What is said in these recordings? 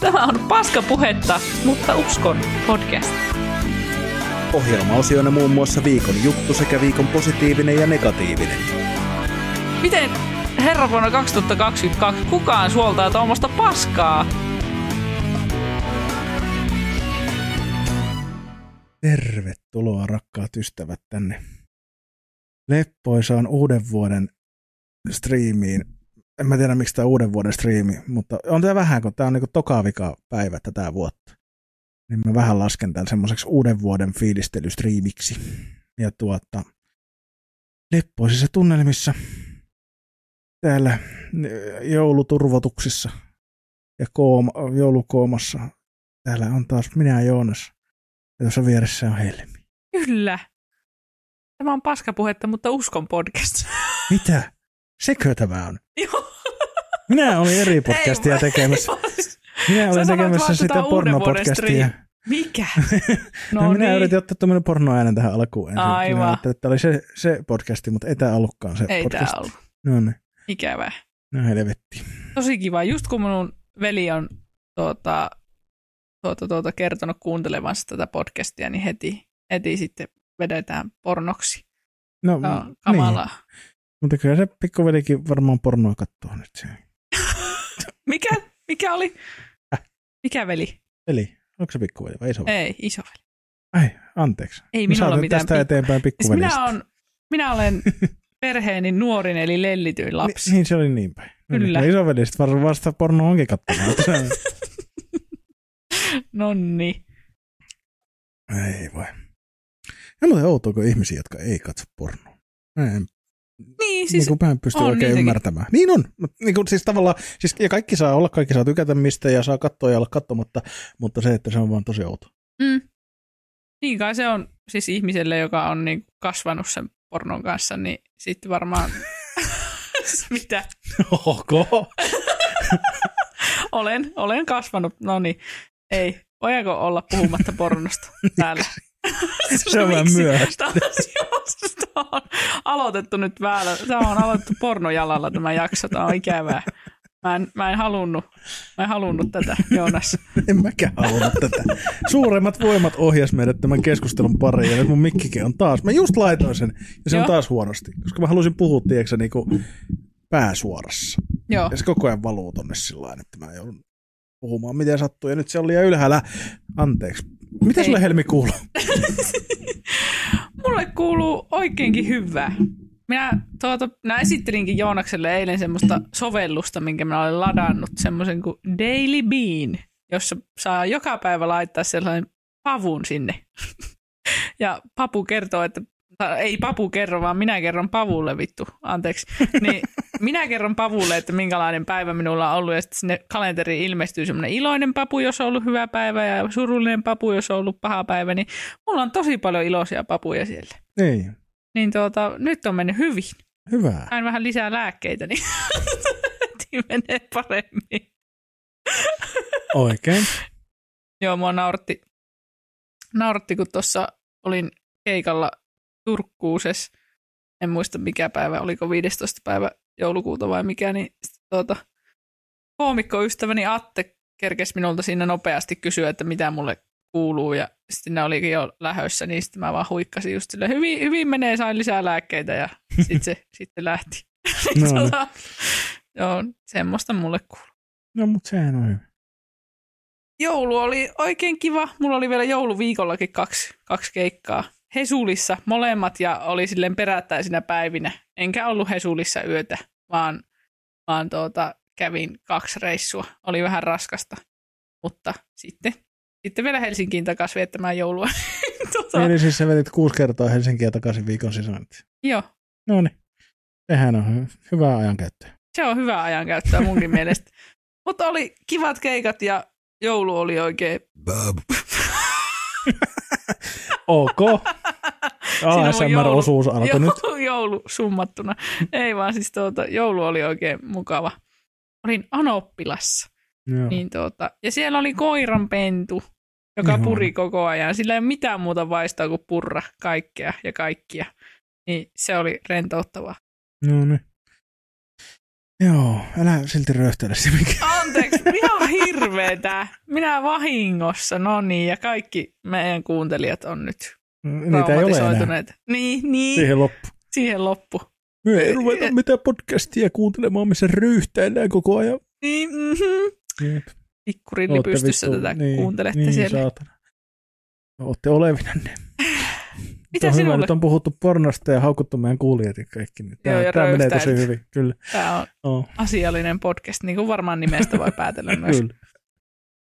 Tämä on paskapuhetta, mutta uskon podcast. Ohjelmaosioina muun muassa viikon juttu sekä viikon positiivinen ja negatiivinen. Miten herra vuonna 2022 kukaan suoltaa tuommoista paskaa? Tervetuloa rakkaat ystävät tänne leppoisaan uuden vuoden striimiin. En mä tiedä, miksi tämä uuden vuoden striimi, mutta on tämä vähän, kun tämä on niinku toka vika päivä tätä vuotta. Niin mä vähän lasken tämän semmoiseksi uuden vuoden fiilistelystriimiksi. Ja tuota, leppoisissa tunnelmissa täällä jouluturvotuksissa ja kooma, joulukoomassa. Täällä on taas minä ja Joonas. Ja tuossa vieressä on Helmi. Kyllä. Tämä on paskapuhetta, mutta uskon podcast. Mitä? Sekö tämä on? Joo. Minä olin eri podcastia Ei, tekemässä. ei, Minä olin tekemässä että sitä pornopodcastia. Mikä? No, No minä niin. yritin ottaa tämmöinen pornoäänen tähän alkuun. ensin. Aivan. Että tämä oli se, se podcasti, mutta ei tämä ollutkaan se Ei podcast. tää ollut. No niin, Ikävää. no helvetti. Tosi kiva. Just kun minun veli on tuota, tuota, tuota, kertonut kuuntelevansa tätä podcastia, niin heti, heti sitten vedetään pornoksi. No, niin. kamalaa. Mutta kyllä se pikkuvelikin varmaan pornoa katsoo nyt. Se. Mikä, mikä oli? Mikä veli? Eli, onko se pikkuveli vai isoveli? Ei, isoveli. Ai, anteeksi. Ei minulla mitään tästä eteenpäin Siis pikkuvelistä. minä, on, minä olen perheeni nuorin eli lellityin lapsi. Ni, niin se oli niin päin. No Kyllä. Niin, ja isovelistä varmaan vasta porno onkin katsomaan. Nonni. ei voi. Ja muuten outoa, kun ihmisiä, jotka ei katso pornoa. Mä en, Niin, siis siis niin kuin mä en pysty on oikein niitäkin. ymmärtämään. Niin on. Niin kuin, siis tavallaan, siis, ja kaikki saa olla, kaikki saa tykätä mistä ja saa katsoa ja olla katsomatta, mutta se, että se on vaan tosi outo. Mm. Niin kai se on siis ihmiselle, joka on niin kasvanut sen pornon kanssa, niin sitten varmaan... Mitä? Ok. Olen, olen kasvanut. No niin, ei. Voidaanko olla puhumatta pornosta täällä? Se on vähän Miksi? myöhäistä. Tämä on, aloitettu nyt väällä. Tämä on aloitettu pornojalalla tämä jakso. Tämä on ikävää. Mä en, mä en halunnut, mä en halunnut tätä, Joonas. En mäkään halua tätä. Suuremmat voimat ohjas meidät tämän keskustelun pariin ja nyt mun mikkikin on taas. Mä just laitoin sen ja se Joo. on taas huonosti, koska mä halusin puhua, tiedätkö, niinku pääsuorassa. Joo. Ja se koko ajan valuu tonne sillä että mä joudun puhumaan miten sattuu. Ja nyt se on liian ylhäällä. Anteeksi. Mitä Ei. sulle Helmi kuuluu? Mulle kuuluu oikeinkin hyvää. Minä, tuota, minä esittelinkin Joonakselle eilen semmoista sovellusta, minkä minä olen ladannut, semmoisen kuin Daily Bean, jossa saa joka päivä laittaa sellainen pavun sinne. Ja papu kertoo, että ei papu kerro, vaan minä kerron pavulle vittu, anteeksi. Niin minä kerron pavulle, että minkälainen päivä minulla on ollut ja sitten sinne kalenteriin ilmestyy semmoinen iloinen papu, jos on ollut hyvä päivä ja surullinen papu, jos on ollut paha päivä, niin mulla on tosi paljon iloisia papuja siellä. Ei. Niin tuota, nyt on mennyt hyvin. Hyvä. Sain vähän lisää lääkkeitä, niin menee paremmin. Oikein. Joo, mua nauratti, nauratti kun tuossa olin keikalla Turkkuuses. En muista mikä päivä, oliko 15. päivä joulukuuta vai mikä, niin tuota, koomikkoystäväni Atte kerkesi minulta siinä nopeasti kysyä, että mitä mulle kuuluu ja sitten ne olikin jo lähössä, niin sitten mä vaan huikkasin just sille, hyvin, hyvin menee, sain lisää lääkkeitä ja sitten se sitten lähti. No. Tota, joo, semmoista mulle kuuluu. No, mutta sehän on hyvä. Joulu oli oikein kiva. Mulla oli vielä jouluviikollakin kaksi, kaksi keikkaa. Hesulissa molemmat ja oli silleen perättäisinä päivinä. Enkä ollut Hesulissa yötä, vaan, vaan tuota, kävin kaksi reissua. Oli vähän raskasta, mutta sitten, sitten vielä Helsinkiin takaisin viettämään joulua. tuota, Eli siis sä vedit kuusi kertaa Helsinkiä takaisin viikon sisään. joo, No niin. Sehän on hy- hyvää ajankäyttöä. se on hyvä ajankäyttöä munkin mielestä. Mutta oli kivat keikat ja joulu oli oikein Ok. ASMR-osuus alkoi nyt. joulu, summattuna. Ei vaan siis tuota, joulu oli oikein mukava. Olin Anoppilassa. Joo. Niin tuota, ja siellä oli koiranpentu, joka Joo. puri koko ajan. Sillä ei ole mitään muuta vaistaa kuin purra kaikkea ja kaikkia. Niin se oli rentouttavaa. No niin. Joo, älä silti röhtele se mikä. Anteeksi, ihan hirveetä. Minä vahingossa, no niin, ja kaikki meidän kuuntelijat on nyt Niitä ei ole enää. Niin, niin, Siihen loppu. siihen loppu. Me ei ruveta mitään podcastia kuuntelemaan, missä ryyhtäillään koko ajan. Niin, mm-hmm. Jep. Pikkurilli Ootte pystyssä vittu- tätä niin, kuuntelette niin, siellä. saatana. Ootte olevinanne. Mitä on hyvä, sinulle? nyt on puhuttu pornosta ja haukuttu meidän kuulijat ja kaikki. Niin Joo, ja Tämä, tämä menee tosi hyvin, kyllä. Tämä on Oh, asiallinen podcast, niin kuin varmaan nimestä voi päätellä myös. kyllä.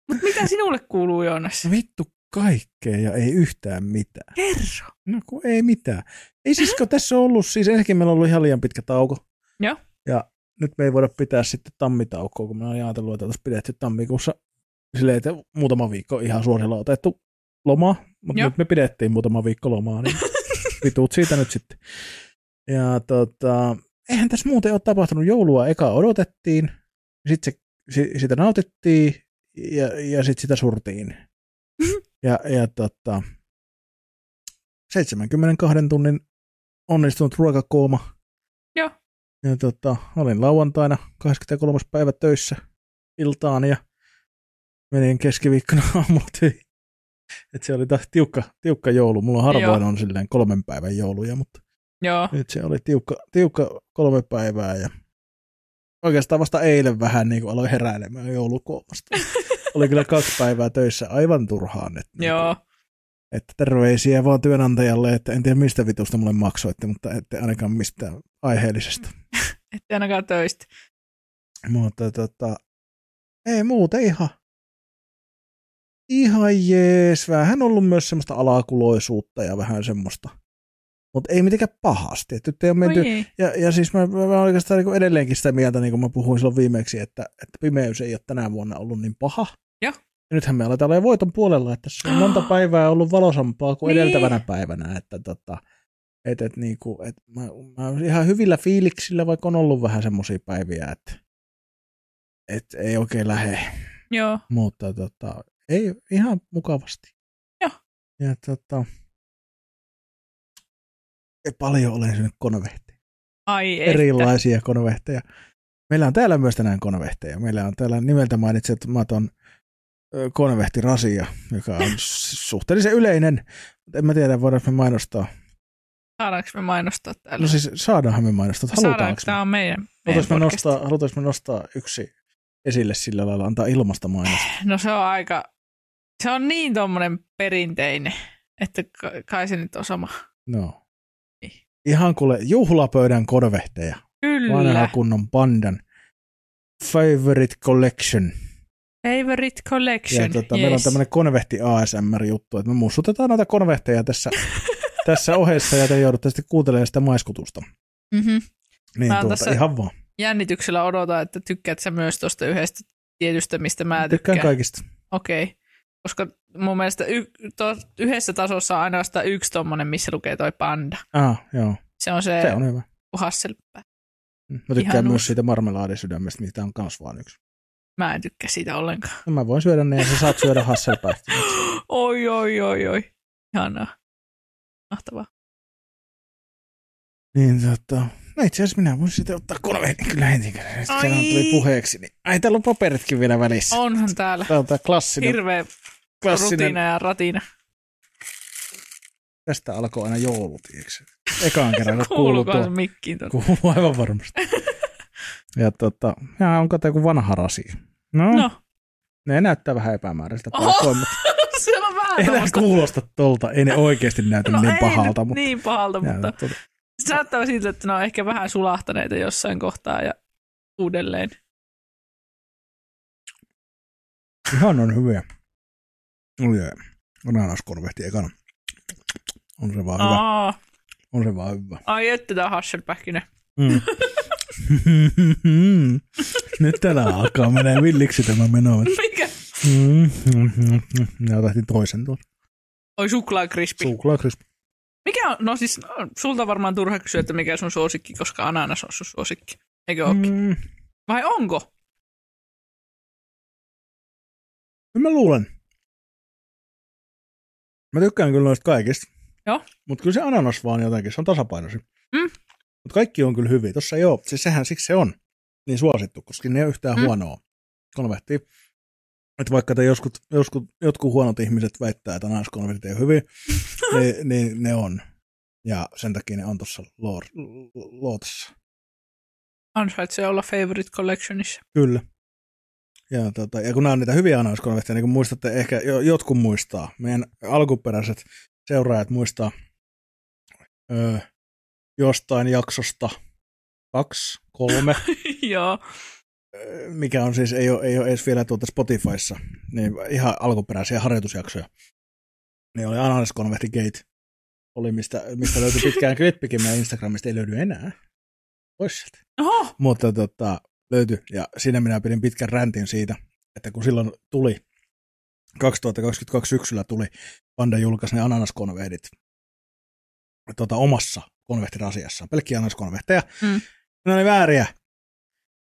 Mutta mitä sinulle kuuluu, Joonas? Vittu kaikkea ja ei yhtään mitään. Kerro. No kun ei mitään. Ei siis, kun tässä on ollut, siis ensinnäkin meillä on ollut ihan liian pitkä tauko. Joo. Ja nyt me ei voida pitää sitten tammitaukoa, kun me ollaan ajatellut, että oltaisiin pidetty tammikuussa silleen, että muutama viikko ihan suorilla otettu lomaa, mutta Joo. nyt me pidettiin muutama viikko lomaa, niin vituut siitä nyt sitten. Ja tota, eihän tässä muuten ole tapahtunut. Joulua eka odotettiin, sitten se, si, sitä nautittiin ja, ja sitten sitä surtiin. Ja, ja tota, 72 tunnin onnistunut ruokakooma. Joo. Ja tota, olin lauantaina 23. päivä töissä iltaan ja menin keskiviikkona aamulla töihin. Et se oli taas tiukka, tiukka joulu. Mulla harvoin Joo. on silleen kolmen päivän jouluja, mutta Joo. nyt se oli tiukka, tiukka kolme päivää ja oikeastaan vasta eilen vähän niin kuin aloin heräilemään joulukuomasta. oli kyllä kaksi päivää töissä aivan turhaan. Että, niin Joo. että terveisiä vaan työnantajalle, että en tiedä mistä vitusta mulle maksoitte, mutta ette ainakaan mistään aiheellisesta. Ette ainakaan töistä. Mutta tota, ei muuta ihan, ihan jees. Vähän ollut myös semmoista alakuloisuutta ja vähän semmoista. Mutta ei mitenkään pahasti. Että nyt ei ole menty, ei. ja, ja siis mä, mä, mä oikeastaan niin edelleenkin sitä mieltä, niin kuin mä puhuin silloin viimeksi, että, että pimeys ei ole tänä vuonna ollut niin paha. Joo. Ja nythän me aletaan olemaan voiton puolella, että tässä on monta päivää ollut valosampaa kuin Niin. edeltävänä päivänä. Että tota, et, et, niin kuin, et mä, mä ihan hyvillä fiiliksillä, vaikka on ollut vähän semmoisia päiviä, että et ei oikein lähe, Joo. mutta tota, ei ihan mukavasti. Joo. Ja tota, ja paljon olen syönyt konvehteja Ai että. erilaisia konvehteja. Meillä on täällä myös tänään konvehteja. Meillä on täällä nimeltä mainitset maton konvehtirasia, joka on suhteellisen yleinen. Mutta en mä tiedä, voidaanko me mainostaa. Saadaanko me mainostaa täällä? No siis saadaanhan me mainostaa, että Saadaanko? halutaanko Tämä me? on meidän, meidän Halutaanko me, nostaa, halutaanko me nostaa yksi esille sillä lailla, antaa ilmasta mainosta? No se on aika, se on niin tommonen perinteinen, että ka- kai se nyt on sama. No. Ihan kuule juhlapöydän konvehteja. Vanha Kyllä. kunnon pandan. Favorite Collection. Favorite collection. Ja tota, meillä on tämmöinen konvehti ASMR-juttu, että me mussutetaan noita konvehteja tässä, tässä ohessa ja te joudutte sitten kuuntelemaan sitä maiskutusta. Mm-hmm. Niin Mä tuota, ihan vaan. Jännityksellä odotan, että tykkäät sä myös tuosta yhdestä tietystä, mistä mä Tykkään tykkään. kaikista. Okei. Okay. Koska mun mielestä y- to- yhdessä tasossa on ainoastaan yksi tommonen, missä lukee toi panda. Ah, joo. Se on se, Se on hyvä. Hasselpää. Mä tykkään Ihan myös siitä marmelaadisydämestä, mitä on kans vaan yksi. Mä en tykkää siitä ollenkaan. No mä voin syödä ne ja sä saat syödä Hasselpähtiä. Oi, oi, oi, oi. Ihanaa. Mahtavaa. niin tota, no itse asiassa minä voisin sitten ottaa konvehtin kyllä heti, kun tuli puheeksi. Niin. Ai täällä on paperitkin vielä välissä. Onhan täällä Tää on tää klassinen, hirveä klassinen rutina ja ratina. tästä alkoi aina joulut, se? Ekaan kerran kun kuuluu tuo. se mikkiin? Kuuluu aivan varmasti. ja tota, ja onko tämä joku vanha rasi? No, no. Ne näyttää vähän epämääräiseltä Oho. siellä on vähän ei kuulosta tolta. Ei ne oikeasti näytä no niin pahalta, mutta niin pahalta, mutta se näyttää siltä, että ne on ehkä vähän sulahtaneita jossain kohtaa ja uudelleen. ihan on hyviä. Oli ananaskorvehti ekana. On se vaan hyvä. Aa, On se vaan hyvä. ai että tää Hasselbäckinen. Mm. Nyt täällä alkaa menee villiksi tämä meno. Mikä? Minä otin toisen tuon. Oi suklaakrispi. Suklaakrispi. Mikä on, no siis no, sulta varmaan turha kysyä, että mikä sun suosikki, koska ananas on sun suosikki. Eikö ookin? Mm, Vai onko? mä luulen. Mä tykkään kyllä noista kaikista. Joo. Mutta kyllä se ananas vaan jotenkin, se on tasapainoisin. Mm. Mutta kaikki on kyllä hyviä. Tossa ei ole. Siis sehän siksi se on niin suosittu, koska ne ei ole yhtään Mm. huonoa konvehtia. että vaikka te joskus, joskus, jotkut huonot ihmiset väittää, että naiskonvertit ei ole hyviä, niin, niin, ne on. Ja sen takia ne on tuossa lootassa. Ansaitsee olla favorite collectionissa. Kyllä. Ja, tota, ja kun nämä on niitä hyviä naiskonvertteja, niin kun muistatte, ehkä jotkut muistaa, meidän alkuperäiset seuraajat muistaa öö, jostain jaksosta kaksi, kolme. Joo mikä on siis, ei ole, ei ole edes vielä tuota Spotifyssa, niin ihan alkuperäisiä harjoitusjaksoja. Niin oli Ananas Convehti Gate, oli mistä, mistä löytyi pitkään klippikin meidän Instagramista, ei löydy enää. Pois sieltä. Oho. Mutta tota, löytyi, ja siinä minä pidin pitkän räntin siitä, että kun silloin tuli, 2022 syksyllä tuli, Panda julkaisi ne ananaskonvehdit tota, omassa konvehtirasiassaan, pelkkiä ananaskonvehteja. Mm. Ne oli vääriä,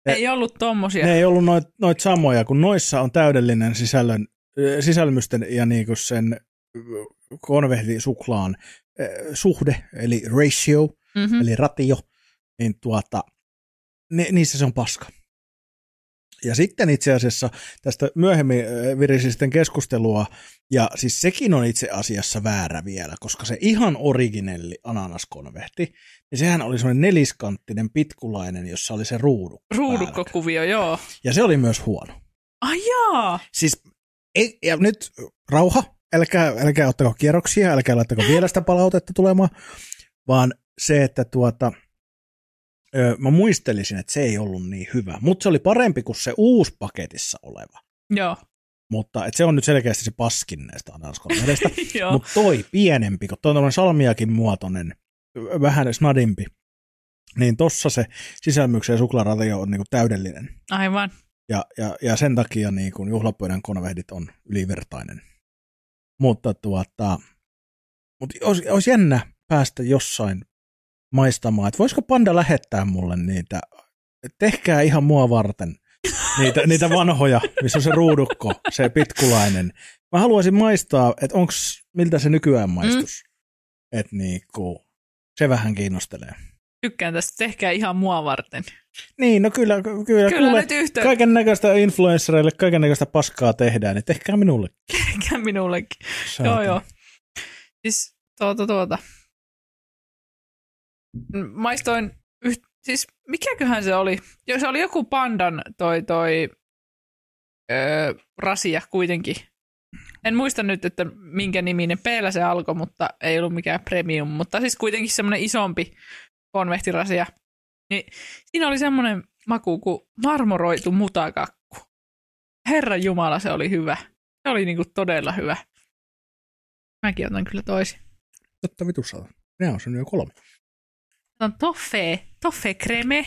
ei ollut tommosia. Ne ei ollut noit, noit samoja, kun noissa on täydellinen sisällön, sisälmysten ja niinku sen konvehtisuklaan suhde, eli ratio, mm-hmm. eli ratio, niin tuota, ne, niissä se on paska. Ja sitten itse asiassa tästä myöhemmin virisi sitten keskustelua, ja siis sekin on itse asiassa väärä vielä, koska se ihan originelli ananaskonvehti, niin sehän oli semmoinen neliskanttinen pitkulainen, jossa oli se ruudukko. Ruudukkokuvio, joo. Ja se oli myös huono. Ai jaa. Siis, ei, ja nyt rauha, älkää, älkää ottako kierroksia, älkää laittako vielä sitä palautetta tulemaan, vaan se, että tuota, Öö, mä muistelisin, että se ei ollut niin hyvä, mutta se oli parempi kuin se uusi paketissa oleva. Joo. Mutta et se on nyt selkeästi se paskin näistä ananaskonvedestä. mutta toi pienempi, kun toi on salmiakin muotoinen, vähän snadimpi, niin tossa se sisälmyksen ja suklaaratio on niinku täydellinen. Aivan. Ja, ja, ja sen takia niinku juhlapöydän konvehdit on ylivertainen. Mutta tuota, mutta olisi, olisi jännä päästä jossain maistamaan, että voisiko Panda lähettää mulle niitä, tehkää ihan mua varten niitä, niitä vanhoja, missä on se ruudukko, se pitkulainen. Mä haluaisin maistaa, että onks, miltä se nykyään maistus. Mm. Että niinku, se vähän kiinnostelee. Tykkään tästä, tehkää ihan mua varten. Niin, no kyllä, kyllä, kyllä kuule, kaiken näköistä influenssereille, kaiken näköistä paskaa tehdään, niin tehkää minullekin. Tehkää minullekin. Saatan. Joo, joo. Siis tuota, tuota maistoin, yht, siis mikäköhän se oli? Jo, se oli joku pandan toi, toi öö, rasia kuitenkin. En muista nyt, että minkä niminen peellä se alkoi, mutta ei ollut mikään premium, mutta siis kuitenkin semmoinen isompi konvehtirasia. Niin siinä oli semmoinen maku kuin marmoroitu mutakakku. Herra Jumala, se oli hyvä. Se oli niinku todella hyvä. Mäkin otan kyllä toisi. Totta vitussa. On sen jo kolme on toffe, toffe kreme.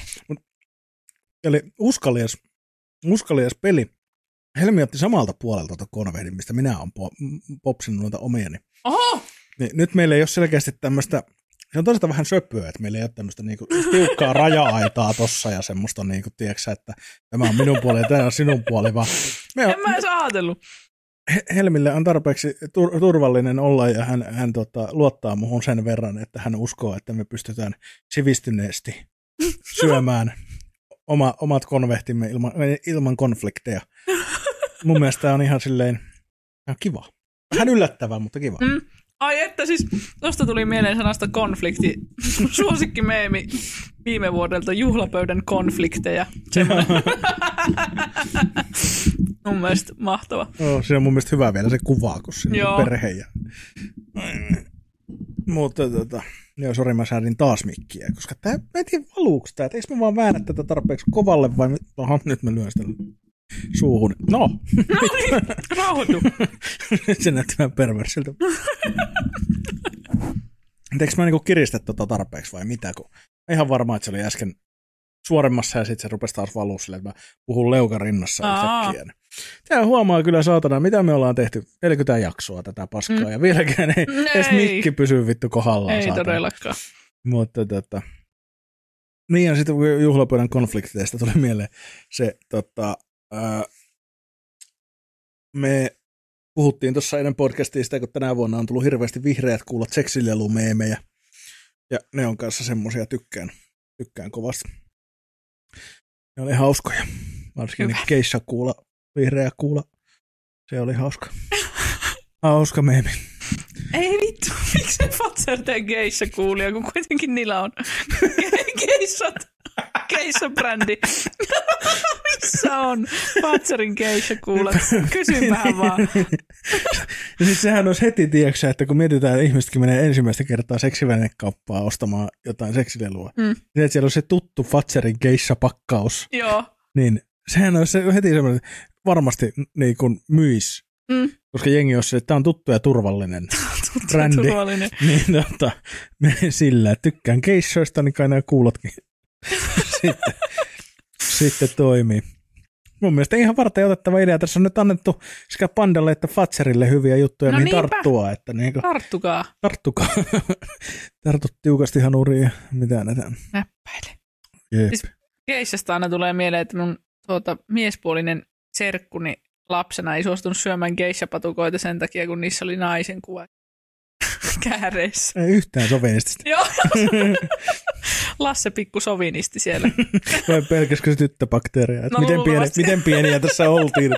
Eli uskalias, uskalias peli. Helmi otti samalta puolelta tuota konvehdin, mistä minä olen po- popsinut noita omiani. Oho! Niin, nyt meillä ei ole selkeästi tämmöistä, se on tosiaan vähän söpöä, että meillä ei ole tämmöistä niinku tiukkaa raja-aitaa tossa ja semmoista, niinku, tiedätkö, että tämä on minun puoli ja tämä on sinun puoli, vaan me on, en mä edes ajatellut. Helmille on tarpeeksi tur- turvallinen olla ja hän, hän tota, luottaa muuhun sen verran, että hän uskoo, että me pystytään sivistyneesti syömään oma, omat konvehtimme ilman, ilman konflikteja. Mun mielestä tämä on ihan silleen ihan kiva. Vähän yllättävää, mutta kiva. Mm. Ai että siis, tuosta tuli mieleen sanasta konflikti. Suosikki meemi viime vuodelta juhlapöydän konflikteja. mun mielestä mahtava. Oh, se on mun mielestä hyvä vielä se kuva, kun siinä on perhe. Ja... Mutta tota, joo, sori mä säädin taas mikkiä, koska tää, mä en tiedä valuuks tää, eikö mä vaan väännä tätä tarpeeksi kovalle vai, oha, nyt mä lyön sitä suuhun. No. No niin, rauhoitu. se näytti vähän perversiltä. Eikö mä niinku kiristä tota tarpeeksi vai mitä, kun ihan varma, että se oli äsken suoremmassa ja sitten se rupesi taas valua silleen, että mä puhun leukan rinnassa yhtäkkiä. Tämä huomaa kyllä saatana, mitä me ollaan tehty 40 jaksoa tätä paskaa mm. ja vieläkään ei, ei edes mikki pysyy vittu kohdallaan. Ei saatana. todellakaan. Mutta tota, niin ja sitten juhlapöydän konflikteista tuli mieleen se, tota, ää, me puhuttiin tuossa ennen podcastista, kun tänä vuonna on tullut hirveästi vihreät kuulat seksilelumeemejä. Ja ne on kanssa semmoisia tykkään, tykkään kovasti. Ne oli hauskoja. Varsinkin Hyvä. ne keissakuula, vihreä kuula Se oli hauska. Hauska meemi. Ei vittu, miksi se Fatser tee geissä kuulia, kun kuitenkin niillä on geissat, geissa-brändi. Missä on Fatserin geissa kuulet? Kysynpähän vaan. Ja siis sehän olisi heti, tiedätkö, että kun mietitään, että ihmisetkin menee ensimmäistä kertaa seksivälinekauppaa ostamaan jotain seksilelua, Mm. niin että siellä on se tuttu Fatserin geissa-pakkaus, Joo. niin sehän olisi se heti semmoinen, varmasti niin kuin myis, Mm. Koska jengi olisi se, että tämä on tuttu ja turvallinen. Brändi. Turvallinen. niin tota, menen sillä, että tykkään geissoista, niin kai nämä kuulotkin sitten, sitten toimii. Mun mielestä ihan varten otettava idea. Tässä on nyt annettu sekä Pandalle että Fatserille hyviä juttuja, No niin niinpä. tarttua, että niin Tarttukaa. tarttukaa. Tartut tiukasti hanuriin ja mitä näitä. Näppäile. Jep. Siis- Geissasta aina tulee mieleen, että mun tuota, miespuolinen serkkuni lapsena ei suostunut syömään geissapatukoita sen takia, kun niissä oli naisen kuva kääreissä. Ei yhtään sovinisti. Joo, Lasse pikku sovinisti siellä. Vai pelkäskö se tyttöbakteeria? No miten, pieni, miten pieniä tässä oltiin?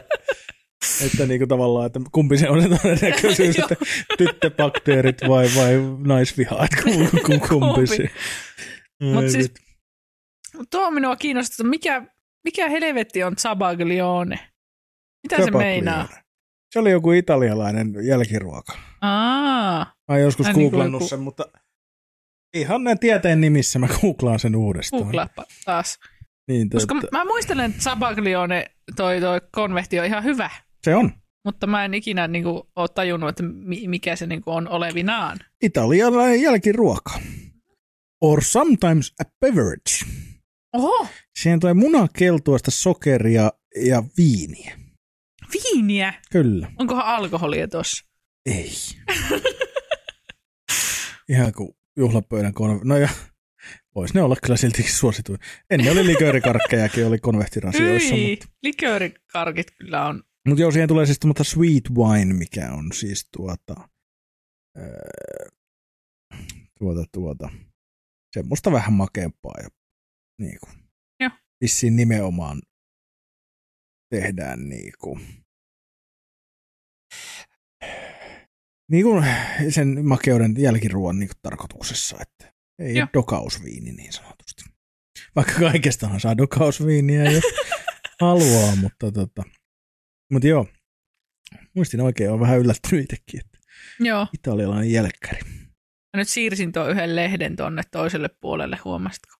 Että niinku tavallaan, että kumpi se on se todennäköisyys, että tyttöbakteerit vai, vai naisviha, että ku- ku- kumpi Kumpi. se. Mut Ai siis- Tuo minua kiinnostaa, mikä, mikä helvetti on Zabaglione? Mitä se meinaa? Se oli joku italialainen jälkiruoka. Aa, Mä joskus Ai niin googlannut joku- sen, mutta ihan näin tieteen nimissä mä googlaan sen uudestaan. googlaappa taas. Niin, Koska totta. mä muistelen, että Zabaglione, toi, toi konvehti on ihan hyvä. Se on. Mutta mä en ikinä niin kuin, ole tajunnut, että mi- mikä se niin kuin, on olevinaan. Italialainen jälkiruoka. Or sometimes a beverage. Oho, Siihen tulee munakeltuasta sokeria ja viiniä. Viiniä. Kyllä. Onkohan alkoholia tuossa? Ei. Ihan kuin juhlapöydän konve... No ja vois ne olla kyllä silti suosituin. Ennen oli liköörikarkkejakin, oli konvehtirasioissa. Hyi, Mutta, liköörikarkit kyllä on. mutta joo, siihen tulee siis tuommoista sweet wine, mikä on siis tuota... öö, tuota, tuota... Semmoista vähän makeampaa ja niin kuin, Joo. vissiin nimenomaan tehdään niin kuin, niin kuin sen makeuden jälkiruoan niin tarkoituksessa, että ei Joo. dokausviini niin sanotusti. Vaikka kaikestahan saa dokausviiniä, jos haluaa, mutta tota, mutta joo, muistin oikein, on vähän yllättynyt itsekin, että Joo. italialainen jälkkäri. Mä nyt siirsin tuon yhden lehden tonne toiselle puolelle, huomasitko?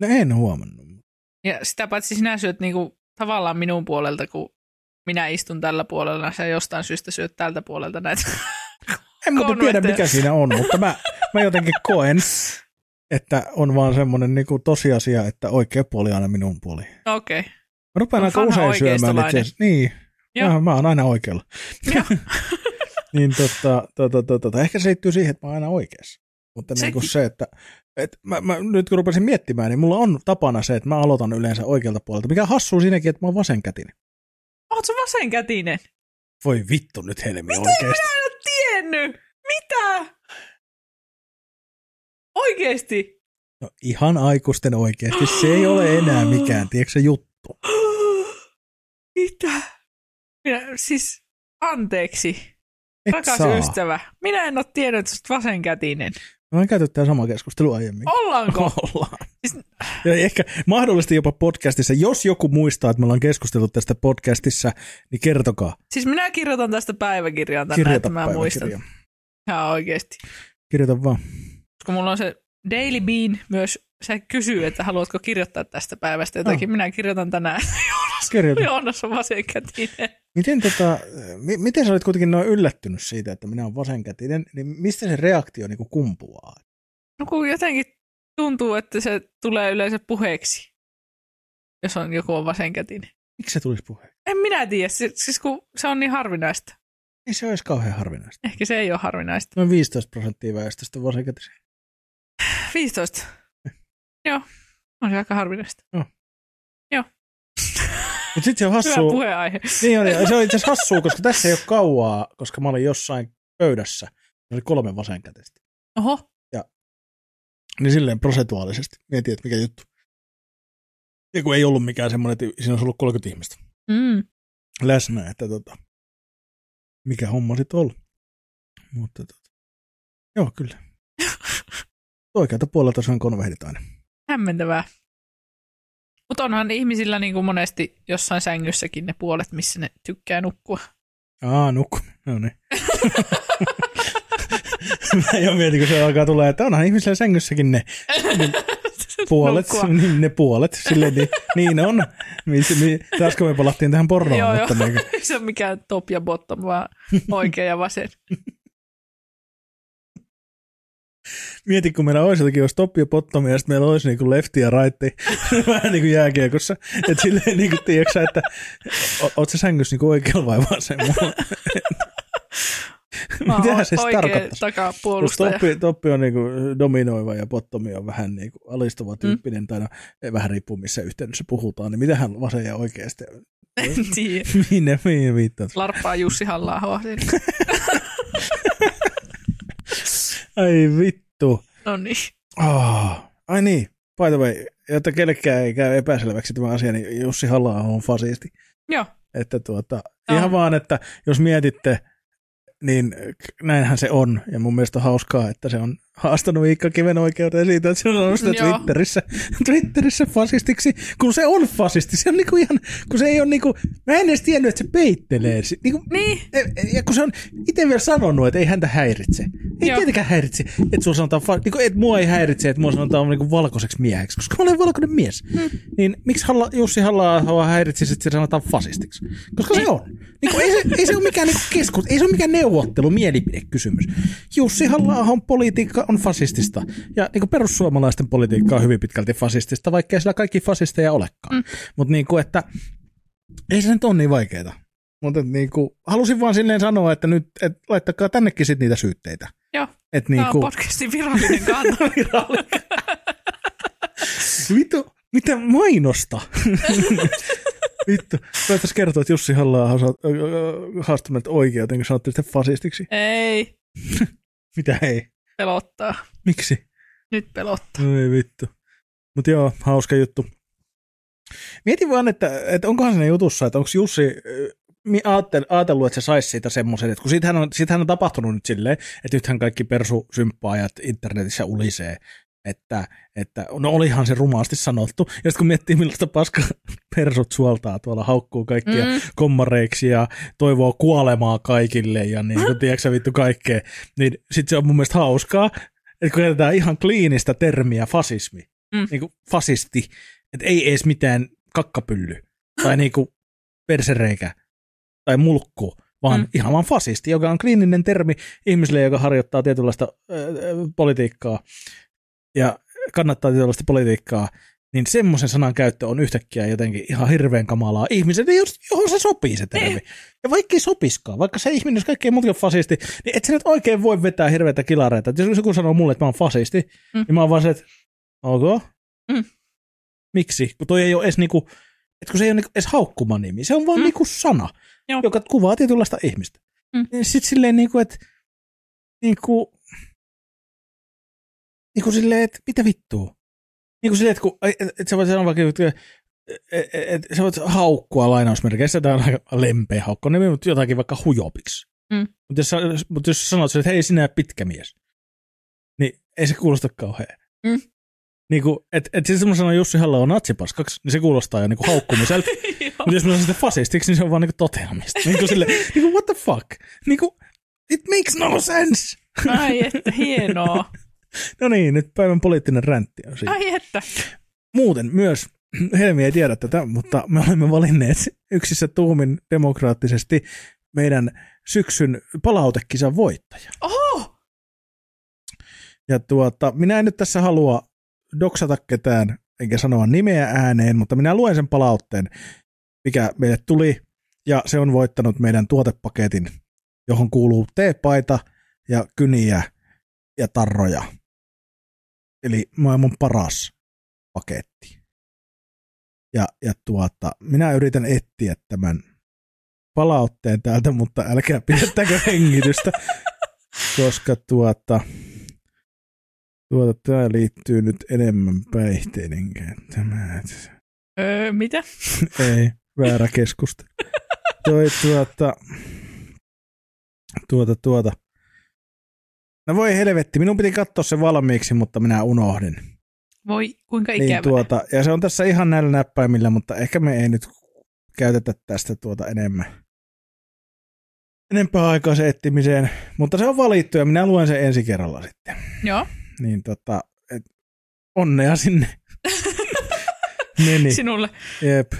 No en huomannut. Ja sitä paitsi sinä syöt niinku tavallaan minun puolelta, kun minä istun tällä puolella, sä jostain syystä syöt tältä puolelta näitä. En muuten tiedä, mikä siinä on, mutta mä, mä jotenkin koen, että on vaan semmoinen niinku tosiasia, että oikea puoli aina minun puoli. Okei. Okay. Mä rupean aika usein syömään itse asiassa. Niin, mä, mä oon aina oikealla. Niin tota, tota, tota, tota, ehkä se liittyy siihen, että mä oon aina oikeassa. Mutta niin kuin Sekin. se, että et mä, mä, nyt kun rupesin miettimään, niin mulla on tapana se, että mä aloitan yleensä oikealta puolelta. Mikä hassuu siinäkin, että mä oon vasenkätinen. Oot sä vasenkätinen? Voi vittu nyt helmi oikeesti. Mä tiennyt. Mitä? Oikeesti? No, ihan aikuisten oikeasti. Se ei ole enää mikään, tiedätkö se juttu. Mitä? Minä, siis, anteeksi, Et rakas saa. ystävä. Minä en ole tiennyt, että vasenkätinen. Me on käyty tämä sama keskustelu aiemmin. Ollaanko? Ollaan. Siis- Ja ehkä mahdollisesti jopa podcastissa. Jos joku muistaa, että me ollaan keskusteltu tästä podcastissa, niin kertokaa. Siis minä kirjoitan tästä päiväkirjaan tänään, Kirjoita että mä muistan. Ihan oikeesti. Kirjoita vaan. Koska mulla on se Daily Bean myös, se kysyy, että haluatko kirjoittaa tästä päivästä jotakin. Oh. Minä kirjoitan tänään. Kirjoita. Joonas on vasenkätinen. Miten, tota, mi- miten sä olit kuitenkin noin yllättynyt siitä, että minä olen vasenkätinen, niin mistä se reaktio niin kumpuaa? No kun jotenkin tuntuu, että se tulee yleensä puheeksi, jos on joku on vasenkätinen. Miksi se tulisi puheen? En minä tiedä, si- siis kun se on niin harvinaista. Ei se olisi kauhean harvinaista. Ehkä se ei ole harvinaista. Noin 15 prosenttia väestöstä on vasenkätisiä. 15. Joo, on se aika harvinaista. Mutta sitten se on Hyvä hassua. puheenaihe. Niin oli, se oli itse asiassa hassua, koska tässä ei ole kauaa, koska mä olin jossain pöydässä. Se oli kolme vasenkätistä. Oho, Niin silleen prosentuaalisesti. Mietin, että mikä juttu. Ja kun ei ollut mikään semmoinen, että siinä olisi ollut 30 ihmistä mm. läsnä, että tota, mikä homma sitten ollut. Mutta tota, joo, kyllä. Oikealta puolelta se on konvehdit aina. Hämmentävää. Mutta onhan ihmisillä niin kuin monesti jossain sängyssäkin ne puolet, missä ne tykkää nukkua. Aa, nukku. No niin. Mä jo mietin, kun se alkaa tulla, että onhan ihmisillä sängyssäkin ne, ne puolet, Nukkua. niin, ne puolet, silleen, niin, niin on. Missä, mi, taas kun me palattiin tähän porroon, Joo, mutta joo. niin, se on mikään top ja bottom, vaan oikea ja vasen. Mieti, kun meillä olisi jotakin, olisi toppi ja bottomi, ja sitten meillä olisi niin kuin lefti ja right, vähän niin kuin jääkiekossa. Että silleen, niin kuin, tiedätkö että oot sä sängyssä niin kuin oikealla vai vasemmalla? Mä oon Mitähän se siis? Kun takapuolustaja. toppi, toppi on niinku dominoiva ja bottomi on vähän niinku alistuva tyyppinen, mm. tai no, vähän riippuu missä yhteydessä puhutaan, niin mitähän vasen ja oikea sitten, En tiedä. mihin ne mihin viittaat? Larppaa Jussi halla. Ai vittu. No niin. Oh. Ai niin, by the way, jotta kellekään ei käy epäselväksi tämä asia, niin Jussi halla on fasisti. Joo. Että tuota, Joo. ihan vaan, että jos mietitte, niin näinhän se on. Ja mun mielestä on hauskaa, että se on haastanut Iikka Kiven oikeuteen siitä, että se on sanonut sitä. Twitterissä, Twitterissä fasistiksi, kun se on fasisti. Se on niinku ihan, kun se ei ole niinku, mä en edes tiennyt, että se peittelee. Niinku, Niin. ja kun se on itse vielä sanonut, että ei häntä häiritse. Ei Joo. tietenkään häiritse, että sulla sanotaan, fa- niinku, että mua ei häiritse, että mua sanotaan niinku valkoiseksi mieheksi, koska mä olen valkoinen mies. Hmm. Niin miksi Halla, Jussi halla häiritsisi, että se sanotaan fasistiksi? Koska se on. Niinku, ei, se, ei se ole mikään niinku keskus, ei se ole mikään neuvottelu, mielipidekysymys. Jussi halla politiikka on fasistista. Ja niinku perussuomalaisten politiikka on hyvin pitkälti fasistista, vaikka ei sillä kaikki fasisteja olekaan. Mm. Mutta niinku, että ei se nyt ole niin vaikeaa. Mutta niinku, halusin vaan silleen sanoa, että nyt et laittakaa tännekin sit niitä syytteitä. Joo. Et Tämä niinku, on podcastin virallinen kanta. Vittu, mitä mainosta? Vittu, voitaisiin kertoa, että Jussi halla haastaa meidät oikeuteen, kun sanotte sitä fasistiksi. Ei. Mitä ei? Pelottaa. Miksi? Nyt pelottaa. No ei vittu. Mutta joo, hauska juttu. Mietin vaan, että, että onkohan siinä jutussa, että onko Jussi ajatellut, että se saisi siitä semmoisen, että kun siitähän on, siitähän on tapahtunut nyt silleen, että nythän kaikki persusymppaajat internetissä ulisee, että, että no olihan se rumaasti sanottu. Ja sitten kun miettii, millaista paska persut suoltaa tuolla, haukkuu kaikkia mm. Mm. kommareiksi ja toivoo kuolemaa kaikille ja niin kuin, tiedätkö vittu kaikkea, niin sitten se on mun mielestä hauskaa, että kun käytetään ihan kliinistä termiä fasismi, Mm. niin kuin fasisti, että ei edes mitään kakkapylly tai niin kuin persereikä tai mulkku, vaan mm. ihan vaan fasisti, joka on kliininen termi ihmiselle, joka harjoittaa tietynlaista äh, politiikkaa ja kannattaa tietynlaista politiikkaa, niin semmoisen sanan käyttö on yhtäkkiä jotenkin ihan hirveän kamalaa ihmiselle, jos- johon se sopii se termi. Niin. Ja vaikka ei sopiskaan, vaikka se ihminen, jos kaikki muukin on fasisti, niin et sä nyt oikein voi vetää hirveitä kilareita. Et jos joku sanoo mulle, että mä oon fasisti, Mm. niin mä oon vaan se, että ok. Mm. Miksi? Kun toi ei ole edes niinku, että kun se ei ole niinku edes haukkuma nimi, se on vaan Mm. mm. niinku sana, Joo. joka kuvaa tietynlaista ihmistä. Mm. Niin sit silleen niinku, että niinku, niinku silleen, että mitä vittua? Niinku silleen, että kun, et, et sä voit sanoa vaikka, että et, et, sä voit haukkua lainausmerkeissä, tämä on aika lempeä haukko nimi, mutta jotakin vaikka hujopiksi. Mm. Mutta jos, mut jos sanot, että hei sinä pitkä mies, niin ei se kuulosta kauhean. Mm. Niin kuin, että et sitten kun sanoo Jussi halla on natsipaskaksi, niin se kuulostaa jo niin kuin haukkumiselta. Mutta jos mä sanon sitä fasistiksi, niin se on vaan niin kuin toteamista. Niin kuin sille, niin kuin what the fuck? Niin kuin, it makes no sense. Ai että, hienoa. No niin, nyt päivän poliittinen räntti on siinä. Ai että. Muuten myös, Helmi ei tiedä tätä, mutta me olemme valinneet yksissä tuumin demokraattisesti meidän syksyn palautekisan voittaja. Oho! Ja tuota, minä en nyt tässä halua doksata ketään, enkä sanoa nimeä ääneen, mutta minä luen sen palautteen, mikä meille tuli, ja se on voittanut meidän tuotepaketin, johon kuuluu teepaita ja kyniä ja tarroja. Eli maailman paras paketti. Ja, ja tuota, minä yritän etsiä tämän palautteen täältä, mutta älkää pidettäkö hengitystä, koska tuota, tuota, tämä liittyy nyt enemmän päihteiden käyttämään. Öö, mitä? Ei, väärä keskusta. Toi tuota, Tuota, tuota. No voi helvetti, minun piti katsoa se valmiiksi, mutta minä unohdin. Voi, kuinka ikävä. Niin, tuota, ja se on tässä ihan näillä näppäimillä, mutta ehkä me ei nyt käytetä tästä tuota enemmän. Enempää aikaa se etsimiseen, mutta se on valittu ja minä luen sen ensi kerralla sitten. Joo. Niin tota, et, onnea sinne. Sinulle. Jep.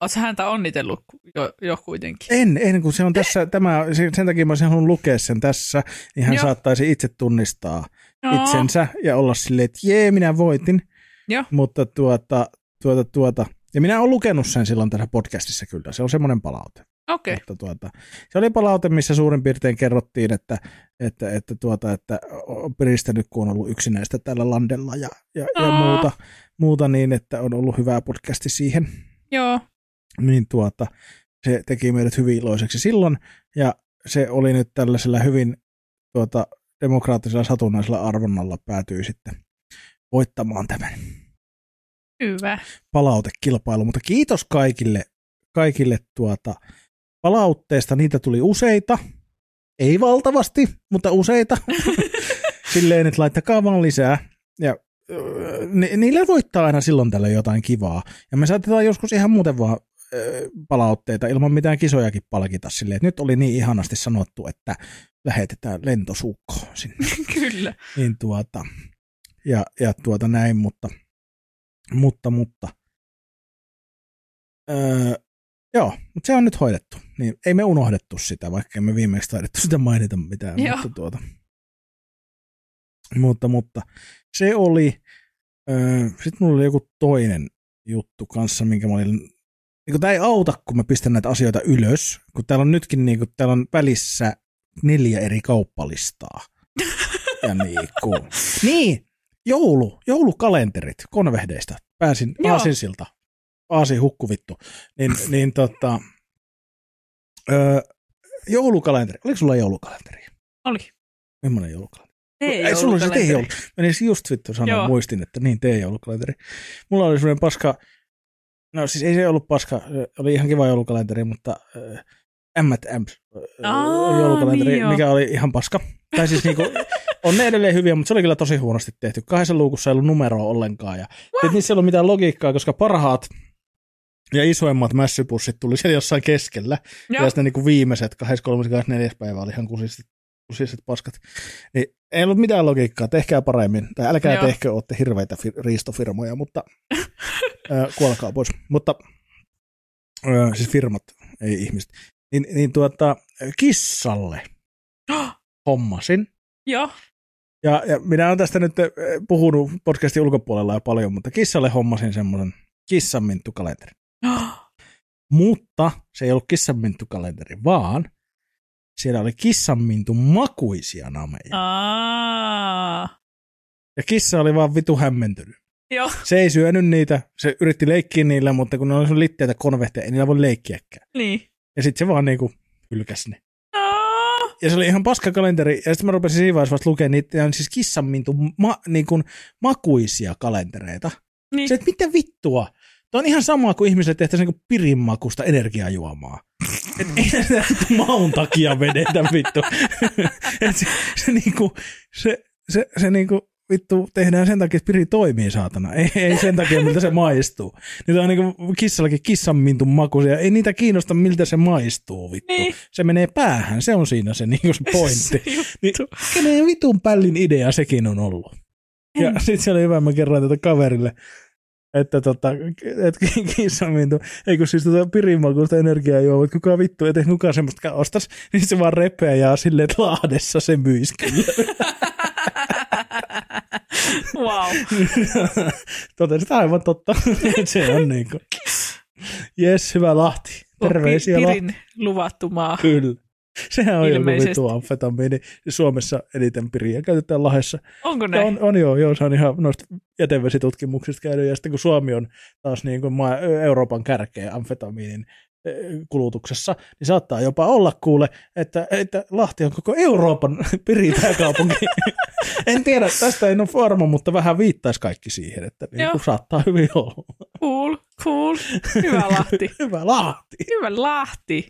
Oletko häntä onnitellut jo, jo kuitenkin? En, en, kun se on tässä, tämä, sen takia mä olisin halunnut lukea sen tässä, niin hän Joo. saattaisi itse tunnistaa Joo. itsensä ja olla silleen, että jee, minä voitin. Joo. Mutta tuota, tuota, tuota, ja minä olen lukenut sen silloin tässä podcastissa kyllä, se on semmoinen palaute. Okei. Mutta tuota, se oli palaute, missä suurin piirtein kerrottiin, että, että, että, tuota, että on piristänyt, kun on ollut yksinäistä tällä landella ja, ja, ja Aa. muuta, muuta, niin että on ollut hyvä podcasti siihen. Joo. Niin tuota, se teki meidät hyvin iloiseksi silloin, ja se oli nyt tällaisella hyvin tuota, demokraattisella satunnaisella arvonnalla päätyi sitten voittamaan tämän Hyvä. palautekilpailu, mutta kiitos kaikille, kaikille tuota palautteesta. Niitä tuli useita, ei valtavasti, mutta useita. Silleen, että laittakaa vaan lisää. Ja ni, niillä voittaa aina silloin tällä jotain kivaa. Ja me saatetaan joskus ihan muuten vaan palautteita ilman mitään kisojakin palkita silleen, että nyt oli niin ihanasti sanottu, että lähetetään lentosukko sinne. Kyllä. niin tuota, ja, ja tuota näin, mutta, mutta, mutta, öö, joo, mutta se on nyt hoidettu. Niin ei me unohdettu sitä, vaikka me viimeksi taidettu sitä mainita mitään, Joo. mutta tuota, mutta, mutta se oli, öö, sitten mulla oli joku toinen juttu kanssa, minkä mä olin, niin tämä ei auta, kun mä pistän näitä asioita ylös, kun täällä on nytkin niin kuin, täällä on välissä neljä eri kauppalistaa. Ja niin, cool. niin, joulu, joulukalenterit konvehdeista. Pääsin Joo. Aasinsilta. Aasi hukkuvittu. Niin, niin tota, öö, joulukalenteri. Oliko sulla joulukalenteri? Oli. Millainen joulukalenteri? Ei, Ei, sulla oli se joulukalenteri. teejoulu. Menin just vittu sanoa, muistin, että niin teejoulukalenteri. Mulla oli semmoinen paska, no siis ei se ollut paska, oli ihan kiva joulukalenteri, mutta äh, M&M Aa, joulukalenteri, niin joo. mikä oli ihan paska. Tai siis niinku, on ne edelleen hyviä, mutta se oli kyllä tosi huonosti tehty. Kahdessa luukussa ei ollut numeroa ollenkaan. Ja sit niissä ei ollut mitään logiikkaa, koska parhaat ja isoimmat mässypussit tuli siellä jossain keskellä. Joo. Ja sitten niinku viimeiset, 23. 24. päivä oli ihan kusiset, kusiset paskat. Niin ei ollut mitään logiikkaa, tehkää paremmin. Tai älkää Joo. tehkö, olette hirveitä fir- riistofirmoja, mutta ää, kuolkaa pois. Mutta ää, siis firmat, ei ihmiset. Niin, niin tuota, kissalle hommasin. Joo. Ja, ja minä olen tästä nyt puhunut podcastin ulkopuolella jo paljon, mutta kissalle hommasin semmoisen kissanminttukalenterin. Mutta se ei ollut kissanminttukalenteri, vaan siellä oli kissanmintun makuisia nameja. Aa. Ja kissa oli vaan vitu hämmentynyt. Joo. Se ei syönyt niitä, se yritti leikkiä niillä, mutta kun ne oli sun litteitä konvehteja, ei niillä voi leikkiäkään. Niin. Ja sitten se vaan niinku hylkäsi ne. Aa. Ja se oli ihan paska kalenteri, ja sitten mä rupesin siinä vaiheessa vasta lukemaan niitä, on siis kissanmintun ma, niin kuin makuisia kalentereita. Niin. Se, että mitä vittua? Tämä on ihan sama kuin ihmisille tehtäisiin niin pirinmakusta energiajuomaa. Ei maun takia vedetä vittu. Et se, se, niinku, se, se, se niinku, vittu tehdään sen takia, että piri toimii saatana. Ei, ei sen takia, miltä se maistuu. Niitä on niinku kissallakin kissanmintun makuisia. Ei niitä kiinnosta, miltä se maistuu vittu. Niin. Se menee päähän. Se on siinä se, niinku se pointti. Se. Niin, kenen vitun pällin idea sekin on ollut. Ja En- sitten se oli hyvä, mä kerroin tätä kaverille, että tota, et kissamintu, ei kun siis tota pirinmakuista energiaa juo, että kuka vittu, ettei kukaan semmoista ostas, niin se vaan repeää silleen, että Lahdessa se myisi kyllä. wow. Että aivan totta, se on niin kuin. Jes, hyvä Lahti. Terveisiä Pi- Lahti. Pirin luvattu maa. Kyllä. Sehän on joku Ilmeisesti. vitu amfetamiini. Suomessa eniten piriä käytetään Lahdessa. Onko Ja näin? On, on joo, joo, se on ihan noista jätevesitutkimuksista käynyt, ja sitten kun Suomi on taas niin kuin maa, Euroopan kärkeä amfetamiinin kulutuksessa, niin saattaa jopa olla kuule, että, että Lahti on koko Euroopan piripääkaupunki. en tiedä, tästä en ole varma, mutta vähän viittaisi kaikki siihen, että niin kuin saattaa hyvin olla. Cool, cool. Hyvä Lahti. Hyvä Lahti. Hyvä Lahti.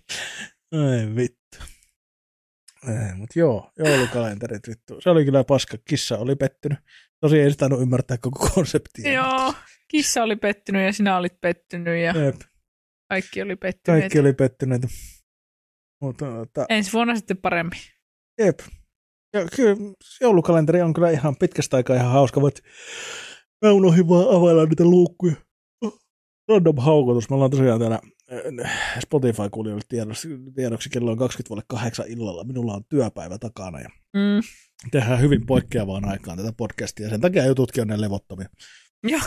Ei vittu. Ei, mutta joo, joulukalenterit vittu. Se oli kyllä paska. Kissa oli pettynyt. Tosi ei sitä ymmärtää koko konseptia. Joo, kissa oli pettynyt ja sinä olit pettynyt ja Jep, kaikki oli pettyneet. kaikki oli pettyneet. Mutta tota, Ensi vuonna sitten paremmin. jep. Ja kyllä joulukalenteri on kyllä ihan pitkästä aikaa ihan hauska, mutta mä unohdin vaan availla niitä luukkuja. Random haukotus. Me ollaan tosiaan täällä Spotify-kuulijoille tiedoksi, tiedoksi kello on 28 illalla. Minulla on työpäivä takana ja Mm. tehdään hyvin poikkeavaan aikaan tätä podcastia. Sen takia jututkin on ne levottomia. Joo.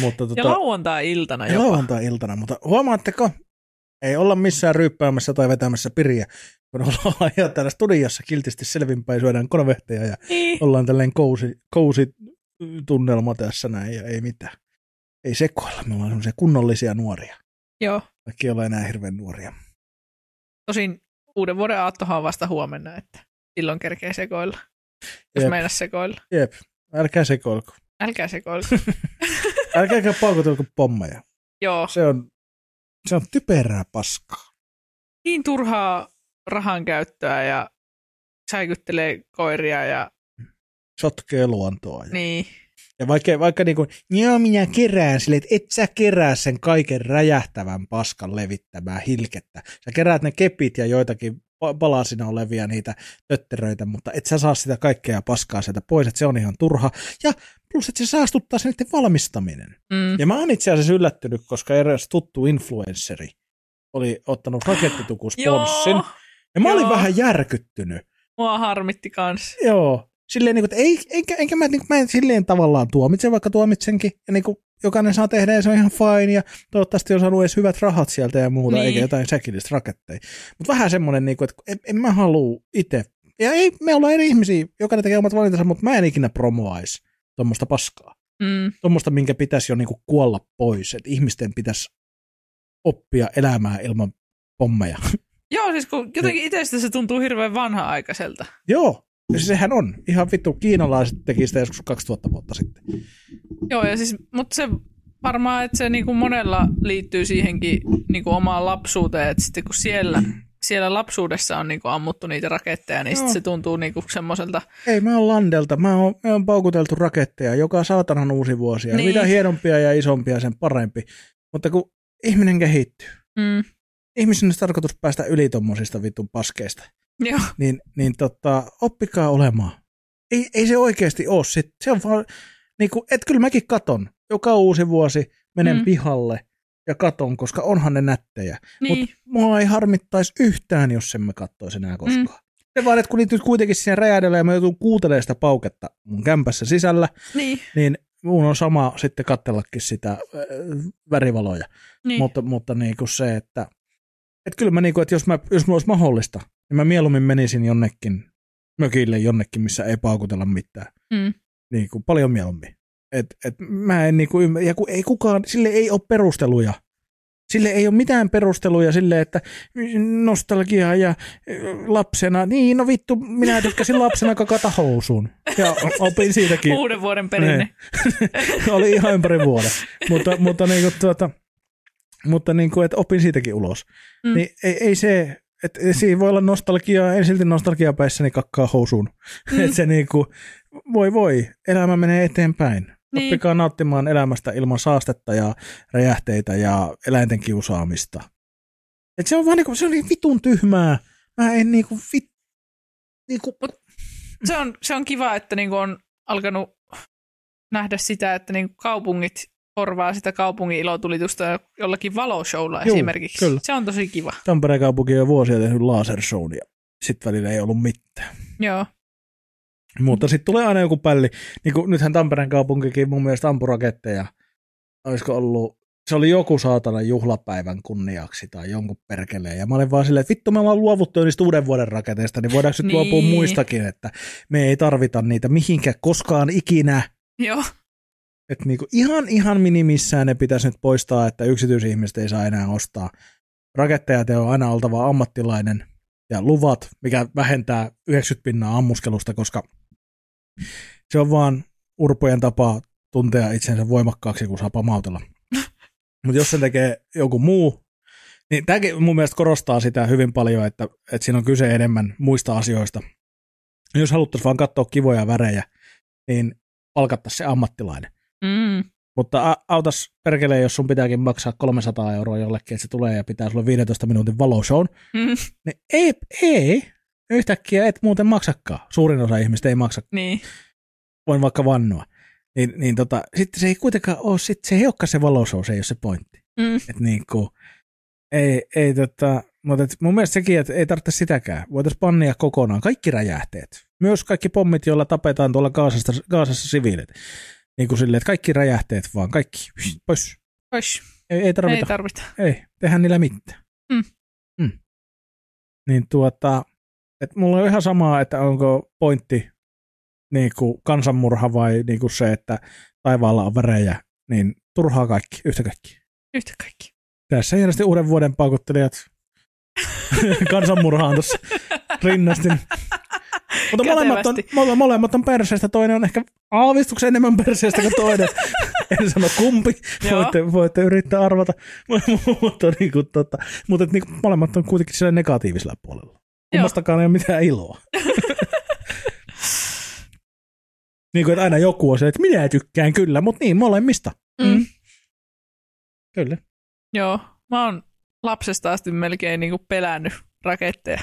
Mutta Ja tota, lauantai-iltana ja jopa. lauantai-iltana, mutta huomaatteko, ei olla missään ryyppäämässä tai vetämässä piriä, kun ollaan ihan täällä studiossa kiltisti selvinpäin, syödään konvehteja ja Niin. ollaan tälleen kousi, kousi tunnelma tässä näin ja ei mitään. Ei sekoilla, me ollaan semmoisia kunnollisia nuoria. Joo. Kaikki ei ole enää hirveän nuoria. Tosin uuden vuoden aattohan on vasta huomenna, että silloin kerkee sekoilla. Jos Jep. meinas sekoilla. Jep, älkää sekoilko. Älkää sekoilla. Älkääkä paukutelko pommeja. Joo. Se on, se on typerää paskaa. Niin turhaa rahan käyttöä ja säikyttelee koiria ja Sotkee luontoa. Ja, niin. Ja vaikka, vaikka niin kuin, joo minä kerään sille, että et sä kerää sen kaiken räjähtävän paskan levittämää hilkettä. Sä keräät ne kepit ja joitakin pa- palasina olevia niitä tötteröitä, mutta et sä saa sitä kaikkea paskaa sieltä pois, että se on ihan turha. Ja plus, että se saastuttaa sen niiden valmistaminen. Mm. Ja mä oon itse asiassa yllättynyt, koska eräs tuttu influensseri oli ottanut rakettitukusponssin. Ja mä olin Joo. vähän järkyttynyt. Mua harmitti kans. Joo. Silleen, niin kuin, että ei, enkä, enkä mä, niin kuin, mä en silleen tavallaan tuomitse, vaikka tuomitsenkin. Ja niin kuin, jokainen saa tehdä ja se on ihan fine. Ja toivottavasti on saanut edes hyvät rahat sieltä ja muuta, Niin. eikä jotain säkillistä raketteja. Mutta vähän semmoinen, niin kuin, että en, en mä halua itse. Ja ei, me ollaan eri ihmisiä, jokainen tekee omat valintansa, mutta mä en ikinä promoaisi tuommoista paskaa. Mm. Tuommoista, minkä pitäisi jo niin kuin kuolla pois. Että ihmisten pitäisi oppia elämään ilman pommeja. Joo, siis kun jotenkin itsestä se tuntuu hirveän vanha-aikaiselta. Joo, ja sehän on. Ihan vittu kiinalaiset teki sitä joskus 2000 vuotta sitten. Joo, ja siis, mutta se varmaan, että se niinku monella liittyy siihenkin niinku omaan lapsuuteen, että sitten kun siellä, siellä lapsuudessa on niinku ammuttu niitä raketteja, niin Joo. sitten se tuntuu niinku semmoiselta, Ei, mä oon Landelta. Mä oon, me on paukuteltu raketteja joka saatanan uusi vuosi. Niin. mitä hienompia ja isompia, sen parempi. Mutta kun ihminen kehittyy, mm, ihmisen olisi tarkoitus päästä yli tommosista vitun paskeista, joo, niin, niin tota, oppikaa olemaan. Ei, ei se oikeasti ole. Sit, se on vaan, niin kuin, et kyllä mäkin katon. Joka uusi vuosi menen Mm. mm. pihalle ja katon, koska onhan ne nättejä. niin, Mutta mua ei harmittaisi yhtään, jos en mä kattoisi enää koskaan. Mm. Se vaan, että kun niitä nyt kuitenkin siihen räjähdellä ja mä joutun kuuntelemaan sitä pauketta mun kämpässä sisällä, niin, niin mun on sama sitten kattellakin sitä äh, värivaloja. niin. Mutta, mutta niin kuin se, että, että kyllä mä, niin kuin, että jos, mä, jos mä olisi mahdollista, niin mä mieluummin menisin jonnekin mökille jonnekin, missä ei paukutella mitään. Mm. Niin kuin paljon mieluummin. Et, et mä en niin kuin ymmärrä, ja kun ei kukaan, sille ei ole perusteluja. Sille ei ole mitään perusteluja sille, että nostalgia ja lapsena, niin no vittu, minä tykkäsin lapsena kakata housuun. Ja opin siitäkin. Uuden vuoden perinne. oli ihan ympäri vuoden. mutta, mutta, niin kuin, tuota, mutta niin kuin, että opin siitäkin ulos. Mm. Niin ei, ei se, että siinä voi olla nostalgiaa, en silti nostalgiaa päissäni kakkaa housuun. Mm. Että se niin kuin, voi voi, elämä menee eteenpäin. Niin. Niin. Oppikaa nauttimaan elämästä ilman saastetta ja räjähteitä ja eläinten kiusaamista. Et se on vaan niinku, se on niin vitun tyhmää. Mä en niinku vit, niinku, Se, on, se on kiva, että niinku on alkanut nähdä sitä, että niinku kaupungit korvaa sitä kaupungin ilotulitusta jollakin valoshowlla Juu, esimerkiksi. kyllä. Se on tosi kiva. Tampereen kaupunki on jo vuosia tehnyt lasershown ja sit välillä ei ollut mitään. Joo. Mutta sitten tulee aina joku pälli. Niin kuin, nythän Tampereen kaupunkikin mun mielestä ampui raketteja. Olisiko ollut, se oli joku saatana juhlapäivän kunniaksi tai jonkun perkeleen. Ja mä olin vaan silleen, että vittu me ollaan luovuttu niistä uuden vuoden raketeista, niin voidaanko nyt Niin. luopua muistakin, että me ei tarvita niitä mihinkään koskaan ikinä. Joo. Että niinku ihan, ihan minimissään ne pitäisi nyt poistaa, että yksityisihmiset ei saa enää ostaa. Raketteja te on aina oltava ammattilainen ja luvat, mikä vähentää 90 pinnaa ammuskelusta, koska se on vaan urpojen tapa tuntea itsensä voimakkaaksi, kun saa pamautella. Mutta jos se tekee joku muu, Niin, tämäkin mun mielestä korostaa sitä hyvin paljon, että, että siinä on kyse enemmän muista asioista. Jos haluttaisiin vaan katsoa kivoja värejä, niin palkattaisiin se ammattilainen. Mm. Mutta autas perkeleen, jos sun pitääkin maksaa 300 euroa jollekin, että se tulee ja pitää sulle 15 minuutin valoshown, Mm. niin ei, ei, yhtäkkiä et muuten maksakaan. Suurin osa ihmistä ei maksa, Niin. voin vaikka vannoa. Niin, niin tota, sitten se ei kuitenkaan ole, sit se ei olekaan se valoshow, se ei ole se pointti. Mm. Että niin kuin, ei, ei tota, mutta et mun mielestä sekin, että ei tarvitse sitäkään. Voitaisiin pannia kokonaan kaikki räjähteet. Myös kaikki pommit, joilla tapetaan tuolla Gaasasta, Gaasassa siviilit. Niin kuin silleen, että kaikki räjähteet vaan, kaikki pois. Ois. Ei, ei tarvita. Ei tarvita. Ei, tehdään niillä mitään. Mm. Mm. Niin tuota, että mulla on ihan samaa, että onko pointti niin kuin kansanmurha vai niin kuin se, että taivaalla on värejä, niin turhaa kaikki, yhtä kaikki. Yhtä kaikki. Tässä hienosti uuden vuoden paukuttelijat kansanmurhaan tuossa rinnastin. Mutta molemmat on, molemmat on perseestä, toinen on ehkä aavistuksen enemmän perseestä kuin toinen. en sano kumpi, voitte, voitte yrittää arvata. mutta niin kuin, tota, mutta niin kuin, molemmat on kuitenkin siellä negatiivisella puolella. Kummastakaan ei ole mitään iloa. niin kuin, että aina joku on se, että minä tykkään kyllä, mutta niin molemmista. Mm. Kyllä. Joo. Mä oon lapsesta asti melkein niinku pelännyt raketteja.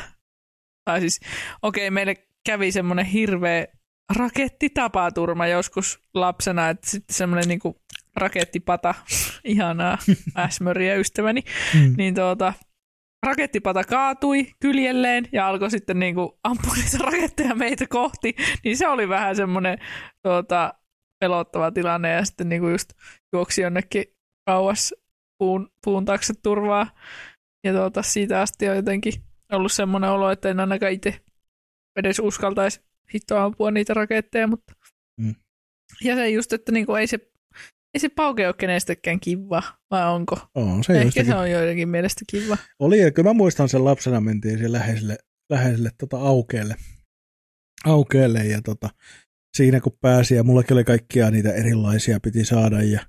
Tai siis, okei, okay, meille kävi semmoinen hirveä rakettitapaturma joskus lapsena, että sitten semmoinen niinku rakettipata, ihanaa äsmöriä ystäväni, Mm. niin tuota, rakettipata kaatui kyljelleen ja alkoi sitten niinku ampua niitä raketteja meitä kohti, niin se oli vähän semmoinen tuota, pelottava tilanne ja sitten niinku just juoksi jonnekin kauas puun, puun taakse turvaa. Ja tuota, siitä asti on jotenkin ollut semmoinen olo, että en ainakaan itse edes uskaltaisi hittoa ampua niitä raketteja, mutta Mm. ja se just, että niinku ei se ei se pauke ole kenestäkään kiva, vai onko? On se Ehkä jostakin. se on joidenkin mielestä kiva. Oli, ja kyllä mä muistan sen lapsena mentiin siihen läheiselle, läheiselle tota aukeelle. aukeelle ja tota, siinä kun pääsi ja mullakin oli kaikkia niitä erilaisia piti saada ja,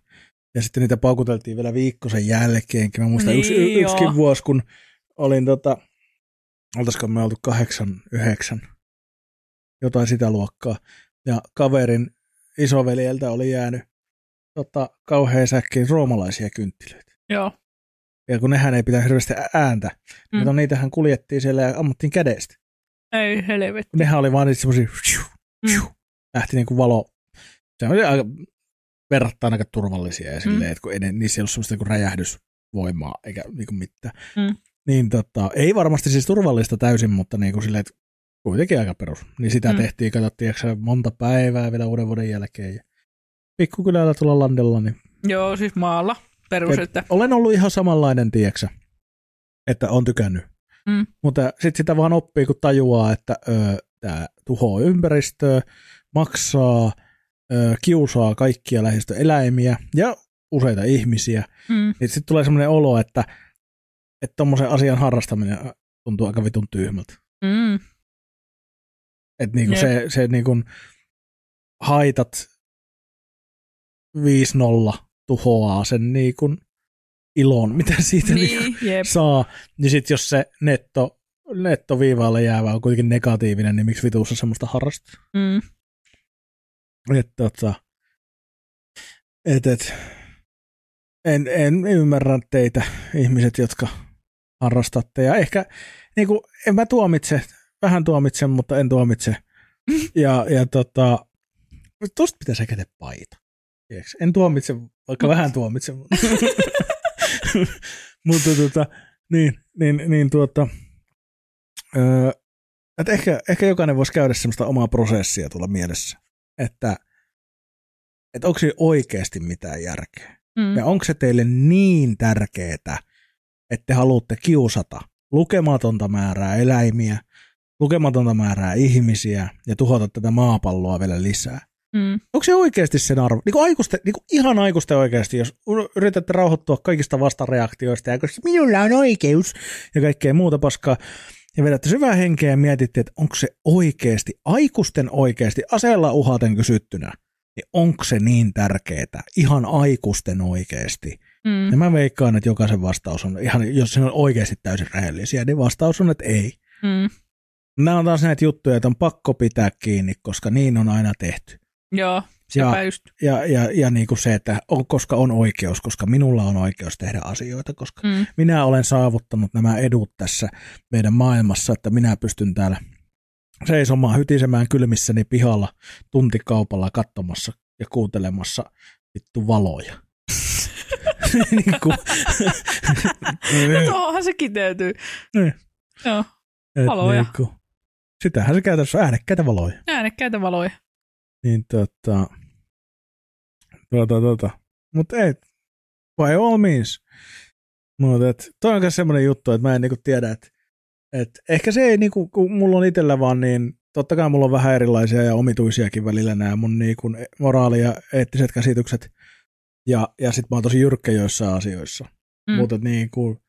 ja sitten niitä paukuteltiin vielä viikko sen jälkeenkin. Mä muistan Niin, yksi, yksikin vuosi, kun olin tota, oltaisiko me oltu kahdeksan, yhdeksän, jotain sitä luokkaa. Ja kaverin isoveljeltä oli jäänyt tota, kauhean säkkiin roomalaisia kynttilöitä. Joo. Ja kun nehän ei pitää hirveästi ääntä, Mm. mutta niitähän kuljettiin siellä ja ammuttiin kädestä. Ei helvetti. Nehän oli vaan niitä semmoisia, Mm. lähti niin kuin valo. Se oli aika verrattain aika turvallisia ja silleen, Mm. että kun ei, niissä ei ollut semmoista niin räjähdysvoimaa eikä niin kuin mitään. Mm. Niin tota, ei varmasti siis turvallista täysin, mutta niin kuin silleen, että kuitenkin aika perus. Niin sitä Mm. tehtiin, katsottiin monta päivää vielä uuden vuoden jälkeen. Ja pikkukylällä tuolla landella, niin Joo, siis maalla. Perus, Et- että olen ollut ihan samanlainen, tieksä, että on tykännyt. Mm. Mutta sitten sitä vaan oppii, kun tajuaa, että tämä tuhoaa ympäristöä, maksaa, ö, kiusaa kaikkia lähistöeläimiä ja useita ihmisiä. mm, Niin sitten tulee semmoinen olo, että että tuommoisen asian harrastaminen tuntuu aika vitun tyhmältä. mm, Että niinku se, se niinku haitat 5-0 tuhoaa sen niinku ilon, mitä siitä niinku niin, jep. saa, niin sitten jos se netto, nettoviivaalle jäävä on kuitenkin negatiivinen, niin miksi vituussa semmoista harrastaa? Mm, Et, tota, et, et, en, en ymmärrä teitä ihmiset, jotka harrastatte. Ja ehkä, niin kuin, en mä tuomitse, vähän tuomitsen, mutta en tuomitse. Ja, ja tota, tosta pitäisi ehkä tehdä paita. Tiedätkö? En tuomitse, vaikka vähän tuomitsen. mutta- tota, niin, niin, niin tuota, öö, että ehkä, ehkä jokainen voisi käydä semmoista omaa prosessia tuolla mielessä, että, että onko se oikeasti mitään järkeä. mm, Ja onko se teille niin tärkeää, että te haluatte kiusata lukematonta määrää eläimiä, lukematonta määrää ihmisiä ja tuhota tätä maapalloa vielä lisää. mm, Onko se oikeasti sen arvo? Niin aikuisten, niin ihan aikuisten oikeasti, jos yritätte rauhoittua kaikista vastareaktioista ja koska minulla on oikeus ja kaikkea muuta paskaa, ja vedätte syvää henkeä ja mietitte, että onko se oikeasti, aikuisten oikeasti, aseella uhaten kysyttynä, niin onko se niin tärkeää, ihan aikuisten oikeasti, Mm. Ja mä veikkaan, että jokaisen vastaus on ihan, jos se on oikeasti täysin rehellisiä, niin vastaus on, että ei. Mm. Nämä on taas näitä juttuja, että on pakko pitää kiinni, koska niin on aina tehty. Joo, sepä just. Ja, ja, ja niin kuin se, että on, koska on oikeus, koska minulla on oikeus tehdä asioita, koska Mm. minä olen saavuttanut nämä edut tässä meidän maailmassa, että minä pystyn täällä seisomaan hytisemään kylmissäni pihalla tuntikaupalla katsomassa ja kuuntelemassa vittu valoja. niin kuin, No tuohonhan se kiteytyy. Niin. Joo, Et Valoja. Niinku, sitähän se käytännössä on äänekkäitä valoja. äänekkäitä valoja. Niin tota, tota, tota. Mutta ei, by all means. Mutta et, toi on myös semmoinen juttu, että mä en niinku tiedä, että et ehkä se ei, niinku, kun mulla on itsellä vaan niin, totta kai mulla on vähän erilaisia ja omituisiakin välillä nämä mun niinku moraali- ja eettiset käsitykset. Ja, ja sit mä oon tosi jyrkkä joissain asioissa. Mm. Mm. Mutta niinku,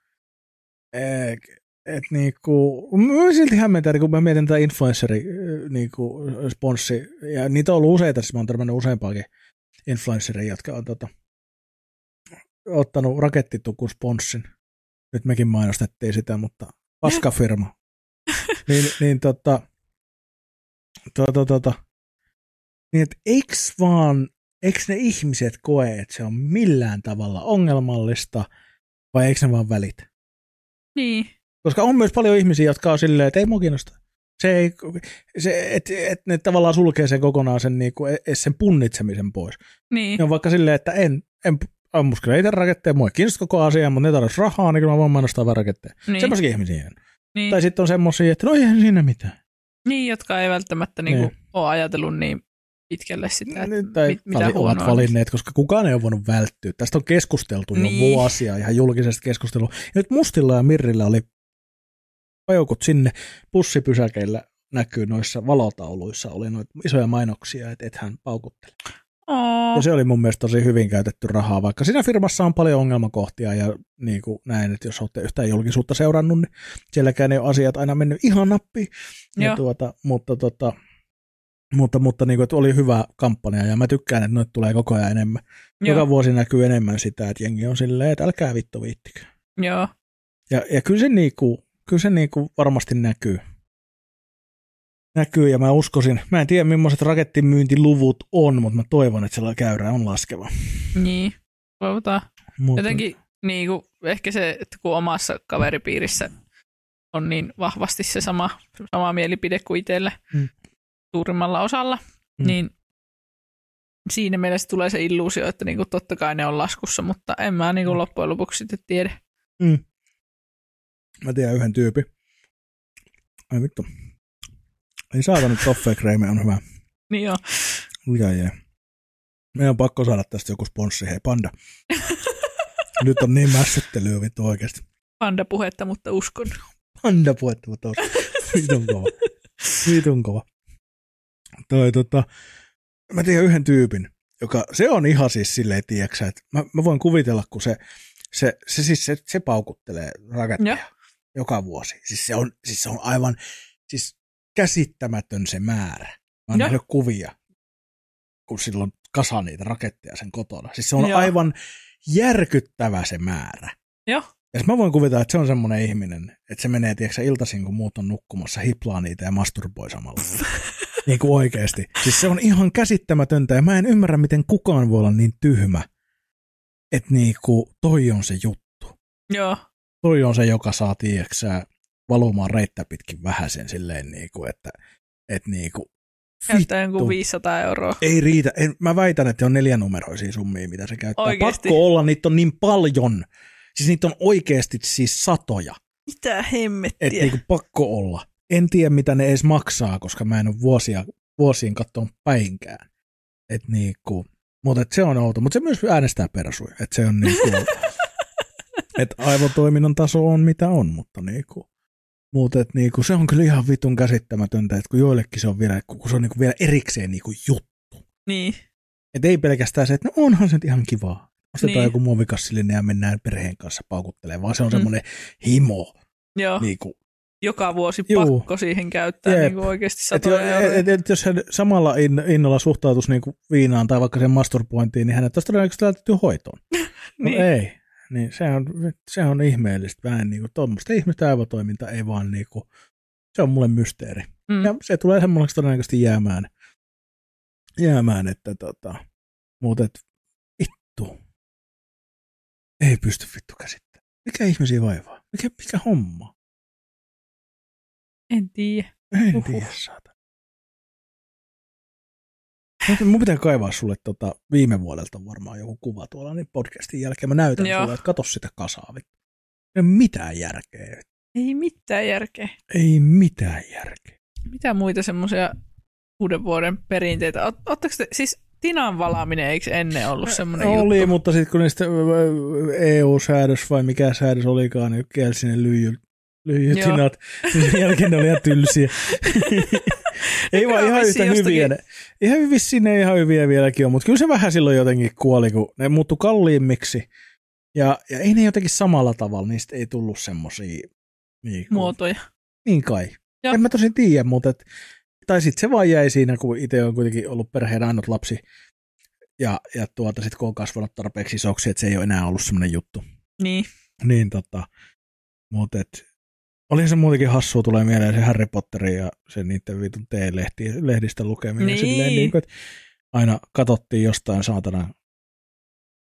et, et niinku, mä silti hämmentää, kun mä mietin tätä influenceri niinku, sponssi, ja niitä on ollut useita, siis mä oon törmännyt useampaakin influenceria, jotka on tota, ottanut rakettitukun sponssin. Nyt mekin mainostettiin sitä, mutta paskafirma. niin, niin tota, tota, tota, niin että eiks vaan, eiks ne ihmiset koe, että se on millään tavalla ongelmallista, vai eikö ne vaan välitä? Niin. Koska on myös paljon ihmisiä, jotka on silleen, että ei mua kiinnosta. Se ei, se, et, et ne tavallaan sulkee sen kokonaan sen, niinku, e- sen punnitsemisen pois. Niin. Ne on vaikka silleen, että en, en ammuskele itse raketteja, mua ei kiinnosta koko asia, mutta ne tarvitsisi rahaa, niin kyllä mä voin mainostaa vaan raketteja. niin. Niin. Semmoisia ihmisiä niin. Tai sitten on semmoisia, että no eihän siinä mitään. niin, jotka ei välttämättä niinku Niin. ole ajatellut niin pitkälle sitä, että Niin, tai mit, mitä vali, ovat valinneet, koska kukaan ei ole voinut välttyä. Tästä on keskusteltu jo Niin. vuosia, ihan julkisesti keskustelua. Ja nyt Mustilla ja Mirrillä oli pajoukut sinne bussipysäkeillä näkyy noissa valotauluissa, oli noita isoja mainoksia, että et hän paukuttele. Oo. Ja se oli mun mielestä tosi hyvin käytetty rahaa, vaikka siinä firmassa on paljon ongelmakohtia ja niin kuin näin, että jos olette yhtään julkisuutta seurannut, niin sielläkään ei ole asiat aina mennyt ihan nappiin. Ja tuota, mutta tota, mutta, mutta niin kuin, että oli hyvä kampanja ja mä tykkään, että noita tulee koko ajan enemmän. Joo. Joka vuosi näkyy enemmän sitä, että jengi on silleen, että älkää vittu viittikö. Joo. Ja, ja kyllä se, niinku, kyllä se niinku varmasti näkyy. Näkyy ja mä uskoisin, mä en tiedä millaiset rakettimyyntiluvut on, mutta mä toivon, että sillä käyrä on laskeva. Niin. Toivotaan. Mutta, Jotenkin niin kuin, ehkä se, että kun omassa kaveripiirissä on niin vahvasti se sama, sama mielipide kuin itsellä Mm. suurimmalla osalla, Mm. niin siinä mielessä tulee se illuusio, että niin kuin, totta kai ne on laskussa, mutta en mä niin kuin, Mm. loppujen lopuksi sitten tiedä. Mm. Mä tiedän yhden tyypin. Ai vittu. Ei saatana toffeekreime on hyvä. Niin joo. Mikä jee. Meidän on pakko saada tästä joku sponssi, hei panda. Nyt on niin mässyttelyä vittu oikeasti. Panda-puhetta, mutta uskon. Panda puhetta, mutta tos. Vitun kova. Vitun kova. Toi tota, mä tiedän yhden tyypin, joka, se on ihan siis silleen, tiiäksä, että mä, mä voin kuvitella, kun se, se, se, siis se, se paukuttelee raketteja Joo. Joka vuosi. Siis se on, siis se on aivan siis käsittämätön se määrä. Mä oon nähnyt kuvia, kun silloin kasa niitä raketteja sen kotona. Siis se on Joo. aivan järkyttävä se määrä. Joo. Ja mä voin kuvitella, että se on semmoinen ihminen, että se menee, tiedätkö, iltaisin, kun muut on nukkumassa, hiplaa niitä ja masturboi samalla. niin kuin oikeasti. Siis se on ihan käsittämätöntä ja mä en ymmärrä, miten kukaan voi olla niin tyhmä, että niinku toi on se juttu. Joo. Toi on se, joka saa, tiedäksä, valumaan reittä pitkin vähäsen silleen, niinku, että et niinku, Käyttää jonkun vittu. 500 euroa. ei riitä. En, mä väitän, että on neljänumeroisia summia, mitä se käyttää. Oikeesti? Pakko olla, niitä on niin paljon. Siis niitä on oikeasti siis satoja. Mitä hemmettiä? Että niinku pakko olla. En tiedä, mitä ne edes maksaa, koska mä en ole vuosia, vuosiin katsonut päinkään. Et niinku, mutta et se on outo. Mutta se myös äänestää persuja. Että se on niinku, että aivotoiminnan taso on mitä on, mutta niinku, mutta et niinku, se on kyllä ihan vitun käsittämätöntä, että kun joillekin se on vielä, kun se on niinku vielä erikseen niinku juttu. Niin. Et ei pelkästään se, että no onhan se nyt ihan kivaa. Ostetaan Niin. joku muovikassillinen ja mennään perheen kanssa paukuttelemaan, vaan se on Mm. semmoinen himo. Joo. Niinku, Joka vuosi Juu. pakko siihen käyttää Jep. niin kuin oikeasti Et, satoja euroja. et, et, jos hän samalla in, innolla suhtautuisi niinku viinaan tai vaikka sen masturbointiin, niin hänet olisi todennäköisesti laitettu hoitoon. No Niin. ei. Niin se on, se on ihmeellistä. Vähän niin kuin tuommoista ihmistä aivotoiminta ei vaan niin kuin, se on mulle mysteeri. Mm. Ja se tulee semmoiseksi todennäköisesti jäämään, jäämään että tota, mutta et, vittu, ei pysty vittu käsittämään. Mikä ihmisiä vaivaa? Mikä, mikä homma? En tiedä. En Uhuh. tiedä, saata. Mun- pitää kaivaa sulle tota, viime vuodelta varmaan joku kuva tuolla niin podcastin jälkeen. Mä näytän Joo. sulle, että katso sitä kasaa. Ei ole mitään järkeä. Ei mitään järkeä. Ei mitään järkeä. Mitä muita semmoisia uuden vuoden perinteitä? Ot- Ootteko te, siis tinan valaaminen, eikö ennen ollut semmoinen Oli, juttu? mutta sitten kun niistä EU-säädös vai mikä säädös olikaan, niin kielsi ne lyijy, lyijytinat. niin Sen jälkeen ne oli ihan tylsiä. Ei vaan ihan yhtä hyviä. Ne. Ihan vissiin ne ihan hyviä vieläkin on, mutta kyllä se vähän silloin jotenkin kuoli, kun ne muuttui kalliimmiksi. Ja, ja ei ne jotenkin samalla tavalla, niistä ei tullut semmosia niin, Muotoja. Niin kai. Joo. En mä tosin tiedä, mutta et, tai sitten se vaan jäi siinä, kun itse on kuitenkin ollut perheen ainut lapsi. Ja, ja tuota, sitten kun on kasvanut tarpeeksi isoksi, että se ei ole enää ollut semmoinen juttu. Niin. Niin tota, mutta et, oli se muutenkin hassua, tulee mieleen se Harry Potteri ja se niiden vitun T-lehdistä lukeminen. Niin. Silleen, niin kuin, että aina katsottiin jostain saatana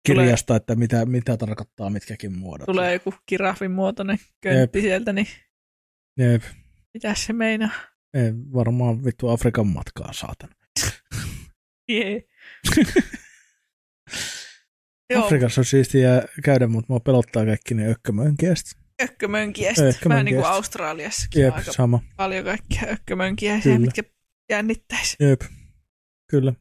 kirjasta, että mitä, mitä tarkoittaa mitkäkin muodot. Tulee joku kirafin muotoinen köntti Jep. sieltä, niin Jep, mitä se meinaa? ei, varmaan vittu Afrikan matkaa saatana. Jee. Afrikassa on siistiä käydä, mutta mua pelottaa kaikki ne ökkömönkiästä. Ökkömönkiäistä. Ökkömönkiäistä. Vähän niin kuin Australiassakin Jep, aika sama. paljon kaikkia ökkömönkiäisiä, Kyllä. mitkä jännittäisi. Jep, kyllä.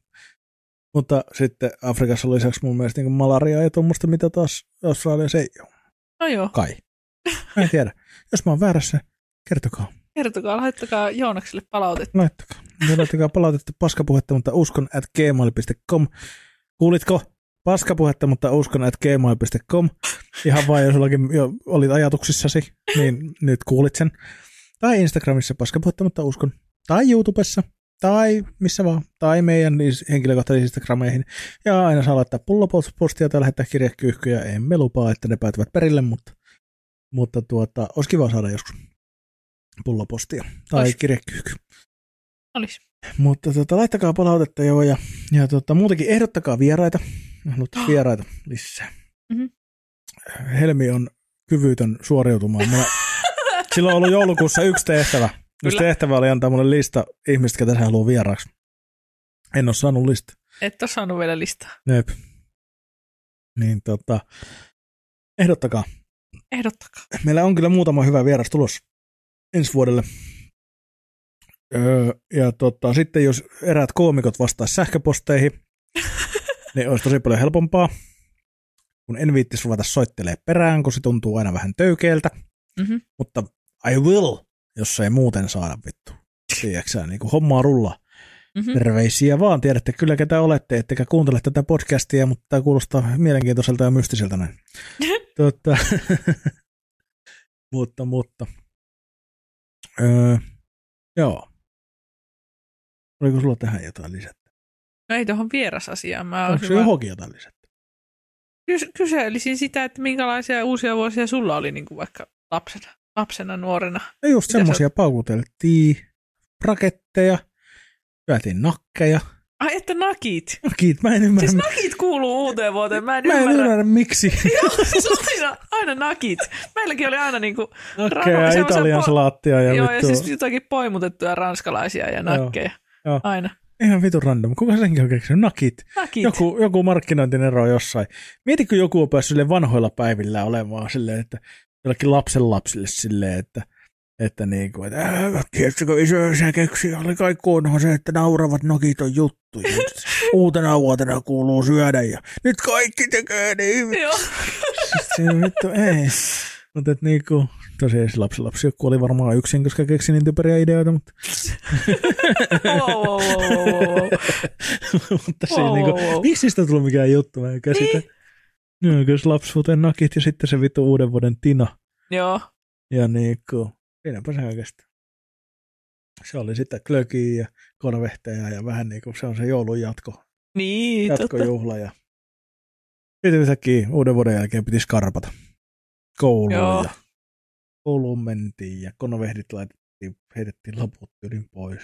Mutta sitten Afrikassa on lisäksi mun mielestä niin malariaa ja tuommoista, mitä taas Australiassa ei ole. No joo, Kai. Mä en tiedä. Jos mä oon väärässä, kertokaa. kertokaa, laittakaa Joonakselle palautetta. Laittakaa. Ja laittakaa palautetta paskapuhetta, mutta uskon at gmail.com. Kuulitko? Paskapuhetta, mutta uskon at gmail.com. Ihan vain, jos sullakin jo olit ajatuksissasi, niin nyt kuulit sen. Tai Instagramissa paskapuhetta, mutta uskon. Tai YouTubessa. Tai missä vaan. Tai meidän henkilökohtaisiin Instagrameihin. Ja aina saa laittaa pullopostia tai lähettää kirjekyyhkyjä. Emme lupaa, että ne päätyvät perille, mutta, mutta tuota, olisi kiva saada joskus pullopostia tai Ois. kirjekyyhky. Olis. Mutta tota, laittakaa palautetta joo ja, ja tota, muutenkin ehdottakaa vieraita. Haluatte vieraita lisää. Mhm. Helmi on kyvytön suoriutumaan. Mulla, silloin on ollut joulukuussa yksi tehtävä. Yksi Kyllä. tehtävä oli antaa mulle lista ihmistä, ketä se haluaa vieraaksi. En ole saanut lista. Et ole saanut vielä listaa. Jep. Niin tota, ehdottakaa. Ehdottakaa. Meillä on kyllä muutama hyvä vieras tulos ensi vuodelle. Öö, ja tota, sitten jos eräät koomikot vastaisi sähköposteihin, niin olisi tosi paljon helpompaa. Kun en viittisi ruveta soittelee perään, kun se tuntuu aina vähän töykeeltä. Mhm. Mutta I will, jos ei muuten saada vittu. Tiedätkö niin kuin hommaa rullaa. Mhm. Terveisiä vaan, tiedätte kyllä ketä olette, ettekä kuuntele tätä podcastia, mutta tämä kuulostaa mielenkiintoiselta ja mystiseltä näin. Totta. mutta, mutta. Öö, joo. Oliko sulla tähän jotain lisättä? No ei tuohon vierasasiaan. Mä Onko se johonkin jotain lisättä? kys- kyselisin sitä, että minkälaisia uusia vuosia sulla oli niin kuin vaikka lapsena, lapsena nuorena. No just Mitä semmoisia paukuteltiin. Raketteja. Syötiin nakkeja. Ai että nakit. Nakit, mä en ymmärrä. Siis nakit kuuluu uuteen vuoteen. Mä en, mä en ymmärrä. ymmärrä miksi. Joo, siis aina, aina nakit. Meilläkin oli aina niinku, Nakkeja ja semmoisia Italian po- salaattia ja joo, ja vittu. siis jotakin poimutettuja ranskalaisia ja nakkeja. Joo. Aina. Ihan vitun random. Kuka senkin on keksinyt? Nakit. Nakit. Joku, joku markkinointinero jossain. Mieti, kun joku on päässyt sille vanhoilla päivillä olemaan silleen, että jollekin lapsen lapsille silleen, että että niin kuin, että äh, tiedätkö, iso se keksi, oli kai kunhan se, että nauravat nokit on juttu. Uutena vuotena kuuluu syödä ja nyt kaikki tekee niin. Joo. Se vittu, ei. Mutta että niin kuin, tosiaan se lapsenlapsi joku oli varmaan yksin, koska keksi niin typeriä ideoita, mutta, wow, wow, wow, wow, wow. mutta siinä Wow, niin wow, kuin, wow. miksi niistä tuli mikään juttu, mä en käsitä. Niin. Joo, kyllä se lapsuuteen nakit ja sitten se vittu uuden vuoden Tina. Joo. Ja niin kuin, siinäpä se oikeastaan. Se oli sitten klökiä ja konvehteja ja vähän niin kuin se on se joulun jatko, Niin, totta. jatkojuhla. Ja Sitten yhtäkkiä uuden vuoden jälkeen piti skarpata kouluun Joo. ja kouluun mentiin ja konovehdit laitettiin, heitettiin loput ydin pois.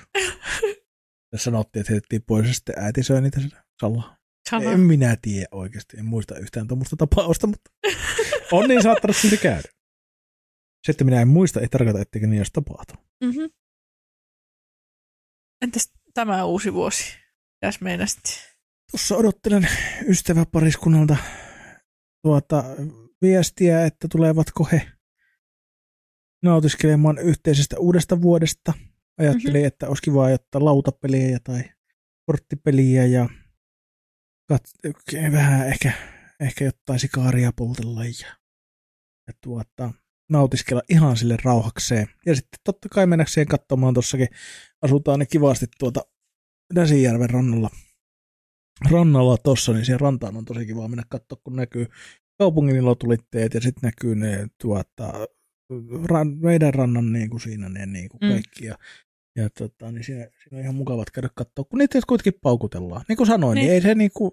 ja sanottiin, että heitettiin pois ja sitten äiti söi niitä salaa. Sama. En minä tiedä oikeasti, en muista yhtään tuommoista tapausta, mutta on niin saattanut silti käydä. Sitten minä en muista, ei tarkoita, etteikö niin olisi tapahtunut. Mm-hmm. Entäs tämä uusi vuosi? Mitäs meinasit? Tuossa odottelen ystäväpariskunnalta tuota, viestiä, että tulevatko he nautiskelemaan yhteisestä uudesta vuodesta. Ajattelin, mm-hmm. että olisi kiva ottaa lautapeliä tai korttipeliä ja kat- vähän ehkä, ehkä jotain sikaaria poltella ja, ja tuota, nautiskella ihan sille rauhakseen. Ja sitten totta kai mennäkseen katsomaan tuossakin, asutaan ne kivasti tuota Näsijärven rannalla rannalla tossa, niin siihen rantaan on tosi kiva mennä katsoa, kun näkyy kaupungin ilotulitteet ja sitten näkyy ne tuota, ran, meidän rannan niin kuin siinä ne niin kuin Mm. kaikki. Ja, ja tota, niin siinä, siinä on ihan mukavat käydä katsoa, kun niitä kuitenkin paukutellaan. Niin kuin sanoin, niin, Niin. ei se niin kuin,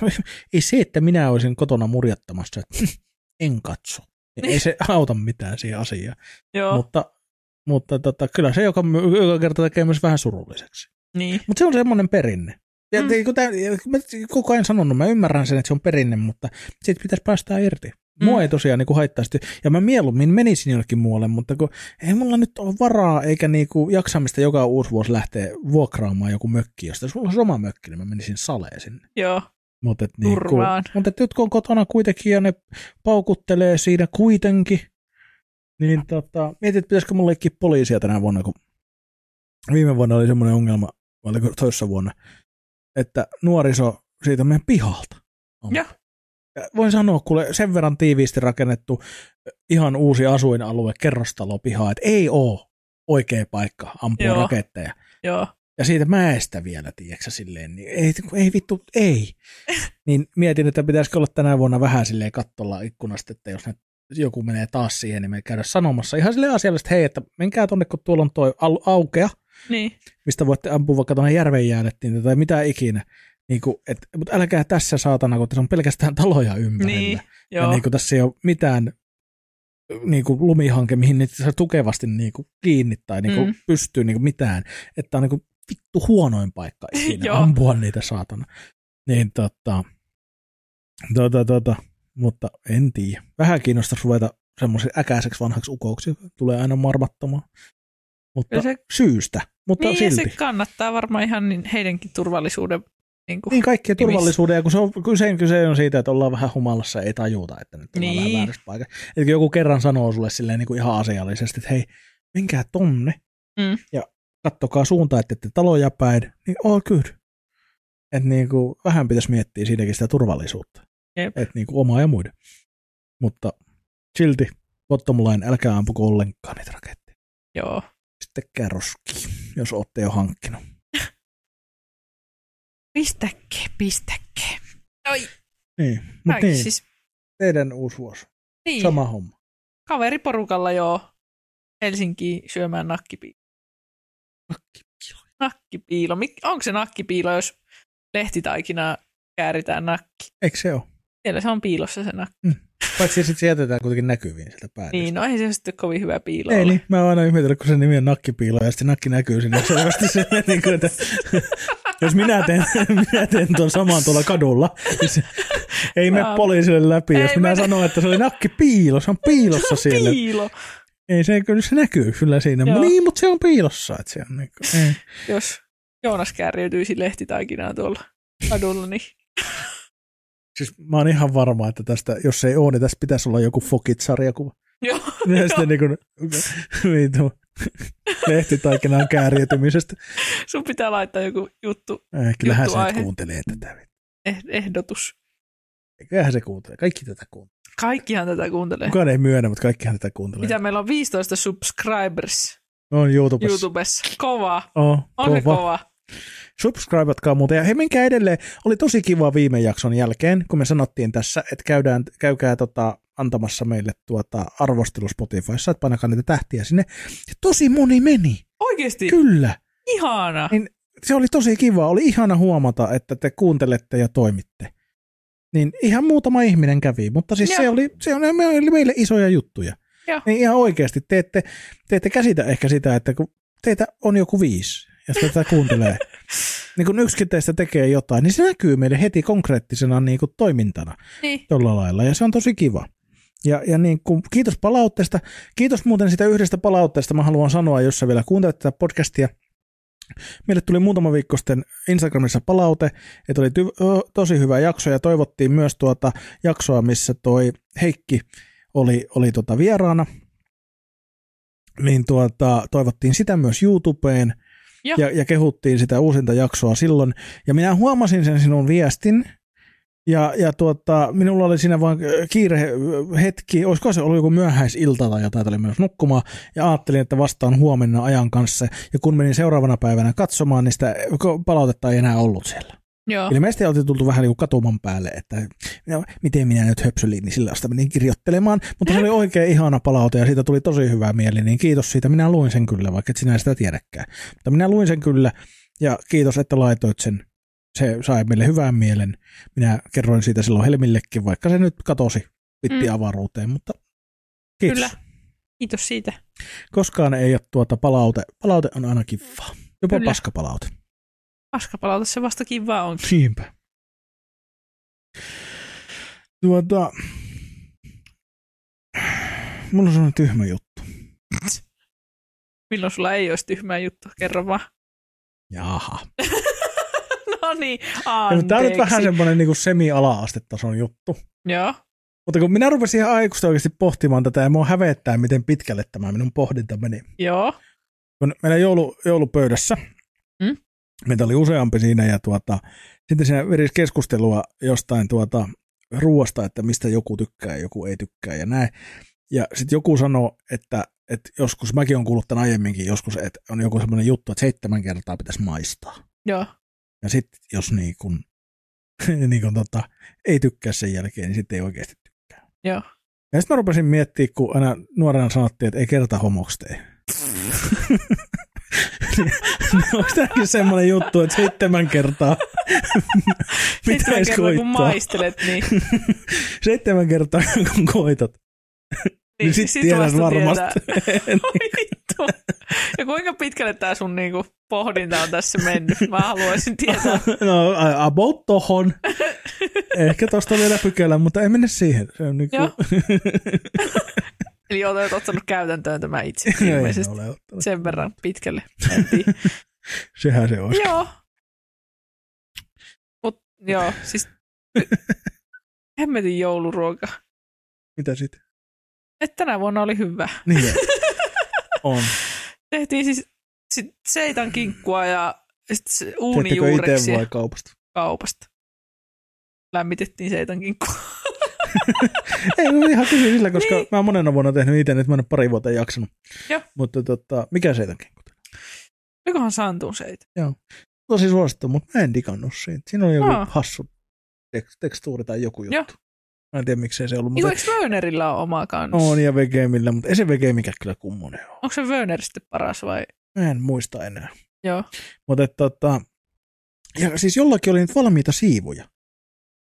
ei se, että minä olisin kotona murjattamassa, että en katso. Ei Niin. se auta mitään siihen asiaan. Joo, Mutta, mutta tota, kyllä se joka, joka kerta tekee myös vähän surulliseksi. niin. Mutta se on semmoinen perinne. Ja Mm. kun tää, mä koko ajan sanonut, mä ymmärrän sen, että se on perinne, mutta siitä pitäisi päästää irti. Mua Mm. ei tosiaan niin haittaisi. Ja mä mieluummin menisin jollekin muualle, mutta kun ei mulla nyt ole varaa eikä niinku jaksamista joka uusi vuosi lähteä vuokraamaan joku mökki. Jos sulla olisi oma mökki, niin mä menisin saleen sinne. Joo, Mutta et niinku, Turvaan. mutta et nyt kun on kotona kuitenkin ja ne paukuttelee siinä kuitenkin, niin tota, mietit, että pitäisikö mulla leikkiä poliisia tänä vuonna, kun viime vuonna oli semmoinen ongelma, vai oliko toissa vuonna, että nuoriso siitä meidän pihalta. on. Ja Voin sanoa, kuule sen verran tiiviisti rakennettu ihan uusi asuinalue, kerrostalopiha, että ei oo oikea paikka ampua Joo. raketteja. joo. Ja siitä mäestä vielä, tiedätkö silleen, niin ei, ei vittu, ei. niin mietin, että pitäisikö olla tänä vuonna vähän silleen kattolla ikkunasta, että jos ne, joku menee taas siihen, niin me käydä sanomassa ihan silleen asiallisesti, hei, että menkää tonne, kun tuolla on toi au- aukea, Niin. mistä voitte ampua vaikka tuonne järven jäädettiin tai mitä ikinä. Niin kuin, et, mutta älkää tässä saatana, kun tässä on pelkästään taloja ympärillä. Niin. ja niin kuin tässä ei ole mitään niin kuin lumihanke, mihin niitä saa tukevasti niin kuin kiinni tai niin kuin Mm. pystyy niin kuin mitään. Että on niin kuin vittu huonoin paikka ikinä ampua niitä saatana. Niin tota, tota, tota, mutta en tiedä. Vähän kiinnostaisi ruveta semmoisen äkäiseksi vanhaksi ukoksi. Tulee aina marmattamaan. Mutta se- syystä, mutta Niin, silti. se kannattaa varmaan ihan niin heidänkin turvallisuuden. Niin, kuin, Niin kaikkien nimissä. turvallisuuden, ja kun se on, kyse, kyse on siitä, että ollaan vähän humalassa ja ei tajuta, että nyt ollaan Niin. vähän väärässä paikassa. Kun joku kerran sanoo sulle silleen niin kuin ihan asiallisesti, että hei, menkää tonne Mm. ja kattokaa suuntaan, että ette taloja päin, niin all good. Että niin kuin, vähän pitäisi miettiä siinäkin sitä turvallisuutta. Jep. Että niin kuin omaa ja muiden. Mutta silti bottom line, älkää ampuko ollenkaan niitä raketteja. Joo. Sitten roskiin, jos olette jo hankkinut. Pistäkke, pistäkke. Oi, Niin, mutta kaikki niin, siis. teidän uusi vuosi. Niin. Sama homma. Kaveriporukalla joo. Helsinkiin syömään nakkipiilo. Nakkipiilo. Mik- Onko se nakkipiilo, jos lehtitaikinaa kääritään nakki? Eikö se ole? Siellä se on piilossa se nakki. Paitsi sitten se jätetään kuitenkin näkyviin sieltä päädystä. Niin, no ei se sitten kovin hyvä piilo Ei ole. niin, mä oon aina ihmetellyt, kun se nimi on nakkipiilo ja sitten nakki näkyy sinne selvästi se, niin kuin, että jos minä teen, minä teen tuon saman tuolla kadulla, niin se ei mene poliisille läpi, jos Ei minä mene. sanon, että se oli nakkipiilo, se on piilossa siellä. Piilo. Ei se, kyllä se näkyy kyllä siinä. Joo. Niin, mutta se on piilossa. Että se on niin kuin, ei. Jos Joonas kärjytyisi lehtitaikinaa tuolla kadulla, niin Siis mä oon ihan varma, että tästä, jos ei ole, niin tästä pitäisi olla joku Fokit-sarjakuva. joo. Ja sitten niin kuin, viitu, lehtitaikinaan kääriytymisestä. Sun pitää laittaa joku juttu, Äh, kyllähän se Juttuaihe. nyt kuuntelee tätä. eh- ehdotus. Kyllähän se kuuntelee. Kaikki tätä kuuntelee. Kaikkihan tätä kuuntelee. Kukaan ei myönnä, mutta kaikkihan tätä kuuntelee. Mitä meillä on 15 subscribers On YouTubessa. YouTubessa. Kova. Oh, On se kova. Subscribatkaa muuten. Ja hei, menkää edelleen. Oli tosi kiva viime jakson jälkeen, kun me sanottiin tässä, että käydään, käykää tota, antamassa meille tuota arvostelu Spotifyssa, että painakaa niitä tähtiä sinne. Ja tosi moni meni. Oikeesti. Kyllä. Ihana. Niin se oli tosi kiva. Oli ihana huomata, että te kuuntelette ja toimitte. niin ihan muutama ihminen kävi, mutta siis se Joo. oli, se oli, me- oli meille isoja juttuja. Joo. Niin ihan oikeasti, te ette, te ette käsitä ehkä sitä, että kun teitä on joku viisi, ja sitä tätä kuuntelee, niin kun yksikin teistä tekee jotain, niin se näkyy meille heti konkreettisena niin kuin toimintana Niin. tuolla lailla, ja se on tosi kiva. Ja, ja niin kuin, kiitos palautteesta. Kiitos muuten sitä yhdestä palautteesta. Mä haluan sanoa, jos sä vielä kuuntelet tätä podcastia. Meille tuli muutama viikko sitten Instagramissa palaute, että oli ty- tosi hyvä jakso ja toivottiin myös tuota jaksoa, missä toi Heikki oli, oli tuota vieraana. Niin tuota, toivottiin sitä myös YouTubeen Ja, ja kehuttiin sitä uusinta jaksoa silloin. Ja minä huomasin sen sinun viestin, ja, ja tuota, minulla oli siinä vain kiire hetki, olisiko se ollut joku myöhäisilta tai jotain, oli myös nukkumaan, ja ajattelin, että vastaan huomenna ajan kanssa, ja kun menin seuraavana päivänä katsomaan, niin sitä palautetta ei enää ollut siellä. Joo. Ilmeisesti oltiin tultu vähän niin katuman päälle, että no, miten minä nyt höpsylin, niin sillä sitä menin kirjoittelemaan, mutta se oli oikein ihana palaute ja siitä tuli tosi hyvä mieli, niin kiitos siitä. Minä luin sen kyllä, vaikka et sinä sitä tiedäkään. Mutta minä luin sen kyllä ja kiitos, että laitoit sen. Se sai meille hyvän mielen. Minä kerroin siitä silloin Helmillekin, vaikka se nyt katosi pitti Mm. avaruuteen, mutta kiitos. Kyllä. Kiitos siitä. Koskaan ei ole tuota palaute. Palaute on aina kivaa. Jopa Kyllä. paskapalaute. Paskapalauta se vasta kivaa on. Niinpä. Tuota, mulla on sellainen tyhmä juttu. Milloin sulla ei olisi tyhmää juttu? Kerro vaan. Jaha. no niin, Tämä anteeksi. on nyt vähän semmoinen niin semi-ala-astetason juttu. Joo. Mutta kun minä rupesin ihan aikuista oikeasti pohtimaan tätä ja mua hävettää, miten pitkälle tämä minun pohdinta meni. Joo. Kun meillä joulu, joulupöydässä, Mm. Meitä oli useampi siinä ja tuota, sitten siinä verisi keskustelua jostain tuota, ruoasta, että mistä joku tykkää ja joku ei tykkää ja näin. Ja sitten joku sanoi, että, että joskus, mäkin olen kuullut tämän aiemminkin joskus, että on joku semmoinen juttu, että seitsemän kertaa pitäisi maistaa. Joo. Ja sitten jos niin kun, niin kun tota, ei tykkää sen jälkeen, niin sitten ei oikeasti tykkää. Joo. Ja sitten mä rupesin miettimään, kun aina nuorena sanottiin, että ei kerta homoksi tee. Onko tämäkin semmoinen juttu, että seitsemän kertaa pitäisi kertaa kun koittaa? maistelet, niin, Seitsemän kertaa kun koitat, niin, niin sit, sit tiedät varmasti. Oi. Ja kuinka pitkälle tämä sun niinku pohdinta on tässä mennyt? Mä haluaisin tietää. no about tohon. Ehkä tosta vielä pykälä, mutta ei mennä siihen. Se on niinku... Eli olet ottanut käytäntöön tämä itse Ei ilmeisesti ole ottanut. sen verran pitkälle. Sehän se olisi. joo. Mut joo, siis hemmetin jouluruoka. Mitä sitten? Et tänä vuonna oli hyvä. Niin on. Tehtiin siis sit seitan kinkkua ja sit se uunijuureksia itse vai kaupasta? kaupasta. Lämmitettiin seitan kinkkua. Ei, mä ihan kysyin sillä, koska niin. mä oon monena vuonna tehnyt itse, nyt mä en ole pari vuotta jaksanut. Joo. Mutta tota, mikä se on Olikohan Santun seitä? Tosi suosittu, mutta mä en digannut siitä. Siinä oli joku Aa. hassu tek- tekstuuri tai joku juttu. Joo. Mä en tiedä miksei se ollut, Niin mutta eikö Wönerillä ole oma kans? on ja VGMillä, mutta ei se VG mikä kyllä kummonen ole. Onko se Wöner sitten paras vai? Mä en muista enää. Joo. Mutta tota, ja siis jollakin oli nyt valmiita siivuja.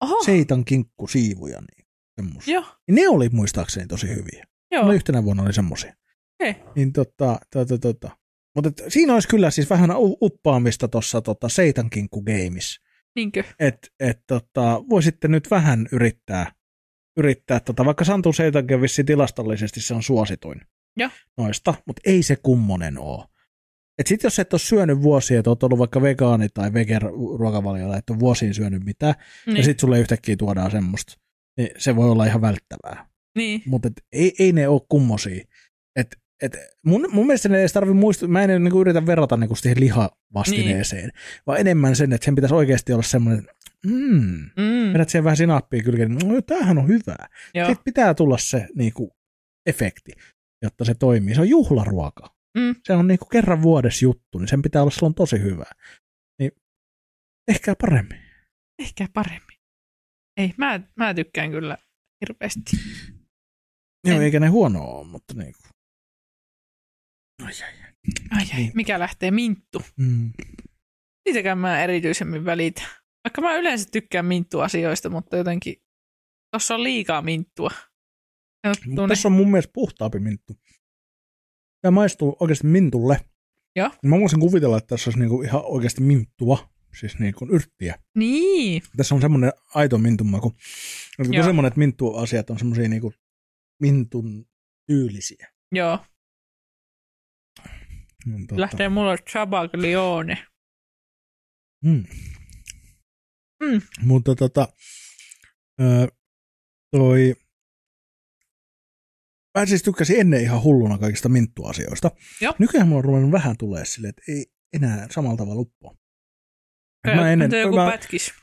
Oho, Seitan kinkku siivuja. Niin, semmosia. joo, ne oli muistaakseni tosi hyviä. joo. No yhtenä vuonna oli semmosia. Okei. Niin tota, tota, tota. Mutta et siinä olisi kyllä siis vähän uppaamista tuossa tota, Seitan kinkku gameissa. Niinkö? Että et, tota, voisitte nyt vähän yrittää, yrittää tota, vaikka Santun Seitankin vissi tilastollisesti se on suosituin Joo. noista, mutta ei se kummonen oo. Et sit jos et ole syönyt vuosia, että oot ollut vaikka vegaani tai vegan-ruokavaliolla, et ole vuosiin syönyt mitään, niin. ja Niin. sit sulle yhtäkkiä tuodaan semmoista, niin se voi olla ihan välttävää. niin. Mutta ei, ei ne ole kummosia. Et, et mun, mun mielestä ne ei edes tarvi muistaa, mä en niinku yritä verrata niinku siihen lihavastineeseen, niin. vaan enemmän sen, että sen pitäisi oikeasti olla semmoinen, mm, Mm, vedät siihen vähän sinappia kylkeen, no, tämähän on hyvää. joo. Sitten pitää tulla se niinku, efekti, jotta se toimii. Se on juhlaruoka. Mm. Se on niinku kerran vuodessa juttu, niin sen pitää olla silloin tosi hyvää. Niin ehkä paremmin. Ehkä paremmin. Ei, mä, mä tykkään kyllä hirveästi. Joo, En- eikä ne huono ole, mutta niinku. Ai, ai, ai. Ai, ai, Niin. mikä lähtee minttu. Mm. Siitäkään mä erityisemmin välitä. Vaikka mä yleensä tykkään minttuasioista, mutta jotenkin tuossa on liikaa minttua. Mutta tässä on mun mielestä puhtaampi minttu. Tämä maistuu oikeasti mintulle. Joo. Mä voisin kuvitella, että tässä olisi niinku ihan oikeasti minttua, siis niin kuin yrttiä. Niin. Tässä on semmoinen aito mintun maku. Kun Joo. semmoinen, että minttu-asiat on semmoisia niinku mintun tyylisiä. Joo. Totta. Lähtee mulle Chabaglione. Mm. Mm. Mutta tota, ö, toi, mä siis tykkäsin ennen ihan hulluna kaikista minttuasioista. Joo. Nykyään mulla on ruvennut vähän tulee silleen, että ei enää samalla tavalla uppoa. Et Mä ennen, joku mä, pätkis.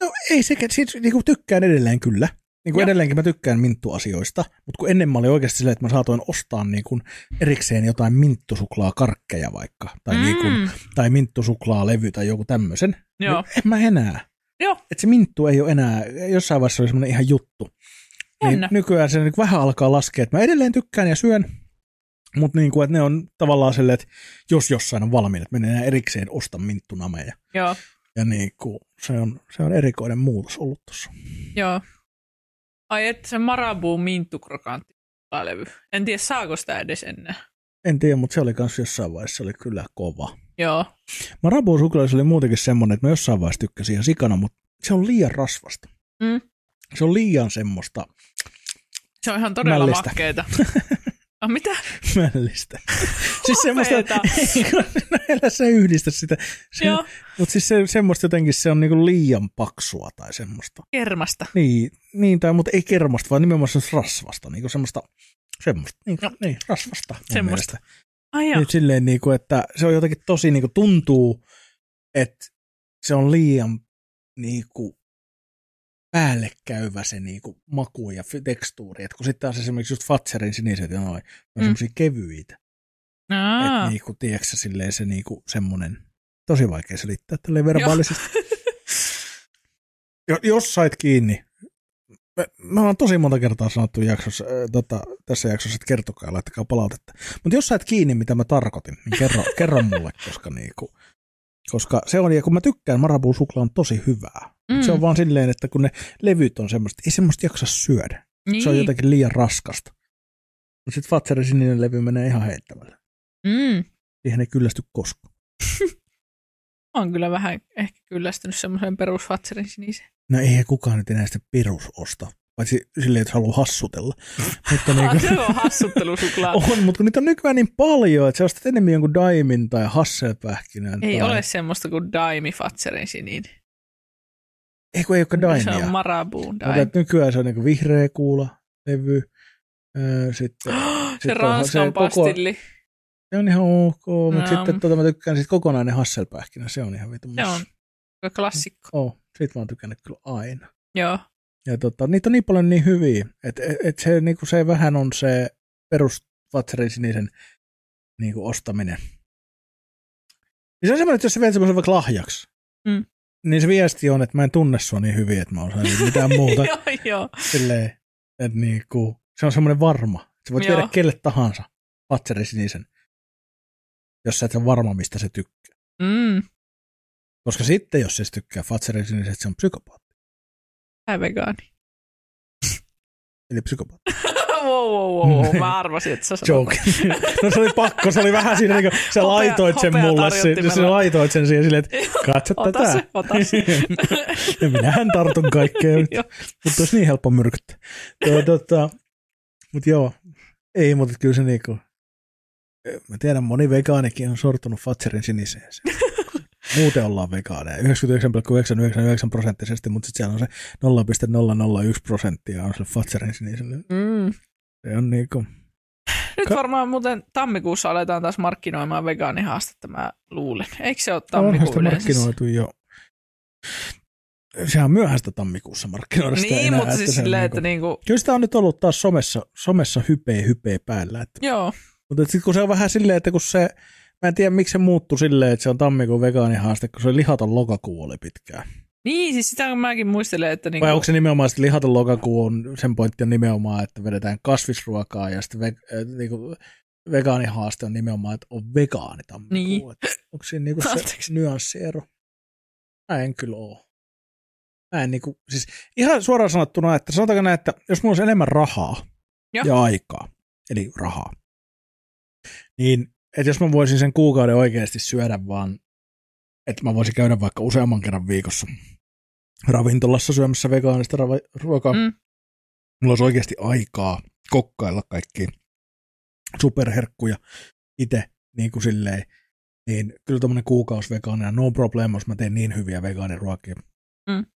no ei sekä, siis niinku tykkään edelleen kyllä. Niin kuin edelleenkin mä tykkään minttuasioista, mutta kun ennen mä olin oikeasti silleen, että mä saatoin ostaa niin kuin erikseen jotain minttusuklaakarkkeja vaikka, tai, mm. niin kuin, tai minttusuklaalevy tai joku tämmöisen. Joo. En mä enää. Joo. Että se minttu ei ole enää, jossain vaiheessa oli semmoinen ihan juttu. Niin nykyään se niin vähän alkaa laskea, että mä edelleen tykkään ja syön, mutta niin kuin, että ne on tavallaan silleen, että jos jossain on valmiina, että menee erikseen osta minttunameja. Joo. Ja niin kuin, se, on, se on erikoinen muutos ollut tuossa. Joo. Ai että se Marabu Minttu krokantti levy. En tiedä saako sitä edes enää. En tiedä, mutta se oli kanssa jossain vaiheessa se oli kyllä kova. Joo. Marabu suklaissa oli muutenkin semmoinen, että mä jossain vaiheessa tykkäsin ihan sikana, mutta se on liian rasvasta. Mm. Se on liian semmoista Se on ihan todella Mällistä. makkeeta. Ah, mitä? mällistä. siis semmoista, älä sä yhdistä sitä. Se, Joo. mutta siis se, semmoista jotenkin se on niinku liian paksua tai semmoista. Kermasta. Niin, niin tai mutta ei kermasta, vaan nimenomaan semmoista rasvasta. Niinku semmoista, semmoista, niin, No. niin rasvasta. Semmoista. Ai joo. Nyt silleen, niinku, että se on jotenkin tosi niinku, tuntuu, että se on liian niinku, päälle käyvä se niinku, maku ja tekstuuri. Et kun sitten taas esimerkiksi just Fatserin siniset ja noin, ne on Mm. semmoisia kevyitä. Aa. Että niinku, tiedätkö silleen se niinku, semmoinen, tosi vaikea selittää tälleen verbaalisesti. Jo, jos sait kiinni, me, me ollaan tosi monta kertaa sanottu jaksossa, äh, tota, tässä jaksossa, että kertokaa laittakaa palautetta. Mutta jos sait kiinni, mitä mä tarkoitin, niin kerro, kerro mulle, koska, niinku, koska se on, ja kun mä tykkään, Marabou suklaa on tosi hyvää. Mm. Se on vaan silleen, että kun ne levyt on semmoista, ei semmoista jaksa syödä. niin. Se on jotenkin liian raskasta. Mutta sitten Fatserin sininen levy menee ihan heittämällä. Mm. Siihen ei kyllästy koskaan. On kyllä vähän ehkä kyllästynyt semmoiseen perusfatserin siniseen. No ei kukaan nyt enää sitä perus osta, paitsi silleen, että haluaa hassutella. mutta niin Ah, se on hassuttelusuklaa. on, mutta kun niitä on nykyään niin paljon, että sä ostat enemmän jonkun Daimin tai Hasselpähkinän. Ei tai... ole semmoista kuin Daimi Fatserin sininen. Ei kun ei olekaan Daimia. Se on Marabuun mutta Daimi. että nykyään se on niin vihreä kuula, levy. Öö, sitten, Se sit on Ranskan se koko- pastilli. se on ihan ok, mutta No. sitten tota, mä tykkään sit kokonainen Hasselpähkinä, se on ihan vitun. Se on klassikko. Oh, sit mä oon tykännyt kyllä aina. Joo. Ja Ja tota, niitä on niin paljon niin hyviä, että et, et se, niinku se vähän on se perus Fatserin sinisen niinku ostaminen. Niin se on semmoinen, että jos sä viet semmoisen vaikka lahjaksi, Mm. Niin se viesti on, että mä en tunne sua niin hyvin, että mä osaan mitään muuta. joo, joo. Silleen, että niinku, se on semmoinen varma. Sä voit Joo. viedä kelle tahansa Fatserin sinisen, jos sä et ole varma, mistä se tykkää. Mm. Koska sitten, jos se tykkää Fatserin sinisen, se on psykopaatti. Mä vegaani. Eli psykopaatti. wow, wow, wow, wow. Mä arvasin, että sä. Joke. No se oli pakko, se oli vähän siinä, niin kuin, sä Hopea- laitoit sen hopea mulle, se, sä laitoit sen siihen silleen, että katso Ota tätä. se, ota se. ja minähän tartun kaikkeen, mutta olisi niin helppo myrkyttää. Tuo, tota, mutta joo, ei, mutta kyllä se niinku, mä tiedän, moni vegaanikin on sortunut Fatserin siniseen. Muuten ollaan vegaaneja, 99,999 prosenttisesti, mutta sitten siellä on se 0,001 prosenttia on se Fatserin siniselle. Mm. Se on niinku, Nyt Ka- varmaan muuten tammikuussa aletaan taas markkinoimaan vegaanihaastetta, mä luulen. Eikö se ole onhan tammikuun sitä yleensä? markkinoitu jo. Sehän on myöhäistä tammikuussa markkinoida sitä Niin, enää, mutta siis silleen, että niinku- niinku, Kyllä sitä on nyt ollut taas somessa, somessa hypeä hypeä päällä. Että, joo, mutta sitten kun se on vähän silleen, että kun se, mä en tiedä miksi se muuttui silleen, että se on tammikuun vegaanihaaste, kun se lihaton lokakuu oli pitkään. Niin siis sitä mäkin muistelen, että niinku, Vai onko se nimenomaan sitten lihaton lokakuu, on, sen pointti on nimenomaan, että vedetään kasvisruokaa ja sitten ve, äh, niinku, vegaanihaaste on nimenomaan, että on vegaani tammikuu. Niin. Onko siinä niinku se nyanssiero? Mä en kyllä oo. Mä en niinku, siis ihan suoraan sanottuna, että sanotaanko näin, että jos mulla olisi enemmän rahaa Joo. ja aikaa, eli rahaa, niin että jos mä voisin sen kuukauden oikeasti syödä vaan, että mä voisin käydä vaikka useamman kerran viikossa ravintolassa syömässä vegaanista rava- ruokaa, Mm. mulla olisi oikeasti aikaa kokkailla kaikki superherkkuja itse niin kuin silleen, niin kyllä tämmöinen kuukausi vegaania, no problem, jos mä teen niin hyviä vegaaniruokia. Mm.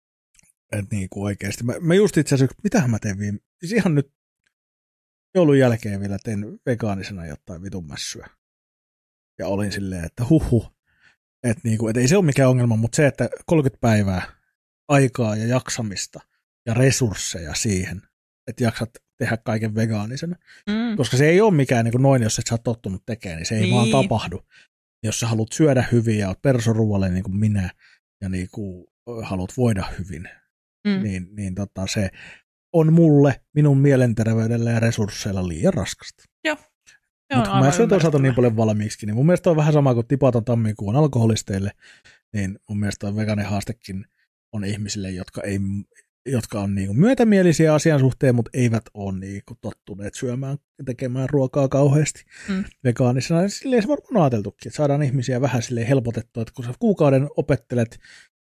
Että niin kuin oikeasti. Mä, mä just itse asiassa, mitähän mä teen viime, siis ihan nyt joulun jälkeen vielä tein vegaanisena jotain vitun mässyä. Ja olin silleen, että huhu, että niin kuin, että ei se ole mikään ongelma, mutta se, että 30 päivää aikaa ja jaksamista ja resursseja siihen, että jaksat tehdä kaiken vegaanisena. Mm. Koska se ei ole mikään niin kuin noin, jos et sä tottunut tekemään, niin se ei Niin. vaan tapahdu. Jos sä haluat syödä hyvin ja oot niin kuin minä ja niin kuin haluat voida hyvin, Mm. niin, niin tota, se on mulle, minun mielenterveydellä ja resursseilla liian raskasta. On Mutta kun mä syön toisaalta niin paljon valmiiksi, niin mun mielestä on vähän sama kuin tipaton tammikuun alkoholisteille, niin mun mielestä on vegaanihaastekin on ihmisille, jotka, ei, jotka on niinku myötämielisiä asian suhteen, mutta eivät ole niinku tottuneet syömään ja tekemään ruokaa kauheasti Mm. vegaanisena. Silleen se varmaan on ajateltukin, että saadaan ihmisiä vähän silleen helpotettua, että kun sä kuukauden opettelet,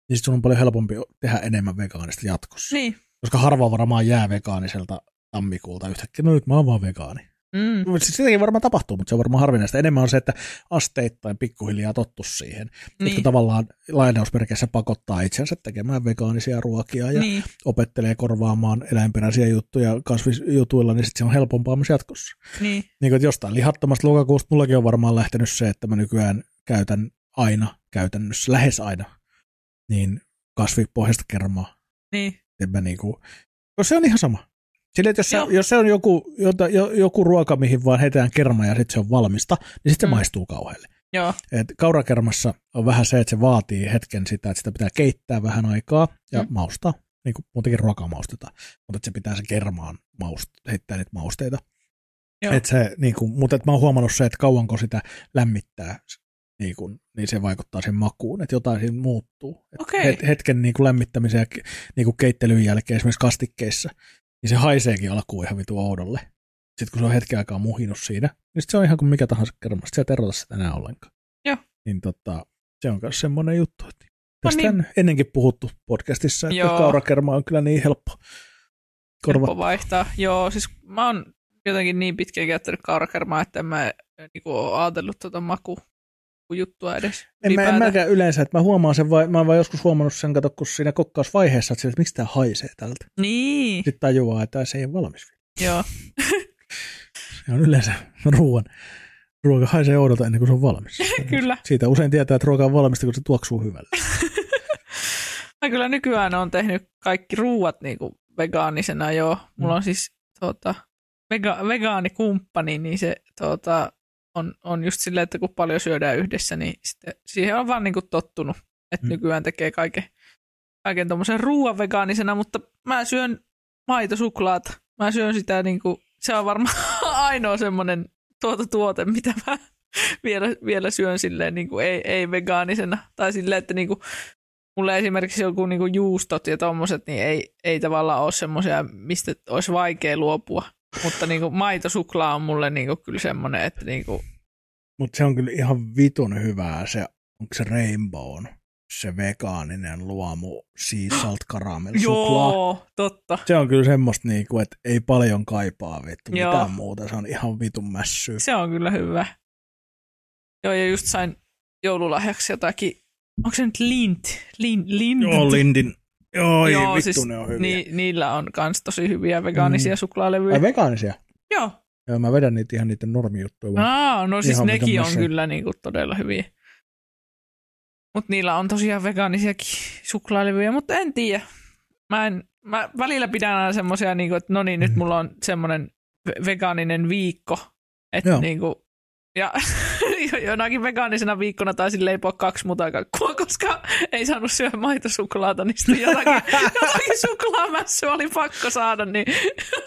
niin sit sun on paljon helpompi tehdä enemmän vegaanista jatkossa. Niin. Koska harva varmaan jää vegaaniselta tammikuulta yhtäkkiä, no nyt mä oon vaan vegaani. Mm. Sitäkin varmaan tapahtuu, mutta se on varmaan harvinaista. Enemmän on se, että asteittain pikkuhiljaa tottu siihen. Niin. Että tavallaan lainausmerkeissä pakottaa itsensä tekemään vegaanisia ruokia ja niin. Opettelee korvaamaan eläinperäisiä juttuja kasvisjutuilla, niin sitten se on helpompaa myös jatkossa. Niin. Niin kuin, jostain lihattomasta lokakuusta mullakin on varmaan lähtenyt se, että mä nykyään käytän aina, käytännössä lähes aina, niin kasvipohjaista kermaa. Niin. En mä niinku, koska se on ihan sama. Sille, että jos, se, jos se on joku, jota, jo, joku ruoka, mihin vaan heitetään kerma ja sitten se on valmista, niin sitten se Mm. maistuu kauhealle. Joo. Et kaurakermassa on vähän se, että se vaatii hetken sitä, että sitä pitää keittää vähän aikaa ja Mm. maustaa, niin kuin muutenkin ruokaa maustetaan, mutta että se pitää se kermaan maust, heittää niitä mausteita. Joo. Et se, niin kuin, mutta et mä oon huomannut se, että kauanko sitä lämmittää, niin, kuin, niin se vaikuttaa sen makuun, että jotain siinä muuttuu. Et hetken niin kuin lämmittämisen ja niin kuin keittelyn jälkeen esimerkiksi kastikkeissa, niin se haiseekin alkuun ihan vitu oudolle. Sitten kun se on hetken aikaa muhinut siinä, niin sit se on ihan kuin mikä tahansa kerma. Sitten sä et erota sitä enää ollenkaan. Joo. Niin tota, se on myös semmoinen juttu. Että tästä niin. on ennenkin puhuttu podcastissa, että Joo. kaurakerma on kyllä niin helppo korva. Helppo vaihtaa. Joo, siis mä oon jotenkin niin pitkään käyttänyt kaurakermaa, että en mä niinku ole ajatellut tuota maku juttua edes. En mä, en mäkään yleensä, että mä huomaan sen, vai, mä oon vaan joskus huomannut sen, kato, kun siinä kokkausvaiheessa, että, sillä, että miksi tämä haisee tältä. Niin, Sitten tajuaa, että se ei ole valmis vielä. joo. Se on yleensä ruoan. Ruoka haisee oudolta ennen kuin se on valmis. Kyllä. Siitä usein tietää, että ruoka on valmista, kun se tuoksuu hyvälle. Mä kyllä nykyään on tehnyt kaikki ruuat niinku vegaanisena joo. Mulla Mm. on siis tuota, vega, vegaanikumppani, niin se tuota, on, on just silleen, että kun paljon syödään yhdessä, niin sitten siihen on vaan niinku tottunut, että Mm. nykyään tekee kaiken, kaiken tommosen ruuan vegaanisena, mutta mä syön maitosuklaata. Mä syön sitä niinku, se on varmaan ainoa semmoinen tuota tuote, mitä mä vielä, vielä syön silleen niinku ei, ei vegaanisena. Tai silleen, että niinku, mulle esimerkiksi joku niinku juustot ja tommoset, niin ei, ei tavallaan ole semmoisia, mistä olisi vaikea luopua. Mutta niinku maitosuklaa on mulle niinku kyllä semmoinen, että niinku, Mutta se on kyllä ihan vitun hyvää se, onko se Rainbow, se vegaaninen luomu sea salt caramel suklaa. joo, totta. Se on kyllä semmoista, niinku, että ei paljon kaipaa vittu Joo. mitään muuta. Se on ihan vitun mässyä. Se on kyllä hyvä. Joo, ja just sain joululahjaksi jotakin, onko se nyt lint? Lin, lint? Joo, Lindin. Joo, Joo, vittu siis ne on hyviä. Ni, niillä on kans tosi hyviä vegaanisia Mm. suklaalevyjä. Ai vegaanisia? Joo. Joo, mä vedän niitä ihan niiden normijuttuja. Aa, no siis Ihan nekin on kyllä niinku todella hyviä. Mutta niillä on tosiaan vegaanisiakin suklaalevyjä, mutta en tiedä. Mä, en, mä välillä pidän aina semmoisia, niinku, että no niin, nyt Mm. mulla on semmoinen ve- vegaaninen viikko. Että niinku, ja jonakin vegaanisena viikkona taisin leipoa kaksi mutakakkua, koska ei saanut syödä maitosuklaata, niin sitten jotakin, jotakin suklaamässyä oli pakko saada, niin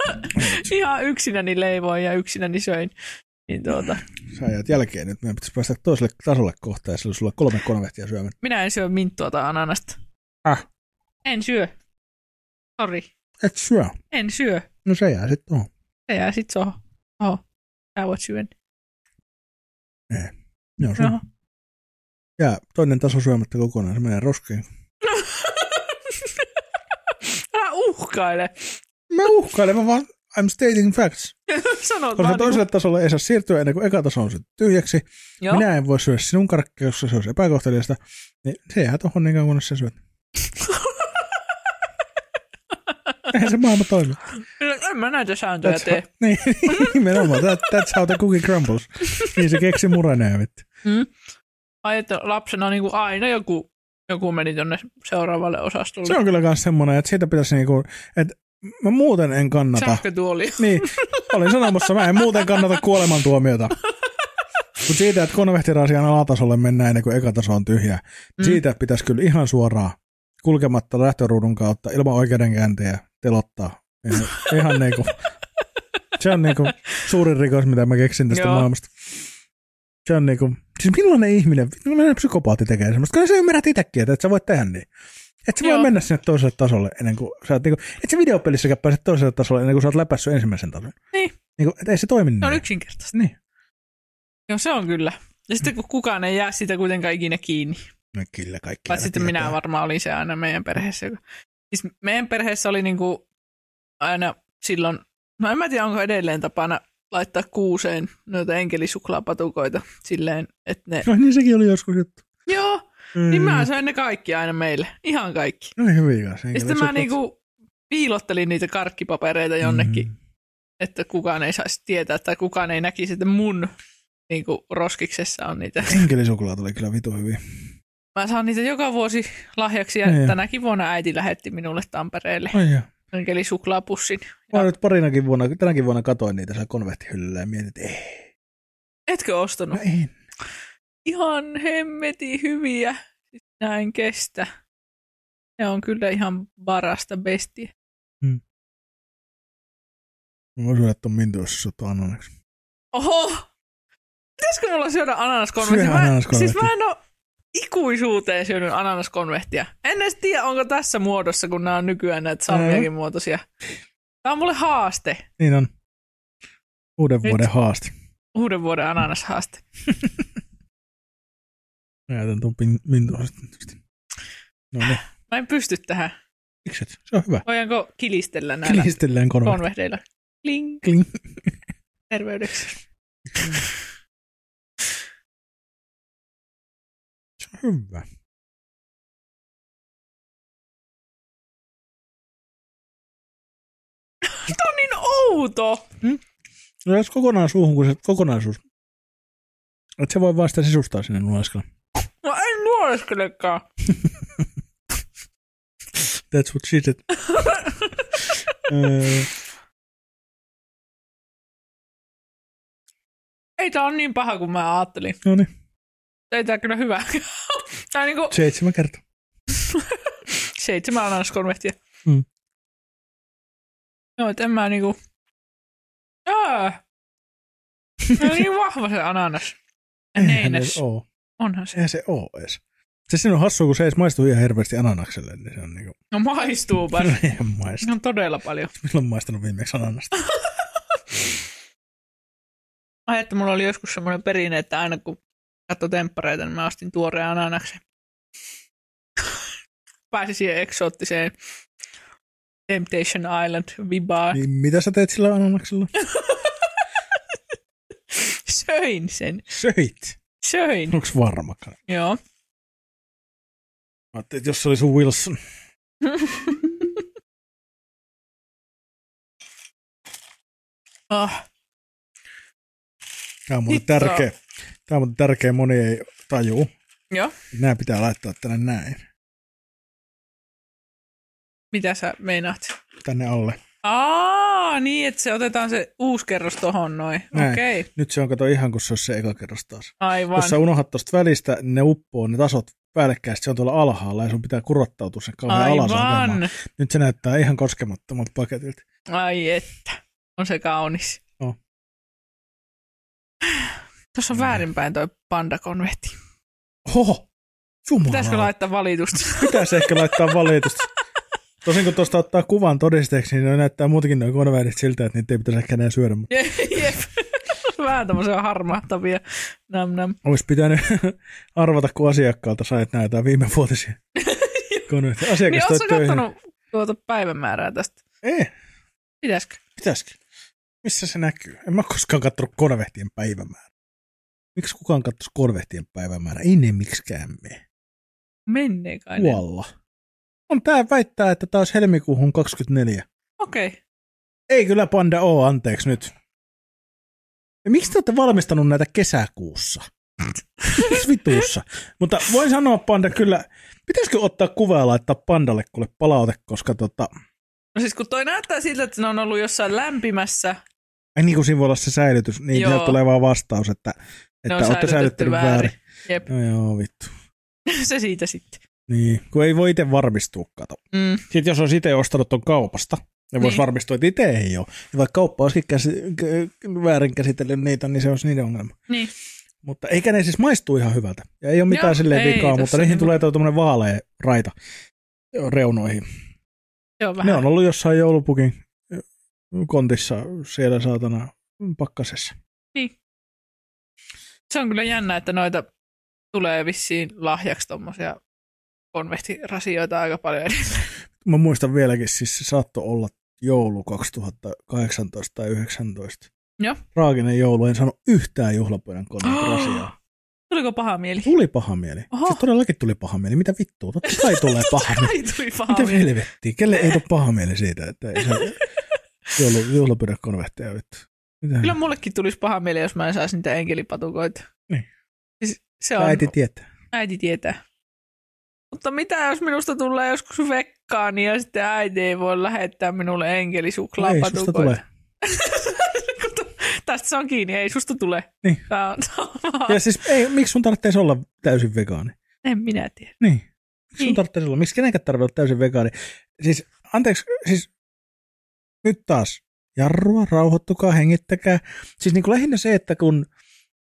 ihan yksinäni leivoin ja yksinäni söin. Niin tuota, Sä ajat jälkeen nyt. Meidän pitäisi päästä toiselle tasolle kohta ja sillä sulla kolme konvehtia syömään. minä en syö minttua tai ananasta. Ah. En syö. Sori. Et syö. En syö. No se jää sitten tuohon. Se jää sit soho. Oho. Sä voit syödä. Joo, se Jaha. jää toinen taso syömättä kokonaan. Se menee roskiin. Älä uhkaile. Mä uhkailen, mä vaan I'm stating facts. Sanot Koska vaan toiselle tasolle ei saa siirtyä ennen kuin eka taso on tyhjäksi. Joo. Minä en voi syödä sinun karkkia, koska se olisi epäkohteliasta. Niin se jää tuohon niin kauan, kunnes sä syöt. Eihän se maailma toimi. En mä näitä sääntöjä That's tee. how, niin, nimenomaan. That, that's how the cookie crumbles. Niin se keksi murenee, vittu. Mm. Ai, että lapsena niin kuin aina joku, joku meni tonne seuraavalle osastolle. Se on kyllä myös semmoinen, että siitä pitäisi niinku, että mä muuten en kannata. Sähkötuoli. Niin, olin sanomassa, mä en muuten kannata kuolemantuomiota. Mutta siitä, että konvehtiraasian alatasolle mennään ennen kuin eka taso on tyhjä, mm. siitä pitäisi kyllä ihan suoraan kulkematta lähtöruudun kautta ilman oikeudenkäyntejä telottaa. Ihan, ihan niinku, se on niinku suurin rikos, mitä mä keksin tästä Joo. maailmasta. Se on niinku, siis millainen ihminen, millainen psykopaatti tekee semmoista? Kyllä sä ymmärrät itsekin, että et sä voit tehdä niin. Et sä voi Joo. mennä sinne toiselle tasolle ennen kuin sä oot niinku, et sä videopelissäkään pääse toiselle tasolle ennen kuin sä oot läpässyt ensimmäisen tason. Niin. Niinku, et ei se toimi Se on niin. yksinkertaista. Niin. Joo, se on kyllä. Ja sitten kun kukaan ei jää sitä kuitenkaan ikinä kiinni. No kyllä kaikki. Vai sitten minä varmaan olin se aina meidän perheessä. joka- Siis meidän perheessä oli niinku aina silloin, no en mä tiedä onko edelleen tapana laittaa kuuseen noita enkelisuklaapatukoita silleen, että ne, No niin sekin oli joskus juttu. joo, Mm. niin mä söin ne kaikki aina meille, ihan kaikki. No hyvin kanssa. Ja sitten mä niinku piilottelin niitä karkkipapereita jonnekin, mm. että kukaan ei saisi tietää tai kukaan ei näkisi, että mun niinku roskiksessa on niitä. Enkelisuklaat oli kyllä vitu hyvin. Mä saan niitä joka vuosi lahjaksi ja Niin. tänäkin vuonna äiti lähetti minulle Tampereelle Ai joo. enkelisuklaapussin. Mä nyt parinakin vuonna, tänäkin vuonna katoin niitä siellä konvehtihyllyllä ja mietin, että ei. Etkö No ostanut? en. Ihan hemmeti hyviä. Näin kestä. Ne on kyllä ihan parasta bestiä. Mä voin syödä ton mintu, jos sä oot ananaksi. Oho! Pitäisikö mulla syödä ananaskonvehtia? Syö Mä, ananaskonvehtia. siis mä en oo ikuisuuteen syönyt ananaskonvehtia. En edes tiedä, onko tässä muodossa, kun nämä on nykyään näitä salmiakin muotoisia. Tämä on mulle haaste. Niin on. Uuden Nyt. vuoden haaste. Uuden vuoden ananashaaste. Mä jätän ton pin. No niin. Mä en pysty tähän. Miksi et? Se on hyvä. Voidaanko kilistellä näillä Klistellään konvehti. konvehdeilla? Kling. Kling. Terveydeksi. On hyvä. Tämä on niin outo. No jos kokonaan suuhun, kun se kokonaisuus. Että se voi vaan sitä sisustaa sinne nuoleskella. No en nuoleskelekaan. That's what she said. Öö, Ei tää on niin paha kuin mä ajattelin. no niin, Ei tää kyllä hyvä. tää on niinku seitsemän kertaa. seitsemän ananaskonvehtia. Mm. Joo, et en mä niinku... Jaa. Se on niin vahva se ananas. Eihän se oo. Onhan se. Eihän se oo edes. Se siinä on hassua, kun se ei maistu ihan hirveästi ananakselle, niin se on niinku... No maistuupa. Eihän maistu. On todella paljon. Milloin on maistanut viimeksi ananasta? Ai, että mulla oli joskus semmoinen perinne, että aina kun katsoi temppareita, niin mä ostin tuoreen ananaksen. Pääsi siihen eksoottiseen Temptation Island vibaan. niin mitä sä teet sillä ananaksella? Söin sen. Söit. Söin. Onks varmakaan? Joo. Mä ajattelin, että jos se oli sun Wilson. ah, Tämä on Hittoa. tärkeä. Tämä on tärkeä, moni ei tajuu. joo. Nämä pitää laittaa tänne näin. Mitä sä meinaat? Tänne alle. Aa, niin, että se otetaan se uusi kerros tohon noin. Näin. Okei, okay. Nyt se on kato ihan kuin se olisi se eka kerros taas. aivan. Jos sä unohdat tuosta välistä, niin ne uppoo ne tasot päällekkäin, se on tuolla alhaalla ja sun pitää kurottautua sen kauhean alas. Aivan. Nyt se näyttää ihan koskemattomalta paketilta. Ai että. On se kaunis. On. Tuossa on Näin. väärinpäin toi pandakonvehti. Oho! Jumala. Pitäisikö laittaa valitusta? Pitäisi ehkä laittaa valitusta. Tosin kun tuosta ottaa kuvan todisteeksi, niin ne näyttää muutenkin noin konvehdit siltä, että niitä ei pitäisi ehkä enää syödä. Mutta Jep. Vähän tämmöisiä harmahtavia. Nam nam. olisi pitänyt arvata, kun asiakkaalta sait näitä viime vuotisia konvehteja. Asiakas Niin toi ootko kattonut tuota päivämäärää tästä? Ei, Pitäisikö? pitäisikö? Missä se näkyy? En mä koskaan katsonut konvehtien päivämäärää. Miksi kukaan katsoisi konvehtien päivämäärää? Ei ne miksikään mene. Menee kai. ne. Kuolla. On tää väittää, että taas helmikuuhun 24. Okei. Okay. Ei kyllä panda oo, anteeksi nyt. Ja miksi te olette valmistanut näitä kesäkuussa? Miksi vituussa? Mutta voin sanoa panda kyllä, pitäisikö ottaa kuva ja laittaa pandalle kuule palaute, koska tota, No siis kun toi näyttää siltä, että ne on ollut jossain lämpimässä. ei niin kuin siinä voi olla se säilytys, niin Joo. tulee vaan vastaus, että, Ne että on olette säilyttänyt väärin. Jep, No joo, vittu. se siitä sitten. Niin, kun ei voi itse varmistua, kato. Mm. Sitten jos olisi itse ostanut ton kaupasta, niin voisi Niin. varmistua, että itse ei ole. Ja vaikka kauppa olisikin käsi, k- väärin käsitellyt niitä, niin se olisi niiden ongelma. Niin. Mutta eikä ne siis maistu ihan hyvältä. Ja ei ole mitään Joo, silleen ei vikaa, mutta niihin niinku- tulee tuo tämmöinen vaalea raita reunoihin. On vähän. Ne on ollut jossain joulupukin kontissa siellä saatana pakkasessa. Se on kyllä jännä, että noita tulee vissiin lahjaksi tommosia konvehtirasioita aika paljon edelleen. Mä muistan vieläkin, siis se saattoi olla joulu 2018 tai 2019. Joo. Raaginen joulu, en saanut yhtään juhlapöydän konvehtirasia. Tuliko paha mieli? Tuli paha mieli. Oho. Siis todellakin tuli paha mieli. Mitä vittua? Totta kai tulee paha mieli. Tuli paha Mitä mieli. helvettiä? Kelle ei tule paha mieli siitä, että ei saa joulu, juhlapöydän konvehteja vittu. Mitä? Kyllä mullekin tulisi paha mieli, jos mä en saisi niitä enkelipatukoita. Niin. Siis se on, Äiti tietää. äiti tietää. Mutta mitä jos minusta tulee joskus vekkaani ja sitten äiti ei voi lähettää minulle Ei, enkelisuklaapatukoita? susta tulee. Tästä se on kiinni, ei susta tule. Niin. Tää on, Ja siis ei, miksi sun tarvitsisi olla täysin vegaani? en minä tiedä. Niin. Miksi sun Niin. tarvitsisi olla? Miksi kenenkään tarvitsee olla täysin vegaani? Siis, anteeksi, siis nyt taas. Jarrua, rauhoittukaa, hengittäkää. Siis niin kuin lähinnä se, että kun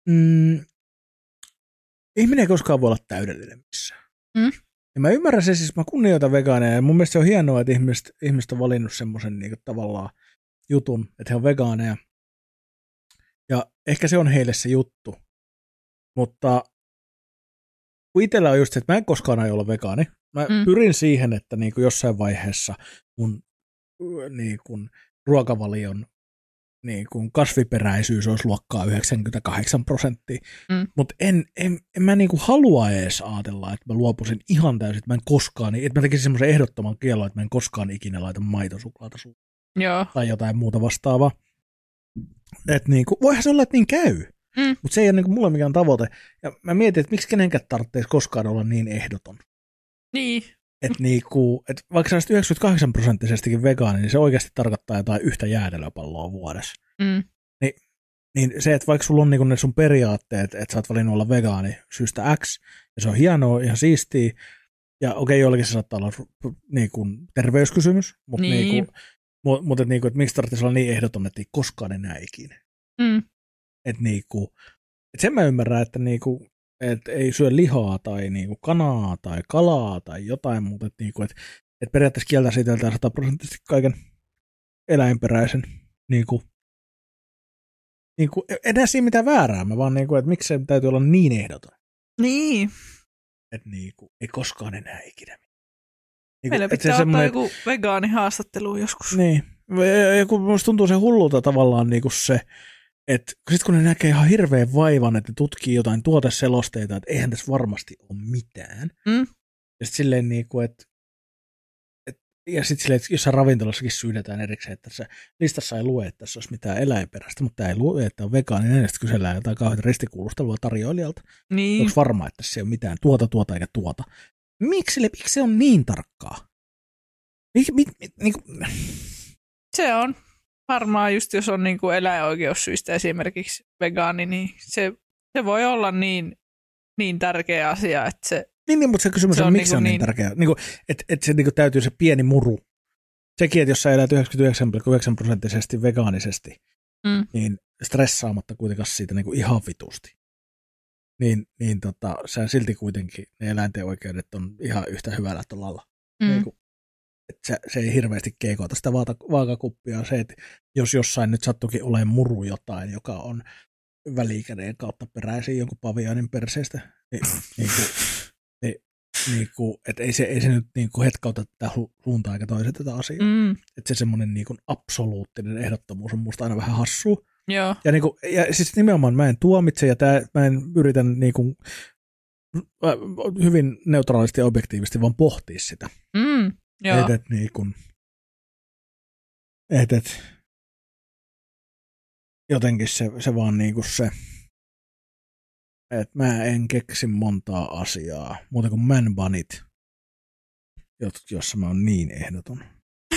mm, ihminen ei koskaan voi olla täydellinen missään. Mm. Ja mä ymmärrän se, siis mä kunnioitan vegaaneja ja mun mielestä se on hienoa, että ihmiset, ihmiset on valinnut semmoisen niin tavallaan jutun, että he on vegaaneja. Ja ehkä se on heille se juttu. Mutta kun itsellä on just se, että mä en koskaan aio olla vegaani. Mä mm. pyrin siihen, että niin kuin jossain vaiheessa mun niin kuin ruokavalion niin kuin kasviperäisyys olisi luokkaa 98 prosenttia. Mm. Mutta en, en, en mä niin kuin halua edes ajatella, että mä luopuisin ihan täysin, että mä en koskaan, että mä tekisin semmoisen ehdottoman kielon, että mä en koskaan ikinä laita maitosuklaata suuhun Joo. tai jotain muuta vastaavaa. Et niinku, voihan se olla, että niin käy, Mm. mutta se ei ole niinku mulle mikään tavoite. Ja mä mietin, että miksi kenenkään tarvitsisi koskaan olla niin ehdoton. Niin. Että niinku, et vaikka sä olisit 98 prosenttisestikin vegaani, niin se oikeasti tarkoittaa jotain yhtä jäätelöpalloa vuodessa. Mm. Niin se, että vaikka sulla on niinku ne sun periaatteet, että sä oot valinnut olla vegaani syystä X, ja se on hienoa, ihan siistiä, ja okei, joillekin se saattaa olla niinku, terveyskysymys, mutta niin. niinku, mut, mut et niinku, et miksi tarvitsisi olla niin ehdoton, että ei koskaan enää ikinä. Mm. Et niinku, et sen mä ymmärrän, että niinku, et ei syö lihaa tai niinku kanaa tai kalaa tai jotain muuta. Et niinku, et, et periaatteessa kieltä siitä sataprosenttisesti kaiken eläinperäisen. Niinku, niinku, en näe siinä mitään väärää, mä vaan niinku, että miksi se täytyy olla niin ehdoton. Niin. Että niinku, ei koskaan enää ikinä. Niinku, Meillä se pitää ottaa semmonen- joku vegaanihaastattelu joskus. Niin. Ja kun musta tuntuu se hullulta tavallaan niinku se, että sit kun ne näkee ihan hirveän vaivan, että ne tutkii jotain tuoteselosteita, että eihän tässä varmasti ole mitään. Mm. Ja sit silleen niinku, että et, ja sitten silleen, että jossain ravintolassakin syydetään erikseen, että tässä listassa ei lue, että tässä olisi mitään eläinperäistä, mutta ei lue, että on vegaaninen, ja sitten kysellään jotain kauhean ristikuulustelua tarjoilijalta. Niin. Onko varmaa, että tässä ei ole mitään tuota, tuota eikä tuota? Miksi, miksi se on niin tarkkaa? Mik, mik, mik, niinku, Se on varmaan just, jos on niin kuin eläinoikeussyistä esimerkiksi vegaani, niin se, se voi olla niin, niin tärkeä asia, että se, Niin, niin mutta se kysymys Se on, on miksi se niinku on niin, niin- tärkeää. Niin että et se niin kuin täytyy se pieni muru. Sekin, että jos sä elät 99,9 prosenttisesti vegaanisesti, Mm. niin stressaamatta kuitenkaan siitä niin kuin ihan vitusti. Niin, niin tota, sä silti kuitenkin ne eläinten oikeudet on ihan yhtä hyvällä tolalla. mm, Niin kuin, se, se ei hirveästi keikota sitä vaata, vaakakuppia. Se, että jos jossain nyt sattukin olemaan muru jotain, joka on välikäden kautta peräisin jonkun paviaanin perseestä, niin, niin kuin, niin, niin kuin, että ei se, ei se nyt niin kuin hetkauta tätä suuntaan eikä toiset tätä asiaa. Mm, Että se semmoinen niin kuin absoluuttinen ehdottomuus on musta aina vähän hassu. joo. Ja, niin kuin, ja siis nimenomaan mä en tuomitse ja tää, mä en yritän niin kuin, hyvin neutraalisti ja objektiivisesti vaan pohtia sitä. Mm, joo. Et, et, niin kuin, et, et, jotenkin se, se vaan niin kuin se, että mä en keksi montaa asiaa, muuta kuin man bunit, jossa mä oon niin ehdoton.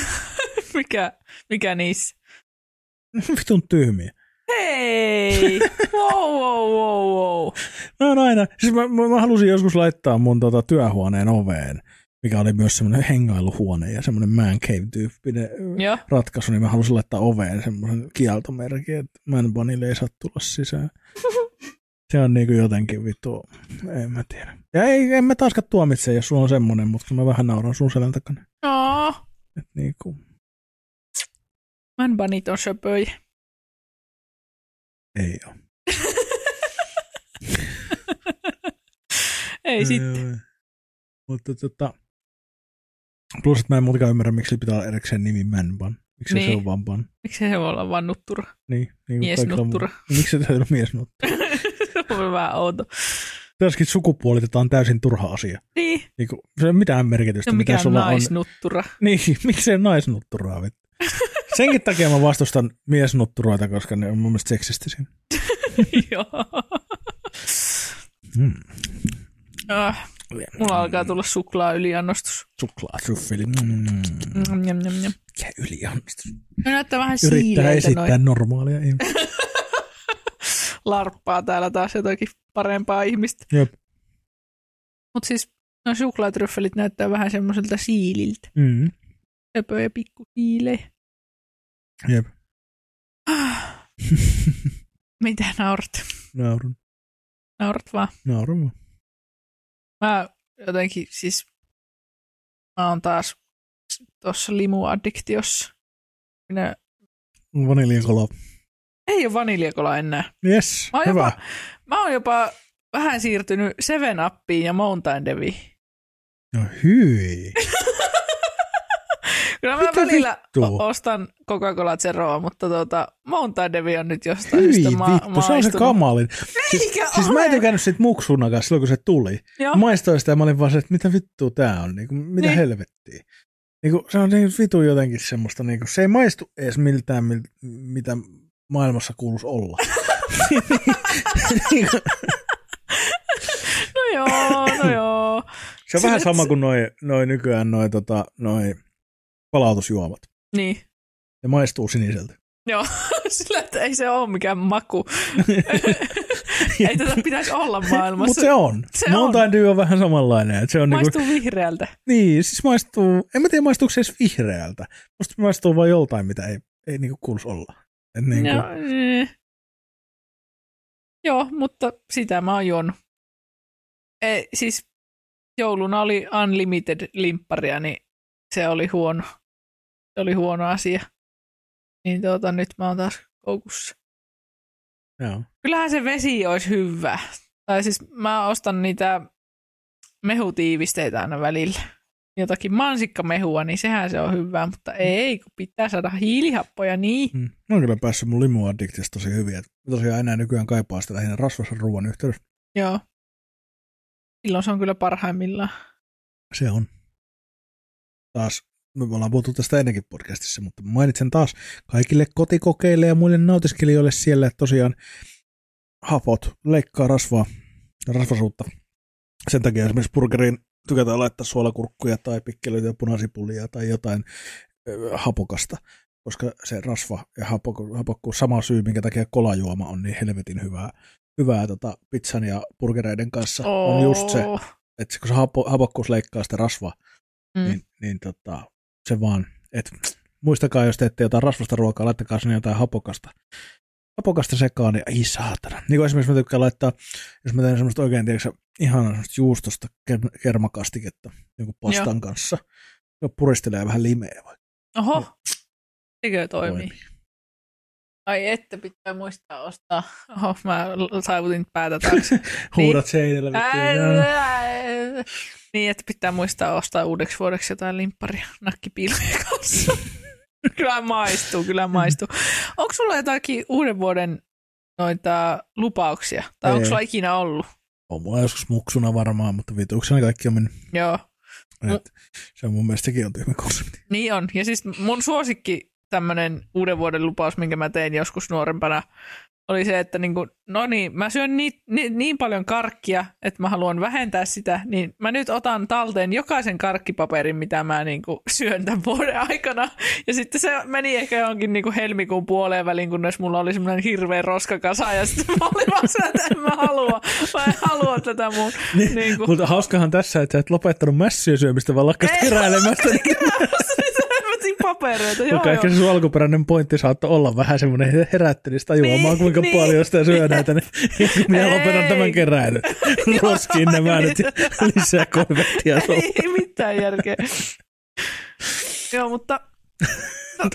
mikä, mikä niissä? Vitun tyhmiä. Hei! wow, wow, wow, wow. Mä aina, siis mä, mä, mä halusin joskus laittaa mun tota, työhuoneen oveen, mikä oli myös semmoinen hengailuhuone ja semmoinen man cave-tyyppinen Joo. ratkaisu, niin mä halusin laittaa oveen semmoisen kieltomerkin, että man bunille ei saa tulla sisään. Se on niinku jotenkin vittu, en mä tiedä. Ja ei, en mä taaskaan tuomitse, jos sulla on semmoinen, mutta mä vähän nauran sun selän takana. No, Et niinku, man bunnyt on söpöjä. ei ole. Ei sitten. Mutta tota, plus, että mä en muutenkaan ymmärrä, miksi pitää olla erikseen nimi man bun. Miksi niin. se on vaan bun? Miksi se voi olla vaan nuttura? Niin, niin kuin Miesnuttura. kaikilla muu- Miksi se täytyy olla miesnuttura? se on vähän outo. Tässäkin sukupuolitetaan täysin turha asia. Niin, Niin kuin, se ei ole mitään merkitystä, se on mitä mikään sulla on. naisnuttura. Niin, miksei naisnutturaa? Senkin takia mä vastustan miesnutturoita, koska ne on mun mielestä seksistisiä. Joo. Hmm. Ah, mulla alkaa tulla suklaa yliannostus. Suklaatryffeli. Mm. Njam, njam, njam, njam. Mikä yliannostus? Se näyttää vähän Yrittää siileiltä esittää noin. normaalia ihmistä. Larppaa täällä taas jotakin parempaa ihmistä. Jep. Mut siis no suklaatryffelit näyttää vähän semmoiselta siililtä. Mm. Söpöjä pikku siilejä. Jep. Mitä naurat? Naurun. Naurat vaan. Naurun vaan. Mä jotenkin siis, mä oon taas tuossa limuaddiktiossa. Minä, Vaniljakola. ei ole vaniljakola enää. Yes, Mä oon, hyvä. jopa, mä oon jopa vähän siirtynyt Seven Upiin ja Mountain Deviin. No hyi. Kyllä mä Mitä välillä vittua? ostan Coca-Cola Zeroa, mutta tuota, Mountain Devi on nyt jostain Hyi syystä ma- vittu, se on se kamalin. Siis, Eikä siis mä en tykännyt siitä muksunakaan silloin, kun se tuli. Joo. Maistoin sitä ja mä olin vaan se, että mitä vittua tää on, niin kuin, mitä Niin. helvettiä. Niin kuin, se on niin vitu jotenkin semmoista, niin kuin, se ei maistu edes miltään, mil, mitä maailmassa kuuluisi olla. niin kuin, No joo, no joo. se on vähän Sille- sama kuin noi, noi nykyään noi, tota, noi palautusjuomat. Niin. Ne maistuu siniseltä. Joo, sillä että ei se ole mikään maku. ei tätä pitäisi olla maailmassa. Mutta se on. Se. Mountain Dew on vähän samanlainen. Että se on Maistuu niinku, vihreältä. niin, siis maistuu, en mä tiedä maistuuko se edes vihreältä. Musta maistuu vain joltain, mitä ei, ei niinku kuuluisi olla. Et niinku, No, eh. Joo, mutta sitä mä oon juonut. Ei, siis jouluna oli unlimited limpparia, niin se oli huono. Se oli huono asia. Niin tuota, nyt mä oon taas koukussa. joo. Kyllähän se vesi olisi hyvä. Tai siis mä ostan niitä mehutiivisteitä aina välillä. Jotakin mansikkamehua, niin sehän se on hyvää, mutta ei, kun pitää saada hiilihappoja niin. Mm. Mä oon kyllä päässyt mun limuaddiktista tosi hyvin. Et mä tosiaan enää nykyään kaipaa sitä lähinnä rasvaisen ruoan yhteydessä. Joo. Silloin se on kyllä parhaimmillaan. Se on. Taas, me ollaan puhuttu tästä ennenkin podcastissa, mutta mainitsen taas kaikille kotikokeille ja muille nautiskelijoille siellä, että tosiaan hapot leikkaa rasvaa rasvasuutta. Sen takia esimerkiksi burgeriin tykätään laittaa suolakurkkuja tai pikkelyitä ja punasipulia tai jotain hapokasta, koska se rasva ja hapokku, hapokku sama syy, minkä takia kolajuoma on niin helvetin hyvää, hyvää tota, pizzan ja burgereiden kanssa, on just se, että kun se hapo, hapokkuus leikkaa sitä rasvaa, Mm. niin, niin tota, se vaan, että muistakaa, jos teette jotain rasvasta ruokaa, laittakaa sinne jotain hapokasta. Hapokasta sekaan, niin ai saatana. Niin kuin esimerkiksi mä tykkään laittaa, jos mä teen semmoista oikein, tiedätkö, ihanaa semmoista juustosta ker- kermakastiketta jonkun pastan Joo. kanssa, puristelee vähän limeä vaikka. Oho, sekö toimii? Toimii. Ai että pitää muistaa ostaa. Oho, mä saivutin päätä taakse. Huudat seinällä. vittu. Ää, niin, että pitää muistaa ostaa uudeksi vuodeksi jotain limpparia nakkipiilojen kanssa. kyllä maistuu, kyllä maistuu. Onko sulla jotakin uuden vuoden noita lupauksia? Tai onko sulla ikinä ollut? On mulla joskus muksuna varmaan, mutta vituuksena kaikki on mennyt. Joo, Et, se on mun mielestä sekin on tyhmä konsepti. niin on. Ja siis mun suosikki tämmöinen uuden vuoden lupaus, minkä mä tein joskus nuorempana, oli se, että niin kuin, no niin, mä syön niin, niin, niin paljon karkkia, että mä haluan vähentää sitä, niin mä nyt otan talteen jokaisen karkkipaperin, mitä mä niin kuin syön tämän vuoden aikana. Ja sitten se meni ehkä johonkin niin kuin helmikuun puoleen väliin, kunnes mulla oli semmoinen hirveä roskakasa, ja sitten mä olin vaan sillä, että en mä halua, mä en halua tätä mun. Niin, niin kuin, Mutta hauskahan tässä, että sä et lopettanut mässyä syömistä, vaan lakkasit keräilemästä. Niin papereita, joo, Joka ehkä se sun alkuperäinen pointti saattoi olla vähän semmoinen herättelisi tajuamaan, Niin, kuinka niin. paljon sitä syödään tänne. Ja kun minä lopetan tämän keräilyn. Roskiin nämä nyt lisää konvettia. Ei mitään järkeä. Joo, mutta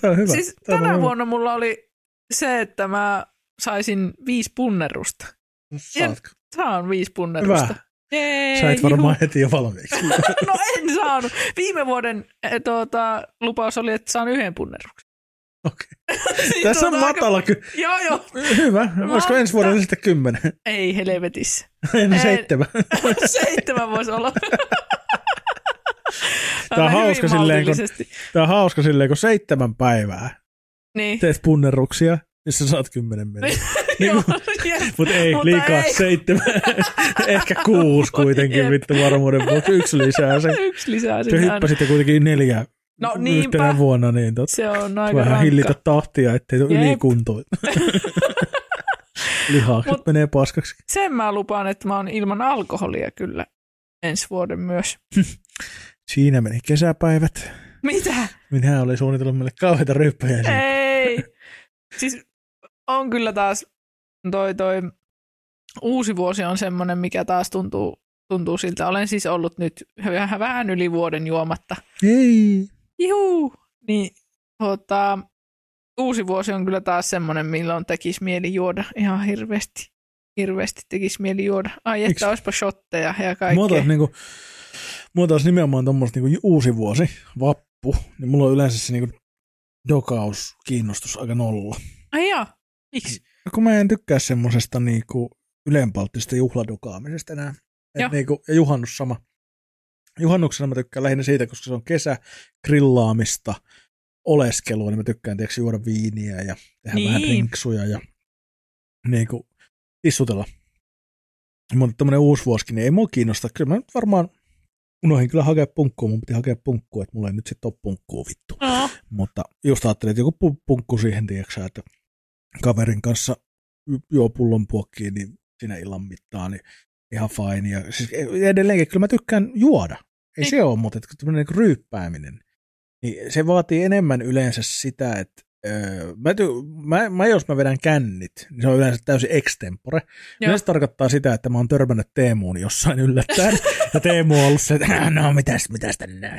Tämä on hyvä. siis Tämä on tänä hyvä. vuonna mulla oli se, että mä saisin viisi punnerusta. Saatko? Saan viisi punnerusta. Hyvä. Jee, Sä et varmaan juhu. heti jo valmiiksi. No en saanut. Viime vuoden eh, tuota, lupaus oli, että saan yhden punneruksen. Okei. Siis Tässä on tuota aika- matala kyllä. Joo, joo. Hyvä. Olisiko ensi vuodelle sitten kymmenen? Ei helvetissä. Ei. seitsemän. Seitsemän voisi olla. Tää on hauska silleen, kun-. Tämä on hauska silleen, kun seitsemän päivää Niin. teet punnerruksia, niin sä saat kymmenen mennä. Jep. Mutta ei, Mutta liikaa ei. seitsemän. Ehkä kuusi kuitenkin, Jep. vittu varmuuden vuoksi. Yksi lisää se. Yksi lisää Se sinne aina. hyppäsit kuitenkin neljä No yhtenä niinpä. vuonna, niin tot, Se on aika vähän rankka. hillitä tahtia, ettei tule ylikuntoa. Lihakset Mut- menee paskaksi. Sen mä lupaan, että mä oon ilman alkoholia kyllä ensi vuoden myös. Siinä meni kesäpäivät. Mitä? Minä olin suunnitellut meille kauheita ryppäjä. Ei. Siis on kyllä taas toi, toi uusi vuosi on semmoinen, mikä taas tuntuu, tuntuu siltä. Olen siis ollut nyt vähän, vähän yli vuoden juomatta. Ei. Juu. Niin tota, uusi vuosi on kyllä taas semmoinen, milloin tekisi mieli juoda ihan hirveästi. Hirveästi tekisi mieli juoda. Ai että olisipa shotteja ja kaikkea. taas, niinku, mulla taas nimenomaan tuommoista niinku uusi vuosi, vappu, niin mulla on yleensä se niinku dokaus kiinnostus aika nolla. Ai joo. Miksi? No kun mä en tykkää semmosesta niinku ylenpalttisesta juhladokaamisesta enää. Joo. Et niinku, ja juhannus sama. Juhannuksena mä tykkään lähinnä siitä, koska se on kesä, grillaamista, oleskelua, niin mä tykkään tiiäks, juoda viiniä ja tehdä Niin. vähän rinksuja ja niinku tissutella. Mutta tämmönen uusi vuosikin, niin ei mua kiinnosta. Kyllä mä nyt varmaan unohdin kyllä hakea punkkua, mun piti hakea punkkua, että mulla ei nyt sitten ole punkkua vittu. No. Mutta just ajattelin, että joku pu- punkku siihen, tiedätkö että kaverin kanssa juo pullon puokkiin, niin siinä illan mittaan, niin ihan fine. Ja siis edelleenkin, kyllä mä tykkään juoda. Ei Niin. se ole, mutta että tämmöinen niin ryyppääminen, niin se vaatii enemmän yleensä sitä, että öö, mä, mä, mä, jos mä vedän kännit, niin se on yleensä täysin extempore. Joo. Yleensä tarkoittaa sitä, että mä oon törmännyt Teemuun jossain yllättäen. Ja Teemu on ollut se, että no mitäs, mitäs tänne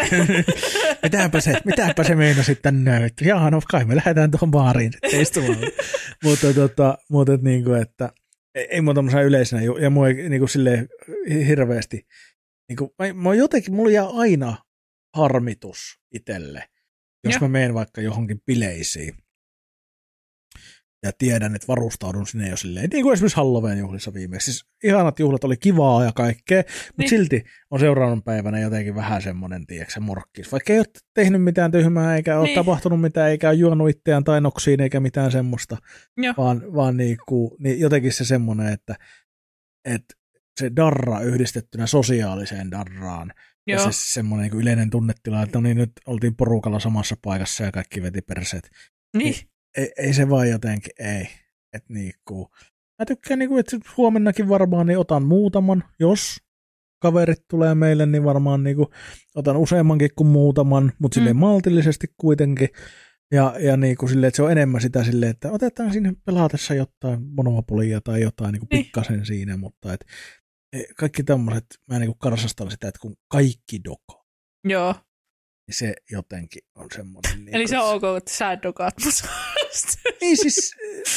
mitäpä se, mitäpä se meinasi tänne, että jaa, no kai me lähdetään tuohon baariin sitten istumaan. mutta tota, mutta et niinku, että ei, ei mua tämmöisenä yleisenä, ja mua ei niinku silleen hirveästi, niinku, mä, mä oon jotenkin, mulla jää aina harmitus itselle, jos Joo. mä menen vaikka johonkin bileisiin. Ja tiedän, että varustaudun sinne jo silleen, niin kuin esimerkiksi Halloween juhlissa viimeksi. Siis ihanat juhlat oli kivaa ja kaikkea, mutta Niin. silti on seuraavan päivänä jotenkin vähän semmoinen, tiedätkö, morkkis. Vaikka ei ole tehnyt mitään tyhmää, eikä ole Niin. tapahtunut mitään, eikä ole juonut itseään tai noksiin, eikä mitään semmoista. Joo. Vaan, vaan niinku, niin jotenkin se semmoinen, että, että se darra yhdistettynä sosiaaliseen darraan Joo. ja se semmoinen niin yleinen tunnetila, että no niin, nyt oltiin porukalla samassa paikassa ja kaikki veti perseet. Niin. Ei, ei se vaan jotenkin, ei. Että niinku, mä tykkään, niinku, että huomennakin varmaan niin otan muutaman, jos kaverit tulee meille, niin varmaan niinku, otan useammankin kuin muutaman, mutta silleen Mm. maltillisesti kuitenkin. Ja, ja niinku silleen, että se on enemmän sitä silleen, että otetaan sinne pelatessa jotain monopolia tai jotain niinku Niin. pikkasen siinä, mutta et, kaikki tämmöiset, mä niinku karsastan sitä, että kun kaikki doko. Joo. niin se jotenkin on semmoinen... Niin Eli se on ok, että sä dokaat Niin siis,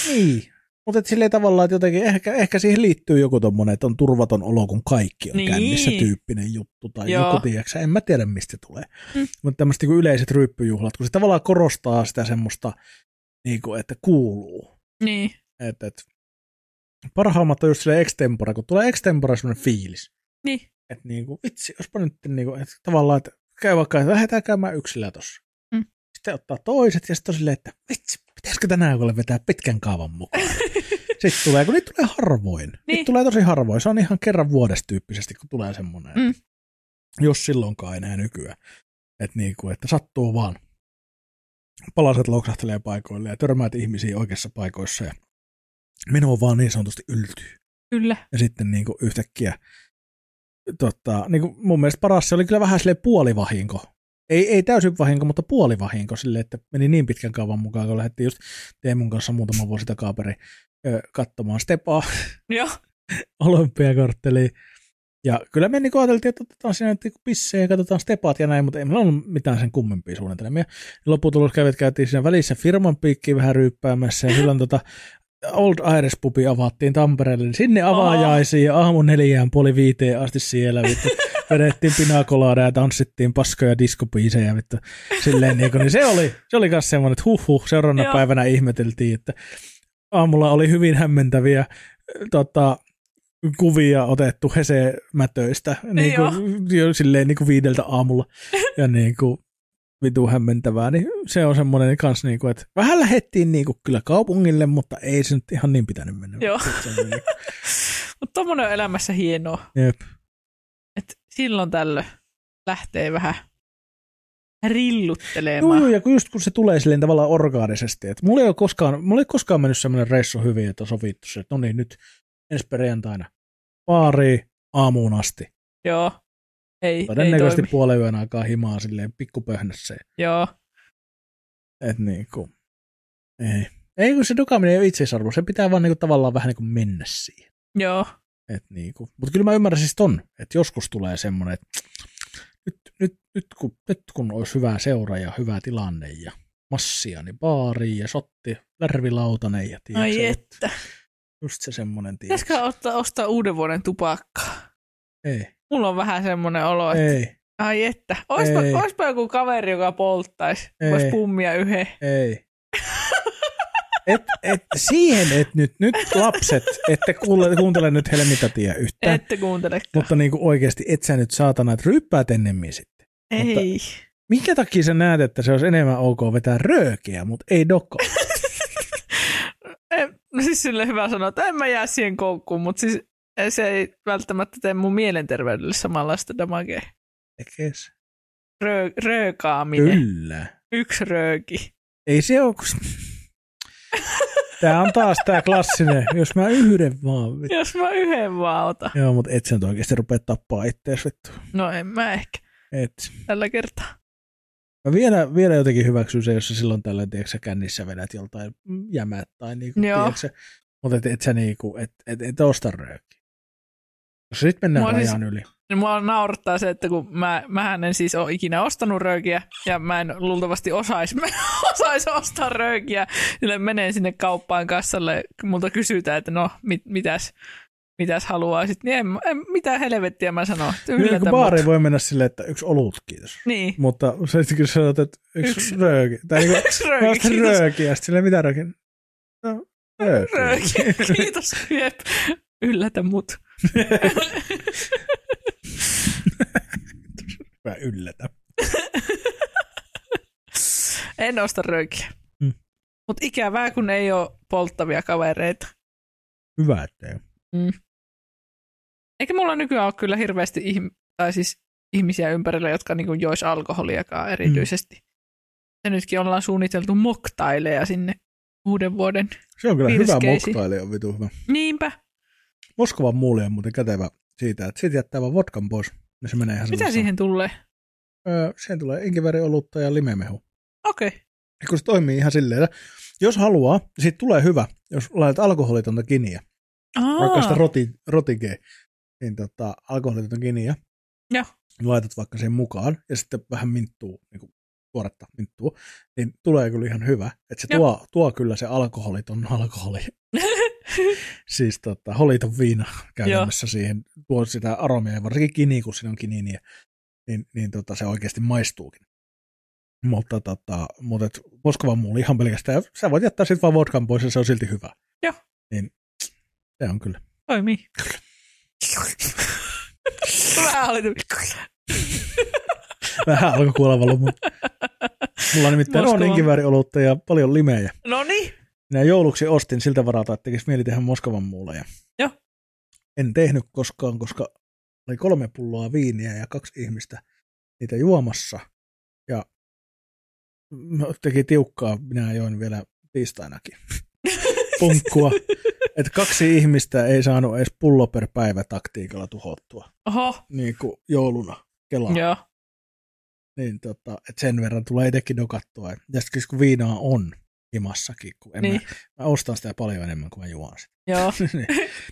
niin. Mutta silleen tavallaan, että jotenkin ehkä, ehkä siihen liittyy joku tommonen, että on turvaton olo, kun kaikki on Niin. niin. kännissä tyyppinen juttu. Tai Joo. Joku, tiedätkö, en mä tiedä mistä tulee. Mm. Mutta tämmöiset niin yleiset ryyppyjuhlat, kun se tavallaan korostaa sitä semmoista, niin kuin, että kuuluu. niin. Et, et, parhaimmat on just silleen extempore, kun tulee extempore semmoinen fiilis. Niin. Että niinku, vitsi, jospa nyt niinku, että tavallaan, että käy vaikka, että lähdetään käymään yksilä tossa. Mm. Sitten ottaa toiset ja sitten on silleen, että vitsi, pitäisikö tänään kuule vetää pitkän kaavan mukaan. sitten tulee, kun niitä tulee harvoin. Niin. Niitä tulee tosi harvoin. Se on ihan kerran vuodesta tyyppisesti, kun tulee semmoinen. Mm. Jos silloinkaan enää nykyään. Että niinku, että sattuu vaan. Palaset loksahtelee paikoille ja törmäät ihmisiä oikeissa paikoissa ja minua vaan niin sanotusti yltyy Kyllä. ja sitten niin kuin yhtäkkiä tota, niin kuin mun mielestä paras se oli kyllä vähän silleen puolivahinko. Ei, ei täysin vahinko, mutta puolivahinko sille, että meni niin pitkän kaavan mukaan, kun lähdettiin just Teemun kanssa muutama vuosi takaperi ö, katsomaan Stepaa Joo. olympiakortteliin. Ja kyllä me niin ajateltiin, että otetaan siinä nyt niinku pissejä ja katsotaan stepat ja näin, mutta ei meillä ollut mitään sen kummempia suunnitelmia. Lopputulos kävit, käytiin siinä välissä firman piikkiin vähän ryyppäämässä ja silloin tota Old Irish Pubi avattiin Tampereelle, niin sinne avaajaisiin ja aamu neljään puoli viiteen asti siellä vittu. Vedettiin pinakolaadaa ja tanssittiin paskoja diskopiisejä vittu. Silleen niin, kuin, niin se oli, se oli myös semmoinen, että huh huh, seuraavana Joo. päivänä ihmeteltiin, että aamulla oli hyvin hämmentäviä tota, kuvia otettu Hese-mätöistä niin kuin, jo silleen niin kuin viideltä aamulla ja niin kuin, vitu hämmentävää, niin se on semmoinen kans, niin kuin, että vähän lähettiin niin kuin, kyllä kaupungille, mutta ei se nyt ihan niin pitänyt mennä. Joo. Se on niin, Mutta tommonen on elämässä hienoa, jep. että silloin tällöin lähtee vähän Joo, rilluttelemaan. joo, ja kun just kun se tulee silleen tavallaan orgaanisesti, että mulla ei ole koskaan, mulla ei koskaan mennyt semmoinen reissu hyvin, että on sovittu se, että no niin, nyt ensi perjantaina baariin aamuun asti. Joo. Ei, ei Todennäköisesti toimi. puolen yön aikaa himaa silleen pikkupöhnässä. Joo. Että niinku, ei. Ei kun se dokaaminen ei ole itseisarvo, se pitää vaan niinku tavallaan vähän niinku mennä siihen. Joo. Et niinku. Mutta kyllä mä ymmärrän siis ton, että joskus tulee semmoinen, että nyt, nyt, nyt, kun, nyt kun olisi hyvä seura ja hyvä tilanne ja massia, niin baari ja sotti, lärvilautanen ja tiedätkö, Ai että että. just se semmoinen, tiedätkö. Pitäisikö ottaa, ostaa uuden vuoden tupakkaa? Ei, Mulla on vähän semmoinen olo, että ei, ai että. Oispa, Ei. oispa joku kaveri, joka polttaisi. Voisi pummia yhden. ei. Et, et, siihen, että nyt, nyt lapset, ette kuule, kuuntele nyt Helmitatia yhtään, Ette kuuntelekaan. mutta niinku oikeasti et sä nyt saatana, että ryyppäät ennemmin sitten. mutta- Ei. Minkä takia sä näet, että se olisi enemmän ok vetää röökiä, mutta ei doko? En- No siis sille hyvä sanoa, että en mä jää siihen koukkuun, mutta siis se ei välttämättä tee mun mielenterveydelle samanlaista damagea. Tekee se. Rö, röökaaminen. Kyllä. Yksi rööki. Ei se ole, kun... Tää on taas tää klassinen, jos mä yhden vaan. Jos mä yhden vaan otan. Joo, mutta et sä nyt oikeasti rupea tappaa ittees vittu. No en mä ehkä Et. tällä kertaa. Mä vielä, vielä jotenkin hyväksyn se, jos sä silloin tällöin, tiedätkö, sä kännissä vedät joltain jämät tai niinku, Joo. tiedätkö, mutta et, et sä niinku, et, et, et osta röökiä. Jos sit mennään Mua siis- rajan yli. Niin mua naurattaa se, että kun mä, mähän en siis ole ikinä ostanut röökiä ja mä en luultavasti osaisi osais ostaa röökiä. Sille menee sinne kauppaan kassalle, multa kysytään, että no mit, mitäs, mitäs haluaisit. Niin en, en, mitä helvettiä mä sanon. Niin, kun baari voi mennä silleen, että yksi olut, kiitos. Niin, Mutta se sitten kun sanot, että yksi, Yksi- yksi rööki. Tai niinku, yksi mä rööki. Kiitos. röökiä. Sitten silleen, mitä röökiä? No, röökiä. Rööki. Kiitos. Jep. Yllätä mut. Mä yllätän. En osta röökiä. Mm. Mutta ikävää, kun ei ole polttavia kavereita. Hyvä, että ole. Eikä mulla nykyään ole kyllä hirveästi ihm- tai siis ihmisiä ympärillä, jotka niinku jois alkoholiakaan erityisesti. Mm. Ja nytkin ollaan suunniteltu moktaileja sinne uuden vuoden. Se on kyllä hyvä moktaili, on vitu hyvä. Niinpä. Moskovan muuli on muuten kätevä siitä, että siitä jättää vaan vodkan pois, niin se menee ihan Mitä siihen tulee? Öö, siihen tulee inkiväriolutta ja limemehu. Okei. Okay. Ja kun se toimii ihan silleen, että jos haluaa, niin siitä tulee hyvä, jos laitat alkoholitonta kiniä, vaikka sitä roti, rotigea, niin tota, alkoholitonta kiniä, Joo. Laitat vaikka sen mukaan ja sitten vähän minttuu, niin kuin tuoretta minttuu, niin tulee kyllä ihan hyvä. Että se tuo, tuo kyllä se alkoholiton alkoholi. siis tota, holiton viina käytännössä siihen, tuo sitä aromia, ja varsinkin kini, kun siinä on kininiä, niin, niin tota, se oikeasti maistuukin. Mutta, tota, mutta et Moskovan muuli ihan pelkästään, ja sä voit jättää sitten vaan vodkan pois, ja se on silti hyvä. Joo. Niin se on kyllä. Toimii. Vähän oli Vähän alkoi kuolevalla, mutta mulla nimittäin on Moskovan. inkivääriolutta ja paljon limejä. No niin. Minä jouluksi ostin siltä varalta, että tekisi mieli tehdä Moskovan muuleja. Joo. En tehnyt koskaan, koska oli kolme pulloa viiniä ja kaksi ihmistä niitä juomassa. Ja no, teki tiukkaa, minä join vielä tiistainakin punkkua. Että kaksi ihmistä ei saanut edes pullo per päivä taktiikalla tuhottua. Oho. Niin kuin jouluna kelaa. Joo. Niin tota, että sen verran tulee itsekin dokattua. Ja sitten kun viinaa on himassakin, kun en Niin. mä, mä ostan sitä paljon enemmän kuin mä juon sitä. Joo. Niin.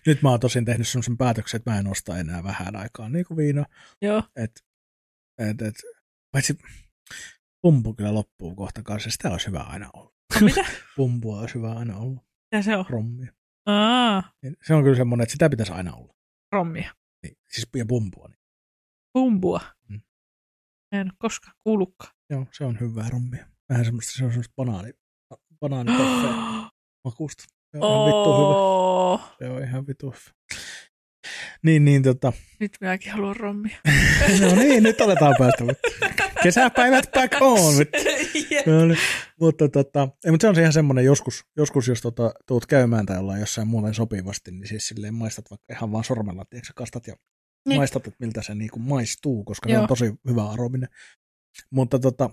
Nyt mä oon tosin tehnyt semmoisen päätöksen, että mä en osta enää vähän aikaa niin kuin viinaa. Joo. Et, et, et, paitsi pumpu kyllä loppuu kohta kanssa, sitä olisi hyvä aina olla. Mitä? Pumpua olisi hyvä aina olla, Mitä se on? rommia. Aa, Niin se on kyllä semmoinen, että sitä pitäisi aina olla. rommia. Niin, siis ja pumpua. Niin. Pumpua. Mm. En koskaan kuullutkaan. Joo, se on hyvää rommia. Vähän semmoista, se on semmoista banaani, banaani makuusta. Se on ihan vittu hyvä. Oh, Se on ihan vittu hyvä. Niin, niin tota, nyt minäkin haluan rommia. no niin, nyt aletaan päästä. Kesäpäivät back on. Jep. No niin, mutta, tota, ei, mutta se on se ihan semmoinen joskus, joskus jos tota, tuut käymään tai ollaan jossain muulle sopivasti, niin siis silleen maistat vaikka ihan vaan sormella, tiedätkö, kastat ja Niin. niin. maistat, että miltä se niinku maistuu, koska se Joo. on tosi hyvä arominen. Mutta tota,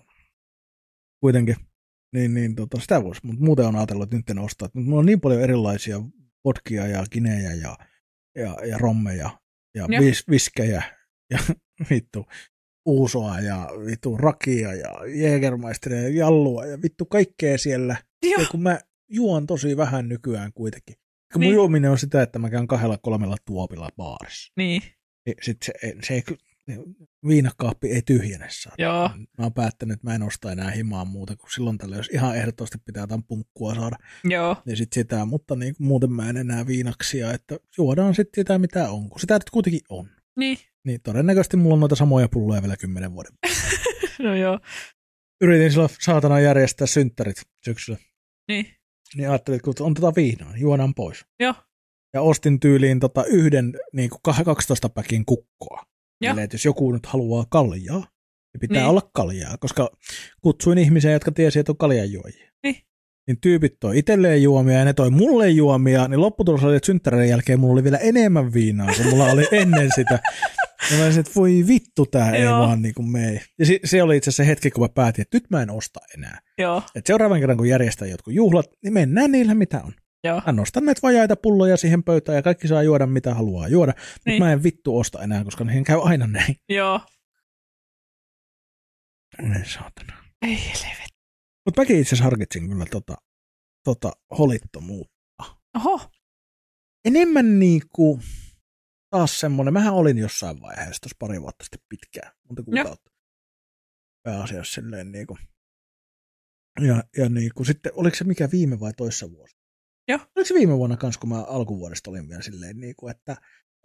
kuitenkin, niin, niin tota, sitä voisi, mutta muuten on ajatellut, että nyt en ostaa. Mutta mulla on niin paljon erilaisia vodkia ja kinejä ja, ja, ja rommeja ja Joo. vis, viskejä ja vittu uusoa ja vittu rakia ja jägermaisteria ja jallua ja vittu kaikkea siellä. Joo. Ja kun mä juon tosi vähän nykyään kuitenkin. Kun Niin. mun juominen on sitä, että mä käyn kahdella kolmella tuopilla baarissa. Niin. Niin sit se, ei- se ei, viinakaappi ei tyhjene saa. Joo. Mä oon päättänyt, että mä en osta enää himaa muuta, kuin silloin tällä, jos ihan ehdottomasti pitää jotain punkkua saada, Joo. niin sit sitä, mutta niin, muuten mä en enää viinaksia, että juodaan sitten sitä mitä on, kun sitä nyt kuitenkin on. Niin. Niin todennäköisesti mulla on noita samoja pulloja vielä kymmenen vuoden. No joo. Yritin silloin saatana järjestää synttärit syksyllä, Niin. niin ajattelin, että kun on tota viinaa, juodaan pois. Joo. Ja ostin tyyliin tota yhden niin kuin 12 päkin kukkoa. Silleen, että jos joku nyt haluaa kaljaa, niin pitää Niin. olla kaljaa, koska kutsuin ihmisiä, jotka tiesi, että on kaljanjuojia. Niin. Niin tyypit toi itselleen juomia ja ne toi mulle juomia, niin lopputulos oli, että synttäreiden jälkeen mulla oli vielä enemmän viinaa kuin mulla oli ennen sitä. Ja mä olisin, että voi vittu, tää ei Joo. vaan niin kuin mene. Ja se, se oli itse asiassa se hetki, kun mä päätin, että nyt mä en osta enää. Joo. Et seuraavan kerran, kun järjestää jotkut juhlat, niin mennään niillä, mitä on. Joo. Mä nostan näitä vajaita pulloja siihen pöytään ja kaikki saa juoda, mitä haluaa juoda. Mutta Niin. mä en vittu osta enää, koska niihin käy aina näin. Joo. Ei saatana. Ei helvetti. Mutta mäkin itse asiassa harkitsin kyllä tota, tota holittomuutta. Oho. Enemmän niinku taas semmoinen, mähän olin jossain vaiheessa tuossa pari vuotta sitten pitkään, monta kuukautta. Pääasiassa silleen niinku. Ja, ja niinku sitten, oliko se mikä viime vai toissa vuosi? Joo. Oliko se viime vuonna kanssa, kun mä alkuvuodesta olin vielä silleen niinku, että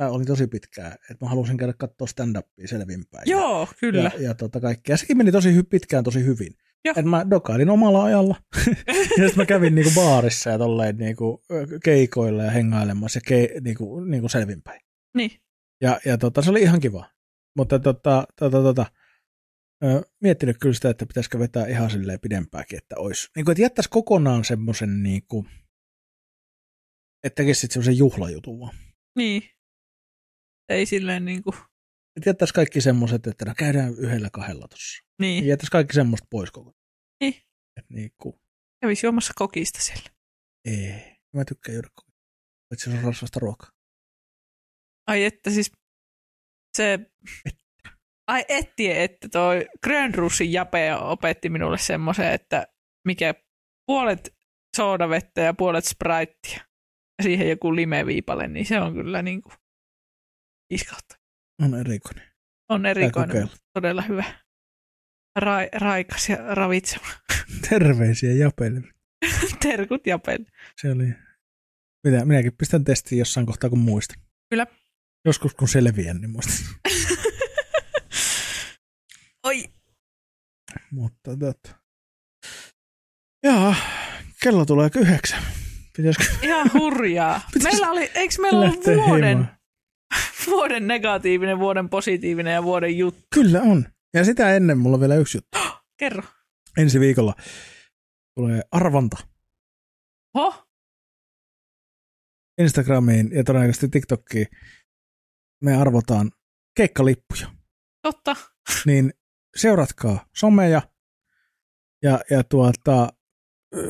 mä olin tosi pitkään, että mä halusin käydä katsoa stand-upia selvinpäin. Ja- Joo, kyllä. Ja, ja tota kaikkea. Ja sekin meni tosi pitkään tosi hyvin. Joo. Et mä dokailin omalla ajalla. ja sitten mä kävin niinku baarissa ja tolleen niinku keikoilla ja hengailemassa ja ke, niinku, niinku selvinpäin. Niin. Ja, ja tota, se oli ihan kiva. Mutta tota, tota, tota, ö, miettinyt kyllä sitä, että pitäisikö vetää ihan silleen pidempääkin, että olisi. Niin kuin, että jättäisi kokonaan semmoisen, niinku, että tekisi sitten semmoisen juhlajutun vaan. Niin. Ei silleen niinku. Että jättäisi kaikki semmoiset, että no käydään yhdellä kahdella tossa. Niin. Jättäisi kaikki semmoista pois koko. Niin. Et niinku, Kävisi juomassa kokista siellä. Ei. Mä tykkään juoda kokista. Paitsi se on rasvasta ruokaa. Ai että siis se... Ai ettie, että toi Grönrussin Jape opetti minulle semmoisen, että mikä puolet soodavettä ja puolet spraittia. Siihen joku limeviipale, niin se on kyllä niinku iskautta. On erikoinen. On erikoinen, todella hyvä. Ra- raikas ja ravitseva. Terveisiä Japelle. Terkut Japelle. Se oli... Mitä, minäkin pistän testiin jossain kohtaa, kun muistan. Kyllä. Joskus kun selviän, niin muistan. Oi, Mutta totta. Jaa, kello tulee yhdeksän. Pitäisikö ihan hurjaa. Pitäis Meillä oli, eikö meillä ollut vuoden, himaan? vuoden negatiivinen, vuoden positiivinen ja vuoden juttu? Kyllä on. Ja sitä ennen mulla on vielä yksi juttu. Kerro. Ensi viikolla tulee arvonta Ho? Instagramiin ja todennäköisesti TikTokiin. Me arvotaan keikkalippuja. Totta. Niin seuratkaa someja ja, ja tuota,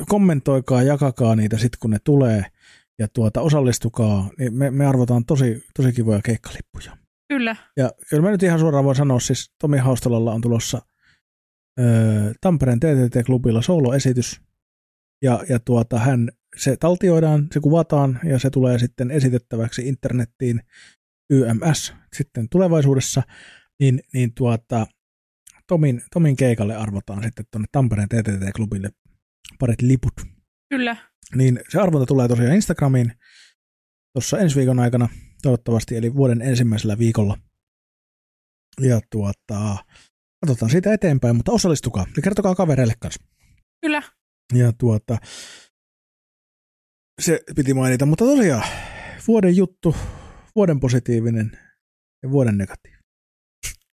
kommentoikaa, jakakaa niitä sitten kun ne tulee ja tuota, osallistukaa. Niin me, me arvotaan tosi, tosi kivoja keikkalippuja. Kyllä. Ja kyllä mä nyt ihan suoraan voin sanoa, siis Tomi Haustalalla on tulossa öö, Tampereen TTT-klubilla soloesitys. Ja, ja tuota, hän, se taltioidaan, se kuvataan ja se tulee sitten esitettäväksi internettiin YMS sitten tulevaisuudessa. Niin, niin tuota, Tomin, Tomin keikalle arvotaan sitten tuonne Tampereen TTT-klubille parit liput. Kyllä. Niin se arvonta tulee tosiaan Instagramiin tuossa ensi viikon aikana toivottavasti, eli vuoden ensimmäisellä viikolla. Ja tuota, katsotaan siitä eteenpäin, mutta osallistukaa ja kertokaa kavereille kanssa. Kyllä. Ja tuota, se piti mainita, mutta tosiaan vuoden juttu, vuoden positiivinen ja vuoden negatiivinen.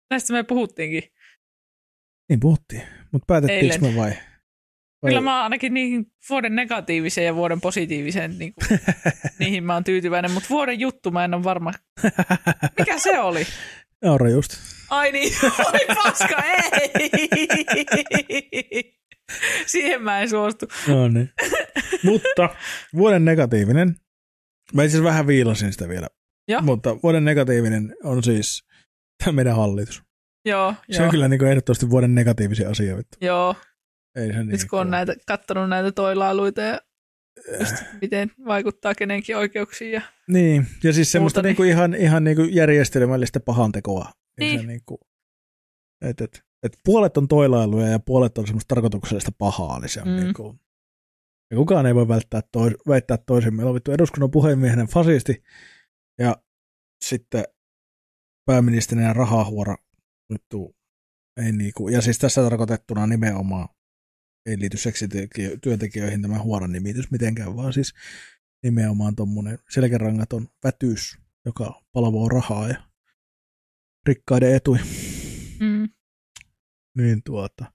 Näistä me puhuttiinkin. Niin puhuttiin, mutta päätettiinkö me vai? Kyllä mä ainakin niihin vuoden negatiiviseen ja vuoden positiiviseen, niin kuin, niihin mä oon tyytyväinen, mutta vuoden juttu mä en ole varma. Mikä se oli? Naura just. Ai niin, oi paska, ei! Siihen mä en suostu. No niin. Mutta vuoden negatiivinen, mä itse asiassa vähän viilasin sitä vielä, Joo. mutta vuoden negatiivinen on siis tämä meidän hallitus. Joo, Se joo, on kyllä niin ehdottomasti vuoden negatiivisia asia. Vittu. joo. Ei se niin Nyt kun on näitä, kattonut näitä toilailuita ja just miten vaikuttaa kenenkin oikeuksiin. Ja... Niin, ja siis semmoista niin kuin ihan, ihan niin kuin järjestelmällistä pahantekoa. Niin. Se niin kuin, et, et, et puolet on toilailuja ja puolet on semmoista tarkoituksellista pahaa, niin se on Mm. niin kuin, ja kukaan ei voi välttää tois, väittää toisin. Meillä on vittu eduskunnan puhemiehenä fasisti ja sitten pääministerinä rahahuora vittu, ei niinku, ja siis tässä tarkoitettuna nimenomaan ei liity seksityöntekijöihin tämä huoran nimitys mitenkään, vaan siis nimenomaan tuommoinen selkärangaton vätyys, joka palvoo rahaa ja rikkaiden etuja. Mm. Niin tuota,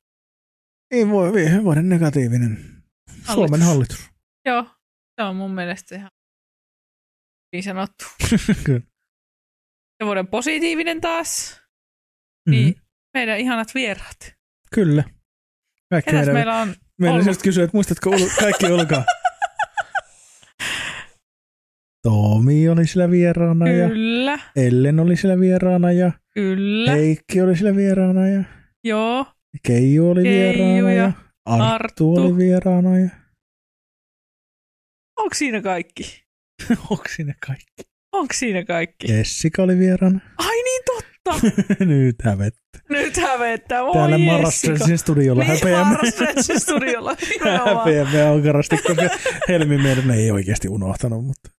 ei voi, vuoden negatiivinen Suomen hallitus. Joo, se on mun mielestä ihan niin sanottu. Kyllä. Ja vuoden positiivinen taas, Mhm. niin meidän ihanat vieraat. Kyllä. Kaikki Ketäs meidän, meillä on meillä ollut? just kysyä, että muistatko ul- kaikki ulkoa? Tomi oli siellä vieraana ja Kyllä, Ellen oli siellä vieraana ja kyllä. Heikki oli siellä vieraana ja Joo, Keiju oli Keiju vieraana ja, ja Arttu, Arttu. oli vieraana ja onko siinä kaikki? onko siinä kaikki? Onko siinä kaikki? Jessica oli vieraana. Ai niin totta. Nyt hävettä. Nyt hävettää. Voi Täällä Jessica. Marastressin studiolla Niin, häpeämme. Marastressin studiolla. häpeämme ankarasti, koska Helmi meidän ei oikeasti unohtanut, mutta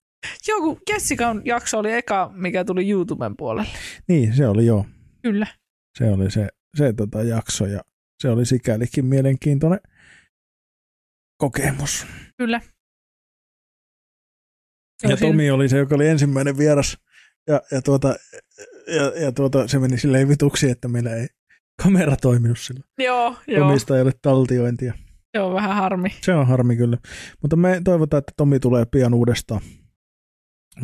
Joku Jessican jakso oli eka, mikä tuli YouTuben puolelle. niin, se oli joo. Kyllä. Se oli se, se tota jakso ja se oli sikälikin mielenkiintoinen kokemus. Kyllä. Ja Joo, Tomi oli se, joka oli ensimmäinen vieras ja, ja, tuota, ja, ja tuota, se meni silleen vituksi, että meillä ei kamera toiminut sillä. Joo, joo. Omistajalle taltiointia. Se on vähän harmi. Se on harmi kyllä. Mutta me toivotaan, että Tomi tulee pian uudestaan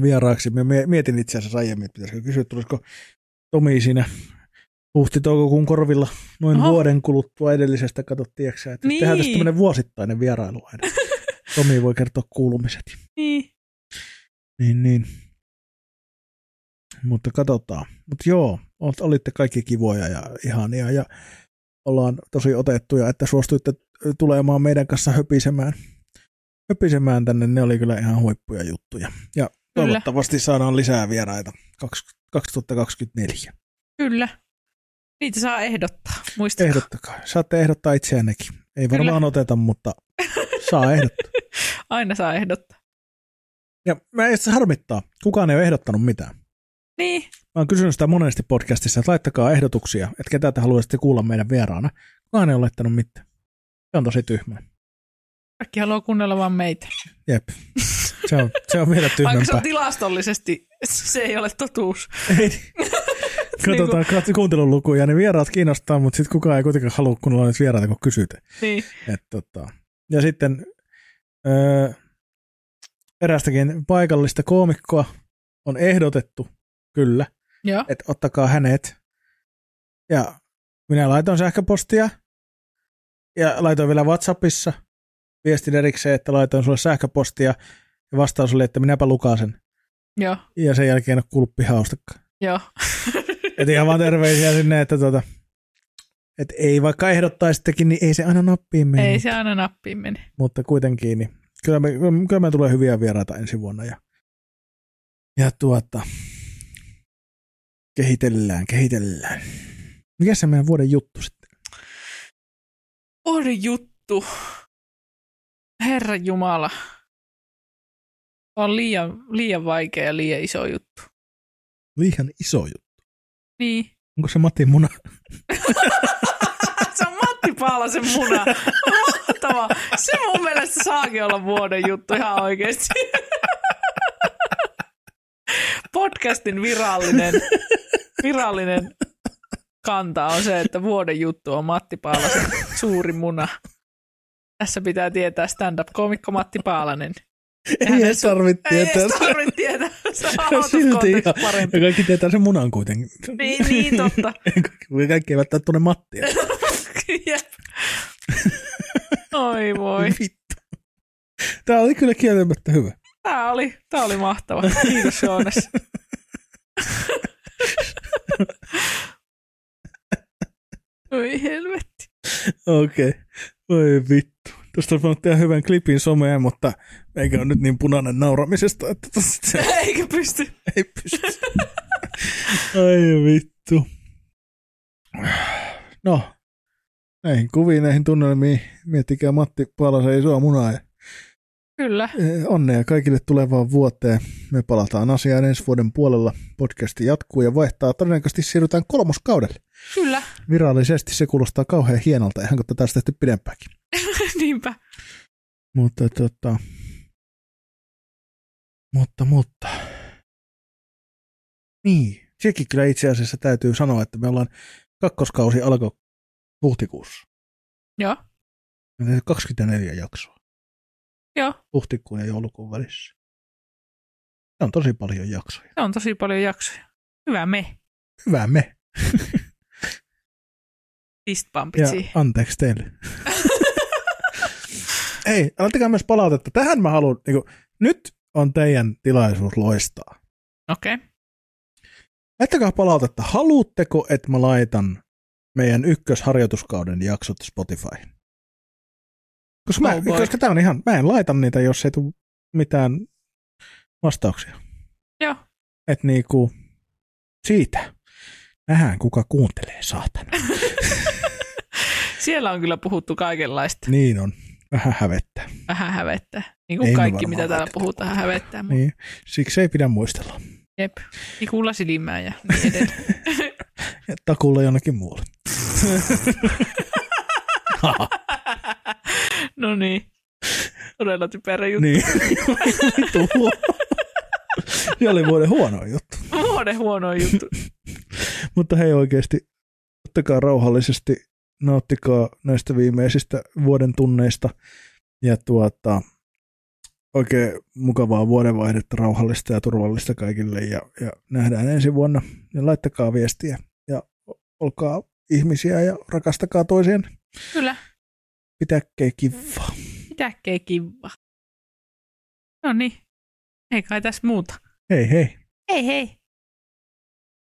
vieraaksi. Me mie- mietin itse asiassa aiemmin, että pitäisikö kysyä, tulisiko Tomi siinä huhti-toukokuun korvilla noin Oho. Vuoden kuluttua edellisestä, katsottiinko että Niin. tehdään tästä tämmöinen vuosittainen vierailu aina. Tomi voi kertoa kuulumiset. Niin. Niin, niin. Mutta katsotaan. Mutta joo, olitte kaikki kivoja ja ihania ja ollaan tosi otettuja, että suostuitte tulemaan meidän kanssa höpisemään, höpisemään tänne. Ne oli kyllä ihan huippuja juttuja. Ja Kyllä. toivottavasti saadaan lisää vieraita kaks- 2024. Kyllä. Niitä saa ehdottaa, muistakaa. Ehdottakaa. Saatte ehdottaa itseännekin. Ei Kyllä. varmaan oteta, mutta saa ehdottaa. Aina saa ehdottaa. Ja mä itse asiassa harmittaa. Kukaan ei ole ehdottanut mitään. Niin, Mä oon kysynyt sitä monesti podcastissa, että laittakaa ehdotuksia, että ketä te haluaisitte kuulla meidän vieraana. Kukaan ei ole laittanut mitään. Se on tosi tyhmä. kaikki haluaa kuunnella vaan meitä. Jep. Se on, se on vielä Vaikka se on tyhmempää. tilastollisesti, se ei ole totuus. Ei. Katsotaan katso kuuntelulukuja, ne vieraat kiinnostaa, mutta sitten kukaan ei kuitenkaan halua kuunnella niitä vieraita, kun kysytään. Niin, Et, tota. Ja sitten öö, erästäkin paikallista koomikkoa on ehdotettu, kyllä, joo. että ottakaa hänet. Ja minä laitoin sähköpostia ja laitoin vielä WhatsAppissa viestin erikseen, että laitoin sulle sähköpostia ja vastaus oli, että minäpä lukasen. Joo, Ja sen jälkeen en ole kuullut pihaustakaan. joo. Et ihan vaan terveisiä sinne, että tota, et ei vaikka ehdottaisittekin, niin ei se aina nappiin mene. Ei se aina nappiin mene. Mutta kuitenkin, niin kyllä me, kyllä me tulee hyviä vieraita ensi vuonna. Ja, ja tuota, kehitellään, kehitellään. Mikä se meidän vuoden juttu sitten? Vuoden juttu. Herra Jumala. On liian, liian vaikea ja liian iso juttu. Liian iso juttu. Niin. Onko se Matin muna? se on Matti Paalasen muna. Mahtavaa. Se mun mielestä saakin olla vuoden juttu ihan oikeasti. Podcastin virallinen, virallinen kanta on se, että vuoden juttu on Matti Paalasen suuri muna. Tässä pitää tietää stand-up-komikko Matti Paalanen. Ei edes tarvitse Ei tietää. edes tarvitse tietää. Se on Silti ihan. parempi. Ja kaikki tietää sen munan kuitenkin. Niin, niin, totta. Kaikki, kaikki eivät tunne Mattia. Jep. Oi voi. Vittu. Tämä oli kyllä kieltämättä hyvä. Tää oli, tää oli mahtava. Kiitos Joonas. Oi helvetti. Okei. Okay. Voi vittu. Tuosta voinut tehdä hyvän klipin someen, mutta eikä ole nyt niin punainen nauramisesta, että tosta se Eikä pysty. ei pysty. Ai vittu. No, näihin kuviin, näihin tunnelmiin. Miettikää Matti Paalasen isoa munaa ja Kyllä. eh, onnea kaikille tulevaan vuoteen. Me palataan asiaan ensi vuoden puolella. Podcasti jatkuu ja vaihtaa. Todennäköisesti siirrytään kolmoskaudelle. Kyllä. Virallisesti se kuulostaa kauhean hienolta, ihan kun tätä olisi tehty pidempäänkin. Niinpä. Mutta tota, mutta, mutta. Niin, sekin kyllä itse asiassa täytyy sanoa, että me ollaan kakkoskausi alkoi huhtikuussa. Joo. Me tehtiin 24 jaksoa Joo. huhtikuun ja joulukuun välissä. Se on tosi paljon jaksoja. Se on tosi paljon jaksoja. Hyvä me. Hyvä me. Fistbumpit Ja siihen. anteeksi teille. Ei, antakaa myös palautetta. Tähän mä haluan, niin kuin, nyt on teidän tilaisuus loistaa. Okei. Okay. Laittakaa palautetta. Haluatteko, että mä laitan meidän ykkösharjoituskauden jaksot Spotifyhin? Koska, mä, Oh koska tää on ihan, mä en laita niitä, jos ei tule mitään vastauksia. Joo. Et niinku, siitä. Nähdään, kuka kuuntelee, saatana. Siellä on kyllä puhuttu kaikenlaista. niin on. Vähän hävettää. Vähän hävettää. Niin Ei kuin me kaikki, mitä täällä puhutaan, kukaan. hävettää. Niin. Siksi ei pidä muistella. jep. Ikulla silmää ja niin edelleen. Ja takulla jonnekin muualle. no niin. Todella typerä juttu. niin. Vittu huono. Se oli vuoden huono juttu. Vuoden huono juttu. Mutta hei oikeasti, ottakaa rauhallisesti, nauttikaa näistä viimeisistä vuoden tunneista ja tuota, oikein mukavaa vuodenvaihdetta, rauhallista ja turvallista kaikille ja, ja nähdään ensi vuonna. Ja laittakaa viestiä ja olkaa ihmisiä ja rakastakaa toisiaan. Kyllä. Pitäkää kiva. Mitäkään kiva. No niin. Ei kai tässä muuta. Hei hei. Hei hei.